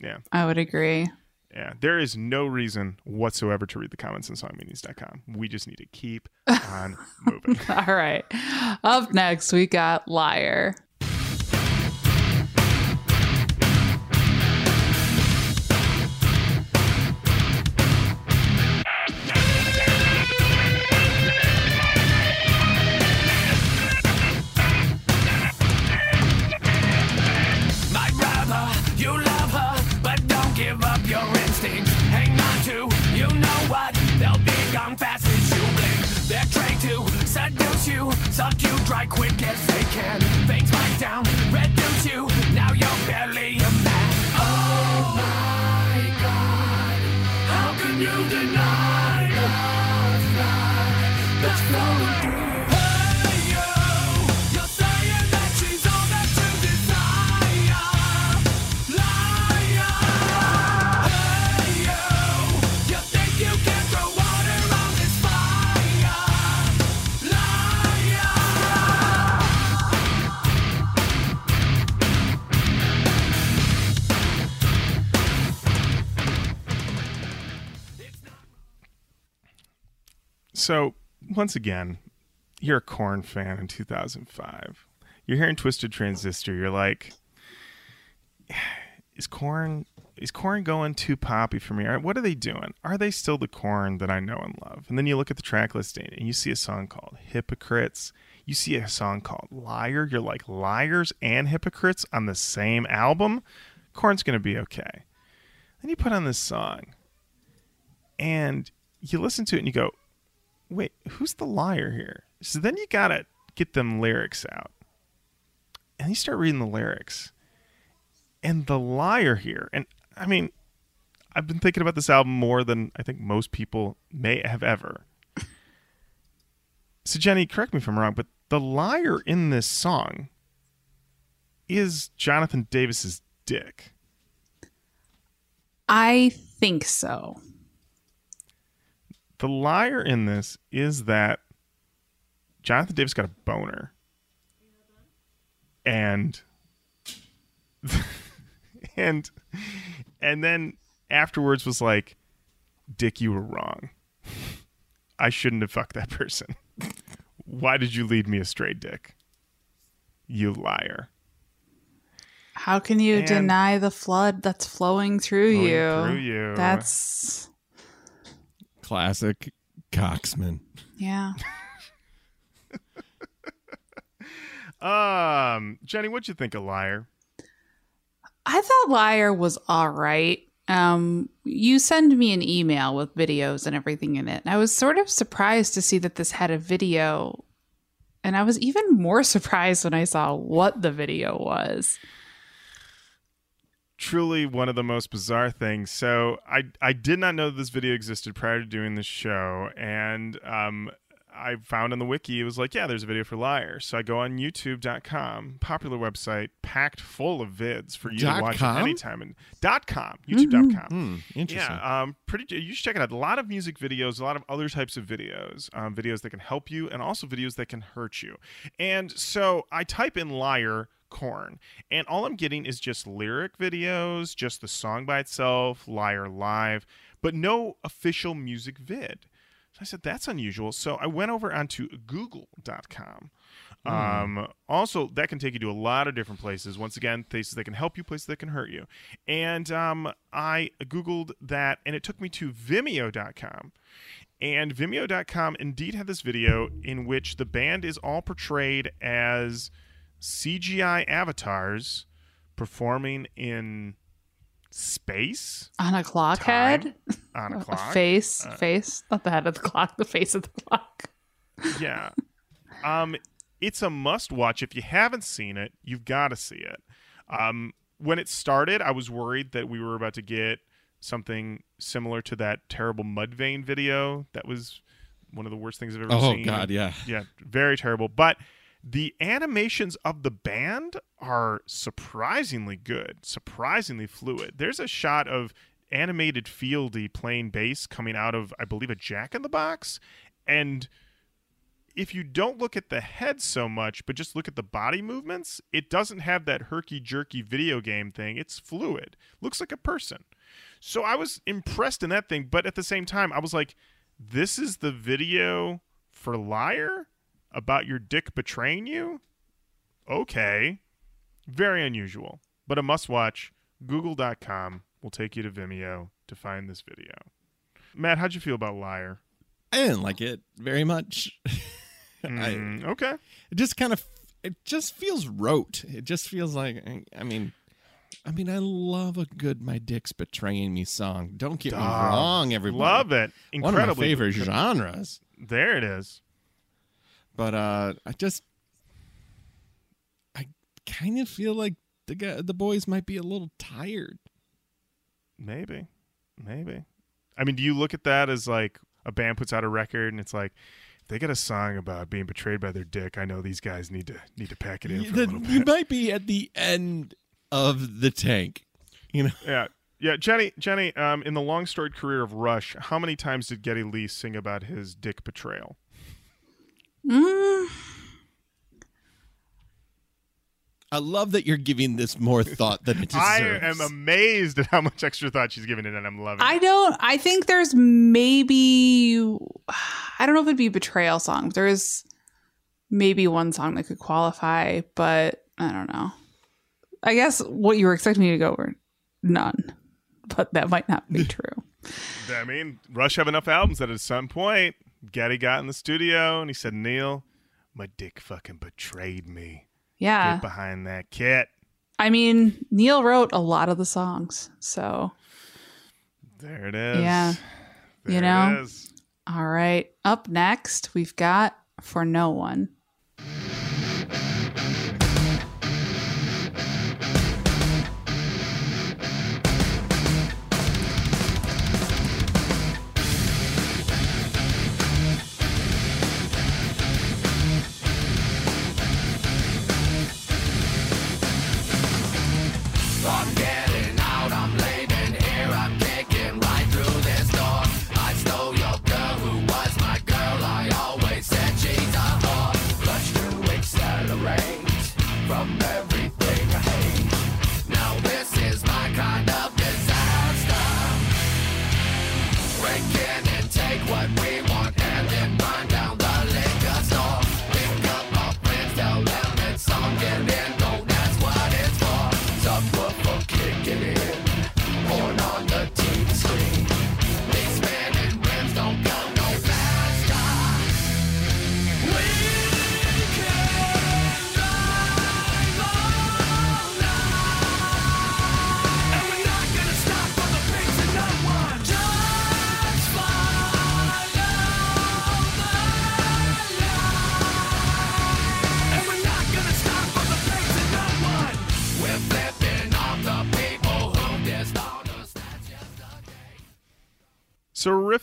[SPEAKER 1] Yeah.
[SPEAKER 2] I would agree.
[SPEAKER 1] Yeah. There is no reason whatsoever to read the comments on songmeanings.com. We just need to keep on moving.
[SPEAKER 2] All right. Up next, we got Liar.
[SPEAKER 4] Suck you dry quick as they can. Things bite down, reduce you. Now you're barely a man. Oh my God, how can you deny
[SPEAKER 1] So, once again, you're a Korn fan in 2005. You're hearing Twisted Transistor. You're like, is Korn is Korn going too poppy for me? What are they doing? Are they still the Korn that I know and love? And then you look at the track listing and you see a song called Hypocrites. You see a song called Liar. You're like liars and hypocrites on the same album. Korn's gonna be okay. Then you put on this song and you listen to it and you go, wait, who's the liar here? So then you gotta get them lyrics out. And you start reading the lyrics. And the liar here, and I mean, I've been thinking about this album more than I think most people may have ever. So Jenny, correct me if I'm wrong, but the liar in this song is Jonathan Davis's dick.
[SPEAKER 2] I think so.
[SPEAKER 1] The liar in this is that Jonathan Davis got a boner. And and and then afterwards was like, Dick, you were wrong. I shouldn't have fucked that person. Why did you lead me astray, Dick? You liar.
[SPEAKER 2] How can you
[SPEAKER 1] And-
[SPEAKER 2] deny the flood that's flowing through you?
[SPEAKER 1] through you.
[SPEAKER 2] That's
[SPEAKER 3] Classic Coxman.
[SPEAKER 2] yeah.
[SPEAKER 1] Um, Jenny, what'd you think of Liar?
[SPEAKER 2] I thought Liar was all right. Um, you send me an email with videos and everything in it. And I was sort of surprised to see that this had a video. And I was even more surprised when I saw what the video was.
[SPEAKER 1] Truly one of the most bizarre things. So I I did not know this video existed prior to doing this show, and um, I found on the wiki, it was like, yeah, there's a video for Liar. So I go on YouTube.com, popular website, packed full of vids for you
[SPEAKER 3] Dot
[SPEAKER 1] to watch
[SPEAKER 3] com?
[SPEAKER 1] at any time. And dot com, YouTube.com.
[SPEAKER 3] Hmm, interesting.
[SPEAKER 1] Yeah, um, pretty. You should check it out. A lot of music videos, a lot of other types of videos, um, videos that can help you, and also videos that can hurt you. And so I type in "liar Korn," and all I'm getting is just lyric videos, just the song by itself, "liar live," but no official music vid. So I said that's unusual. So I went over onto Google.com. Um, also, that can take you to a lot of different places. Once again, places that can help you, places that can hurt you. And um, I Googled that, and it took me to Vimeo.com. And Vimeo.com indeed had this video in which the band is all portrayed as CGI avatars performing in space
[SPEAKER 2] On a clock
[SPEAKER 1] Time
[SPEAKER 2] head?
[SPEAKER 1] on a
[SPEAKER 2] A
[SPEAKER 1] clock.
[SPEAKER 2] face.
[SPEAKER 1] Uh,
[SPEAKER 2] face. Not the head of the clock, the face of the clock.
[SPEAKER 1] yeah. Um, it's a must watch. If you haven't seen it, you've got to see it. Um, when it started, I was worried that we were about to get something similar to that terrible Mudvayne video. That was one of the worst things I've ever
[SPEAKER 3] oh
[SPEAKER 1] seen.
[SPEAKER 3] Oh God, yeah.
[SPEAKER 1] Yeah, very terrible. But the animations of the band are surprisingly good, surprisingly fluid. There's a shot of animated Fieldy playing bass coming out of, I believe, a Jack in the Box, and if you don't look at the head so much, but just look at the body movements, it doesn't have that herky jerky video game thing. It's fluid. Looks like a person. So I was impressed in that thing, but at the same time, I was like, this is the video for Liar about your dick betraying you? Okay. Very unusual, but a must watch. Google.com will take you to Vimeo to find this video. Matt, how'd you feel about Liar?
[SPEAKER 3] I didn't like it very much. I,
[SPEAKER 1] Mm, okay.
[SPEAKER 3] it just kind of it just feels rote. It just feels like I mean I mean I love a good my dick's betraying me song. Don't get me wrong, everybody.
[SPEAKER 1] Love it.
[SPEAKER 3] One of my favorite genres.
[SPEAKER 1] There it is.
[SPEAKER 3] But uh I just I kind of feel like the guy, the boys might be a little tired.
[SPEAKER 1] Maybe. Maybe. I mean, do you look at that as like a band puts out a record and it's like they got a song about being betrayed by their dick, I know these guys need to need to pack it in for a
[SPEAKER 3] The-
[SPEAKER 1] little
[SPEAKER 3] you might be at the end of the tank. You know,
[SPEAKER 1] Yeah. Yeah, Jenny, Jenny, um, in the long storied career of Rush, how many times did Geddy Lee sing about his dick betrayal?
[SPEAKER 2] Mm,
[SPEAKER 3] I love that you're giving this more thought than it deserves.
[SPEAKER 1] I am amazed at how much extra thought she's giving it, and I'm loving It.
[SPEAKER 2] I don't. I think there's maybe. I don't know if it'd be a betrayal song. There is maybe one song that could qualify, but I don't know. I guess what you were expecting me to go were none, but that might not be true.
[SPEAKER 1] I mean, Rush have enough albums that at some point, Geddy got in the studio and he said, Neil, my dick fucking betrayed me.
[SPEAKER 2] Yeah.
[SPEAKER 1] Get behind that kit.
[SPEAKER 2] I mean, Neil wrote a lot of the songs. So,
[SPEAKER 1] There it is.
[SPEAKER 2] Yeah.
[SPEAKER 1] There
[SPEAKER 2] You know? all right. Up next, we've got For No One.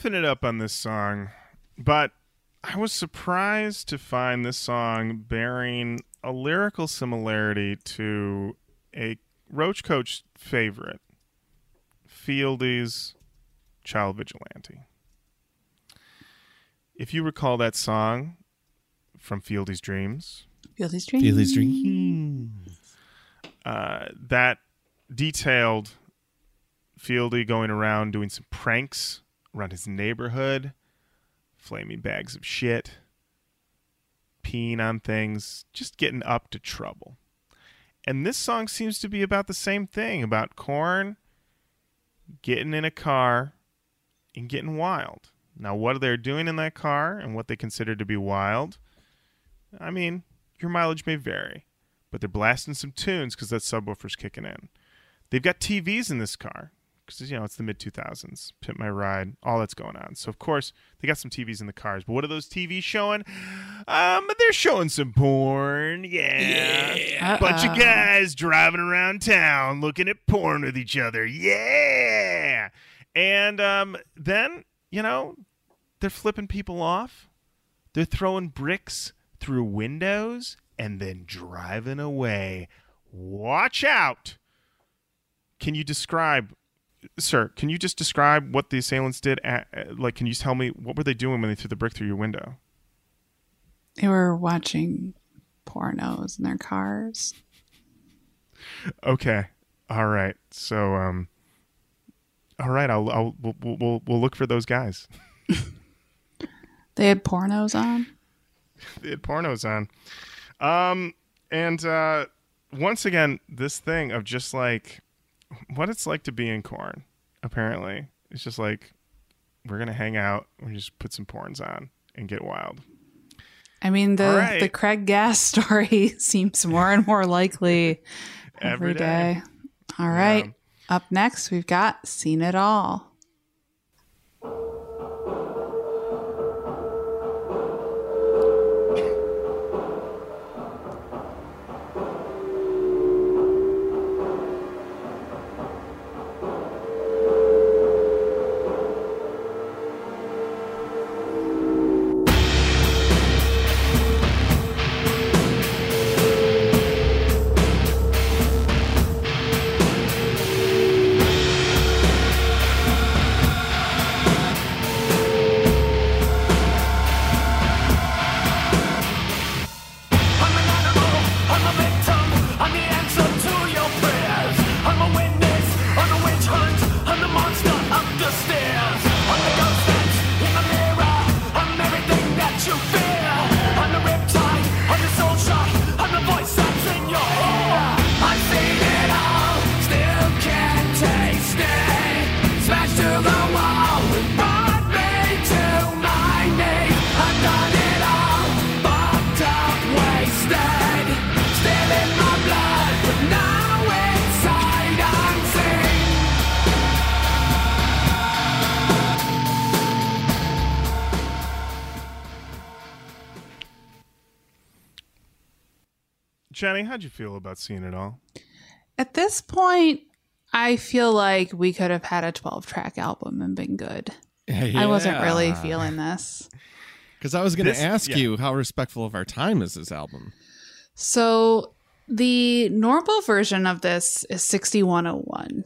[SPEAKER 4] Just the game.
[SPEAKER 1] So we're riffing it up on this song, but I was surprised to find this song bearing a lyrical similarity to a Roach Koach favorite, Fieldy's Child Vigilante. If you recall that song from Fieldy's Dreams,
[SPEAKER 2] Feel these dreams.
[SPEAKER 3] Feel these dreams.
[SPEAKER 1] uh, that detailed Fieldy going around doing some pranks around his neighborhood, flaming bags of shit, peeing on things, just getting up to trouble. And this song seems to be about the same thing about Korn getting in a car and getting wild. Now, what are they're doing in that car and what they consider to be wild, I mean, your mileage may vary but they're blasting some tunes because that subwoofer's kicking in. They've got TVs in this car because you know it's the mid 2000s. Pimp My Ride, all that's going on. So of course they got some TVs in the cars. But what are those TVs showing? Um, they're showing some porn. Yeah, yeah. bunch of guys driving around town looking at porn with each other. Yeah, and um, then you know they're flipping people off. They're throwing bricks through windows and then driving away. Watch out. Can you describe, sir? Can you just describe what the assailants did? At, uh, like, can you tell me what were they doing when they threw the brick through your window?
[SPEAKER 2] They were watching pornos in their cars.
[SPEAKER 1] Okay, all right. So, um, all right. I'll, I'll we'll, we'll- we'll we'll look for those guys.
[SPEAKER 2] They had pornos on.
[SPEAKER 1] they had pornos on. Um, and uh, once again, this thing of just like what it's like to be in Korn. Apparently, it's just like we're gonna hang out. We just put some porns on and get wild.
[SPEAKER 2] I mean, the
[SPEAKER 1] right.
[SPEAKER 2] the Craig Gass story seems more and more likely
[SPEAKER 1] Every
[SPEAKER 2] every
[SPEAKER 1] day.
[SPEAKER 2] day. All right. Up next, we've got Seen It All.
[SPEAKER 1] Jenny, how'd you feel about seeing it all?
[SPEAKER 2] At this point, I feel like we could have had a 12 track album and been good. I wasn't really feeling this.
[SPEAKER 3] Because I was going to ask
[SPEAKER 1] yeah.
[SPEAKER 3] you how respectful of our time is this album.
[SPEAKER 2] So the normal version of this is 6101.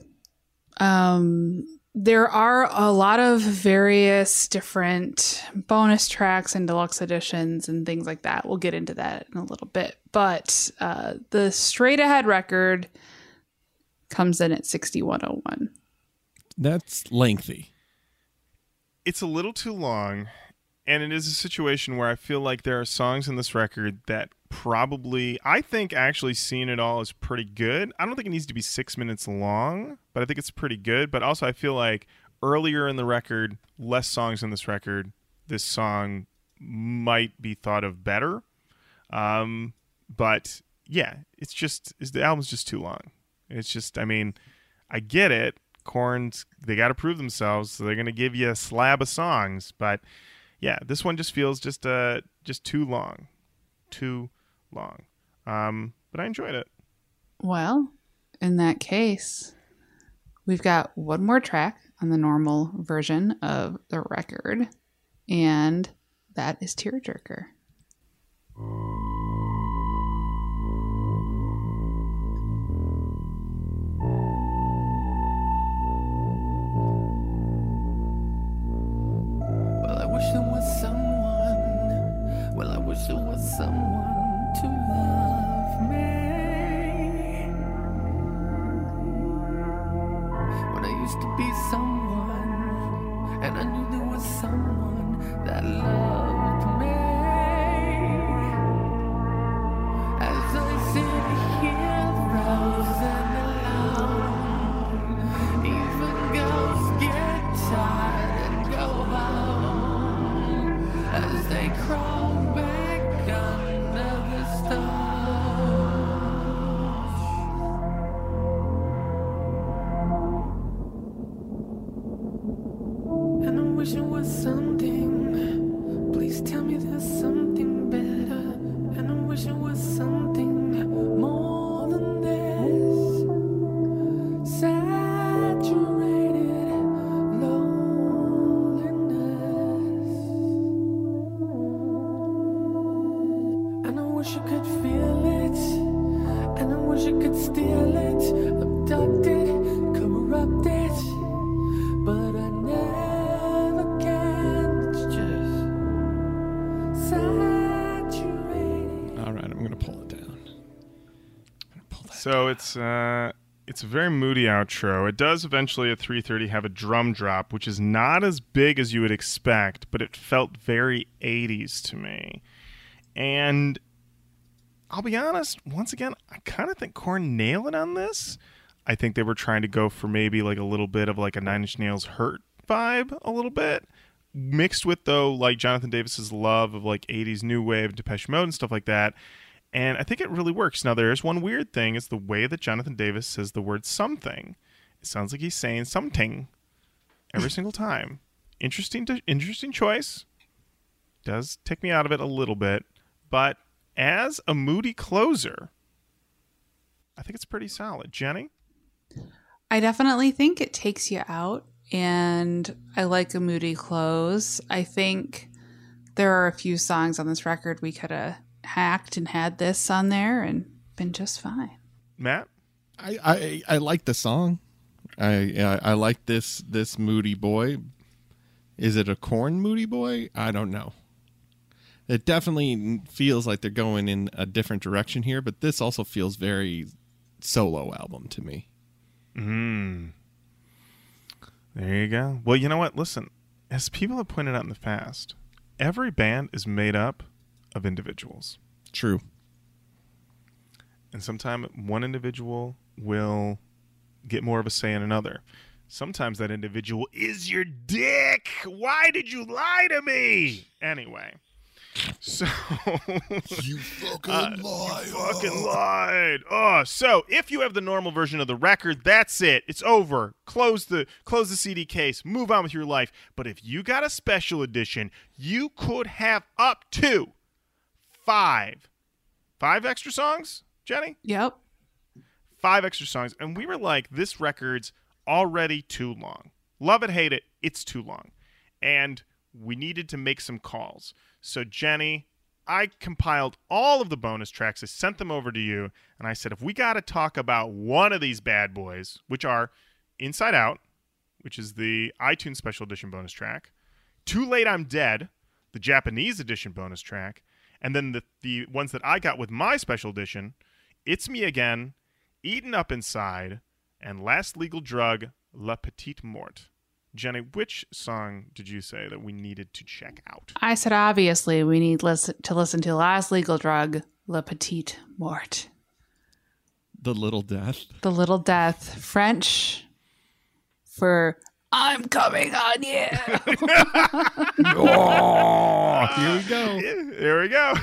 [SPEAKER 2] Um there are a lot of various different bonus tracks and deluxe editions and things like that. We'll get into that in a little bit. But uh, the straight ahead record comes in at 6101.
[SPEAKER 3] That's lengthy.
[SPEAKER 1] it's a little too long and it is a situation where i feel like there are songs in this record that probably i think actually seeing it all is pretty good i don't think it needs to be six minutes long but i think it's pretty good but also i feel like earlier in the record less songs in this record this song might be thought of better um, but yeah it's just it's, the album's just too long it's just i mean I get it. Korns, they got to prove themselves, so they're going to give you a slab of songs. But yeah, this one just feels just uh just too long, too long. Um, but I enjoyed it.
[SPEAKER 2] Well, in that case, we've got one more track on the normal version of the record, and that is Tearjerker.
[SPEAKER 4] Someone to love me. When I used to be someone, and I knew there was someone that loved me. As I sit here frozen alone, even ghosts get tired and go home as they crawl
[SPEAKER 1] So it's uh it's a very moody outro. It does eventually at 3:30 have a drum drop, which is not as big as you would expect, but it felt very 80s to me. And I'll be honest, once again, I kind of think Korn nailed it on this. I think they were trying to go for maybe like a little bit of like a Nine Inch Nails hurt vibe a little bit mixed with though like Jonathan Davis's love of like 80s new wave Depeche Mode and stuff like that. And I think it really works. Now there is one weird thing is the way that Jonathan Davis says the word something. It sounds like he's saying something every single time. Interesting to, interesting choice. Does take me out of it a little bit, but as a moody closer, I think it's pretty solid. Jenny?
[SPEAKER 2] I definitely think it takes you out, and I like a moody close. I think there are a few songs on this record we could have hacked and had this on there and been just fine.
[SPEAKER 1] Matt?
[SPEAKER 3] I, I I like the song. I, I I like this this moody boy. Is it a Korn moody boy? I don't know. It definitely feels like they're going in a different direction here, but this also feels very solo album to me.
[SPEAKER 1] Mm. There you go. Well, you know what? Listen, as people have pointed out in the past, every band is made up of individuals.
[SPEAKER 3] True.
[SPEAKER 1] And sometimes one individual will get more of a say in another. Sometimes that individual is your dick. Why did you lie to me? Anyway. So
[SPEAKER 3] You fucking
[SPEAKER 1] Uh, you fucking lied. Oh, so if you have the normal version of the record, that's it. It's over. Close the close the CD case. Move on with your life. But if you got a special edition, you could have up to five, five extra songs. Jenny,
[SPEAKER 2] Yep.
[SPEAKER 1] five extra songs, and we were like, this record's already too long. Love it, hate it, it's too long, and we needed to make some calls. So Jenny, I compiled all of the bonus tracks. I sent them over to you, and I said, if we got to talk about one of these bad boys, which are Inside Out, which is the iTunes Special Edition bonus track, Too Late I'm Dead, the Japanese edition bonus track, and then the the ones that I got with my special edition, It's Me Again, Eaten Up Inside, and Last Legal Drug, La Petite Mort. Jenny, which song did you say that we needed to check out?
[SPEAKER 2] I said obviously we need listen- to listen to Last Legal Drug, La Petite Mort.
[SPEAKER 3] The little death.
[SPEAKER 2] The Little Death, French for I'm coming on you.
[SPEAKER 3] Oh, here we go.
[SPEAKER 1] Here we go.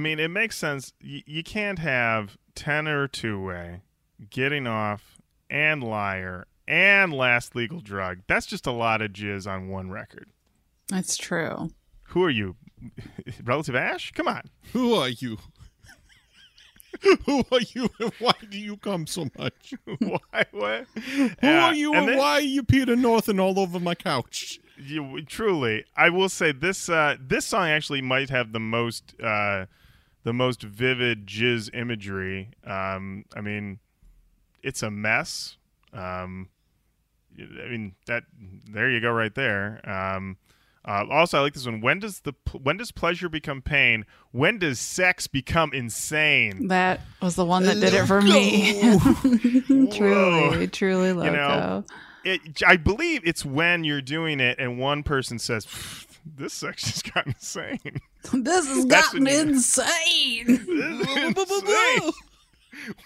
[SPEAKER 1] Mean, it makes sense. Y- you can't have tenor two way, getting off, and liar, and last legal drug. That's just a lot of jizz on one record.
[SPEAKER 2] That's true.
[SPEAKER 1] Who are you? Relative Ash? Come on.
[SPEAKER 3] Who are you? Who are you and why do you come so much?
[SPEAKER 1] why? What?
[SPEAKER 3] Who
[SPEAKER 1] Yeah,
[SPEAKER 3] are you
[SPEAKER 1] and
[SPEAKER 3] and,
[SPEAKER 1] then-
[SPEAKER 3] why are you Peter Norton all over my couch?
[SPEAKER 1] You, truly, I will say this. Uh, this song actually might have the most, uh, the most vivid jizz imagery. Um, I mean, it's a mess. Um, I mean that. There you go, right there. Um, uh, also, I like this one. When does the when does pleasure become pain? When does sex become insane?
[SPEAKER 2] That was the one that did it for me. truly, truly loco.
[SPEAKER 1] You know, It, I believe it's when you're doing it and one person says, "This just got insane."
[SPEAKER 2] this has
[SPEAKER 1] That's
[SPEAKER 2] gotten insane.
[SPEAKER 1] Insane.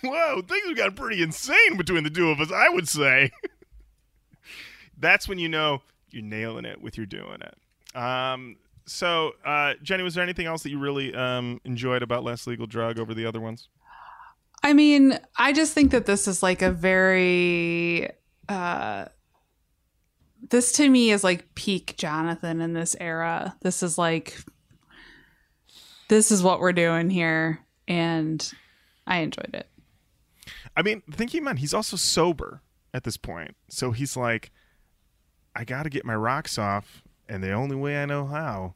[SPEAKER 1] Whoa, things have gotten pretty insane between the two of us, I would say. That's when you know you're nailing it with you're doing it. Um, so, uh, Jenny, was there anything else that you really um, enjoyed about Last Legal Drug over the other ones?
[SPEAKER 2] I mean, I just think that this is like a very uh this to me is like peak Jonathan in this era. This is like this is what we're doing here and I enjoyed it.
[SPEAKER 1] I mean, thinking man, he's also sober at this point. So he's like, I got to get my rocks off, and the only way I know how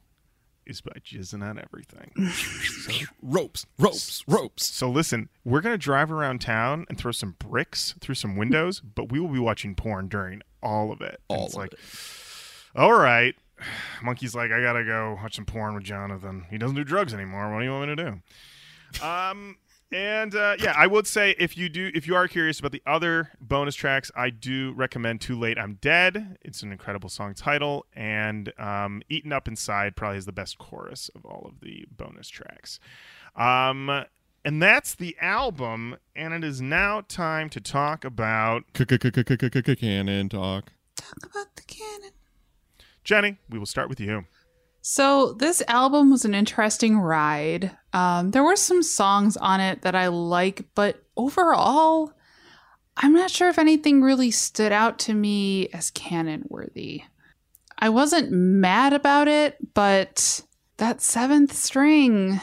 [SPEAKER 1] is by jizzing on everything. so,
[SPEAKER 3] Ropes, ropes, ropes.
[SPEAKER 1] so listen, we're gonna drive around town and throw some bricks through some windows, but we will be watching porn during all of it.
[SPEAKER 3] All
[SPEAKER 1] it's
[SPEAKER 3] of
[SPEAKER 1] like,
[SPEAKER 3] it.
[SPEAKER 1] all right. Munky's like, I gotta go watch some porn with Jonathan. He doesn't do drugs anymore. What do you want me to do? Um, and uh, yeah, I would say if you do, if you are curious about the other bonus tracks, I do recommend "Too Late I'm Dead." It's an incredible song title, and um, "Eaten Up Inside" probably is the best chorus of all of the bonus tracks. Um, and that's the album, and it is now time to talk about
[SPEAKER 3] Canon talk.
[SPEAKER 2] Talk about the canon.
[SPEAKER 1] Jenny. We will start with you.
[SPEAKER 2] So this album was an interesting ride. Um, there were some songs on it that I like, but overall, I'm not sure if anything really stood out to me as canon worthy. I wasn't mad about it, but that seventh string,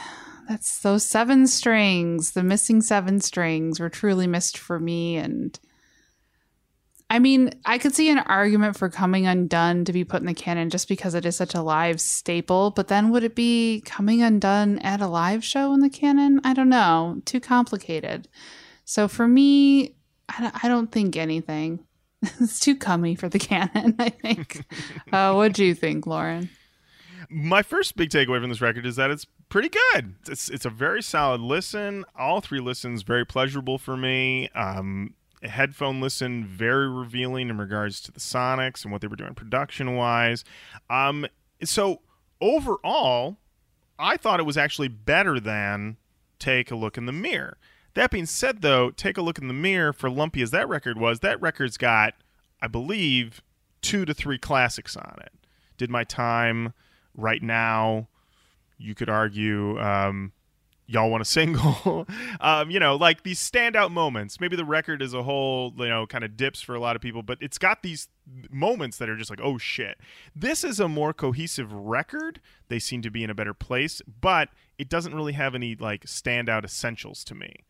[SPEAKER 2] that's those seven strings, the missing seven strings were truly missed for me. And I mean, I could see an argument for Coming Undone to be put in the canon just because it is such a live staple, but then would it be Coming Undone at a live show in the canon? I don't know. Too complicated. So for me, I don't, think anything. it's too cummy for the canon, I think. uh, what do you think, Lorin?
[SPEAKER 1] My first big takeaway from this record is that it's pretty good. It's it's a very solid listen. All three listens very pleasurable for me. Um, a headphone listen very revealing in regards to the Sonics and what they were doing production wise. Um, so overall, I thought it was actually better than Take a Look in the Mirror. That being said, though, Take a Look in the Mirror, for lumpy as that record was, that record's got I believe, two to three classics on it. Did my time right now. You could argue, um, y'all want a single. um, you know, like these standout moments. Maybe the record as a whole, you know, kind of dips for a lot of people, but it's got these moments that are just like, oh shit. This is a more cohesive record. They seem to be in a better place, but it doesn't really have any like standout essentials to me.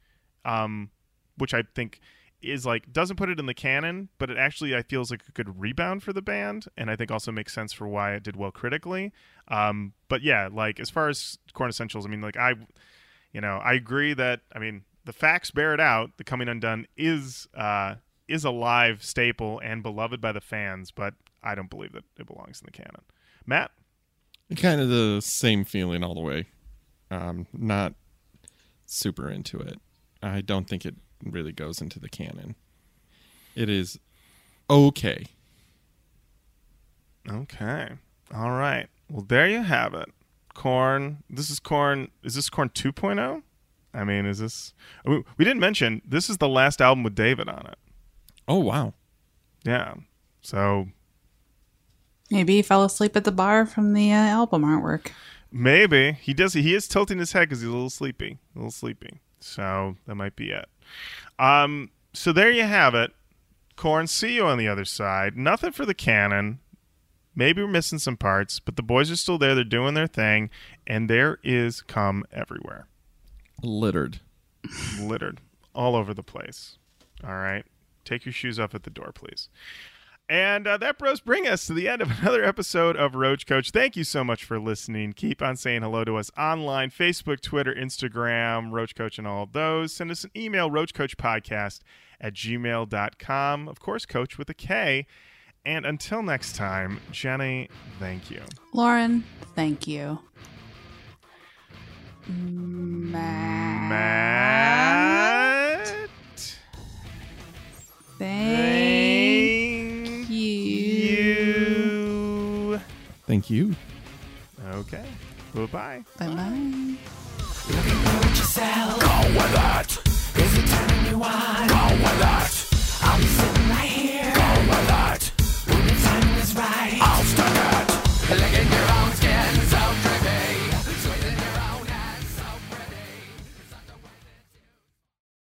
[SPEAKER 1] Um, which I think is like doesn't put it in the canon, but it actually I feels like a good rebound for the band, and I think also makes sense for why it did well critically. Um, but yeah, like as far as Korn Essentials, I mean, like I, you know, I agree that I mean the facts bear it out. The Coming Undone is uh, is a live staple and beloved by the fans, but I don't believe that it belongs in the canon. Matt,
[SPEAKER 3] Kind of the same feeling all the way. Um, not super into it. I don't think it really goes into the canon. It is okay.
[SPEAKER 1] Okay. All right. Well, there you have it. Korn. This is Korn. Is this Korn 2.0? I mean, is this. We we didn't mention this is the last album with David on it.
[SPEAKER 3] Oh wow.
[SPEAKER 1] Yeah. So
[SPEAKER 2] Maybe he fell asleep at the bar from the uh, album artwork.
[SPEAKER 1] maybe he does. He is tilting his head because he's a little sleepy. A little sleepy. So that might be it. Um. So there you have it. Korn. See you on the other side. Nothing for the canon. Maybe we're missing some parts, but the boys are still there. They're doing their thing, and there is cum everywhere.
[SPEAKER 3] Littered.
[SPEAKER 1] littered all over the place. All right. Take your shoes off at the door, please. And uh, that bros bring us to the end of another episode of Roach Koach. Thank you so much for listening. Keep on saying hello to us online, Facebook, Twitter, Instagram, Roach Koach, and all of those. Send us an email, roachkoachpodcast at gmail.com. Of course, coach with a K. And until next time, Jenny, thank you.
[SPEAKER 2] Lorin, thank you. Matt,
[SPEAKER 1] Matt,
[SPEAKER 2] thank
[SPEAKER 1] Thank
[SPEAKER 2] you.
[SPEAKER 1] Okay. Well, bye.
[SPEAKER 2] Bye bye. Go with it. Is it?
[SPEAKER 4] Go with it.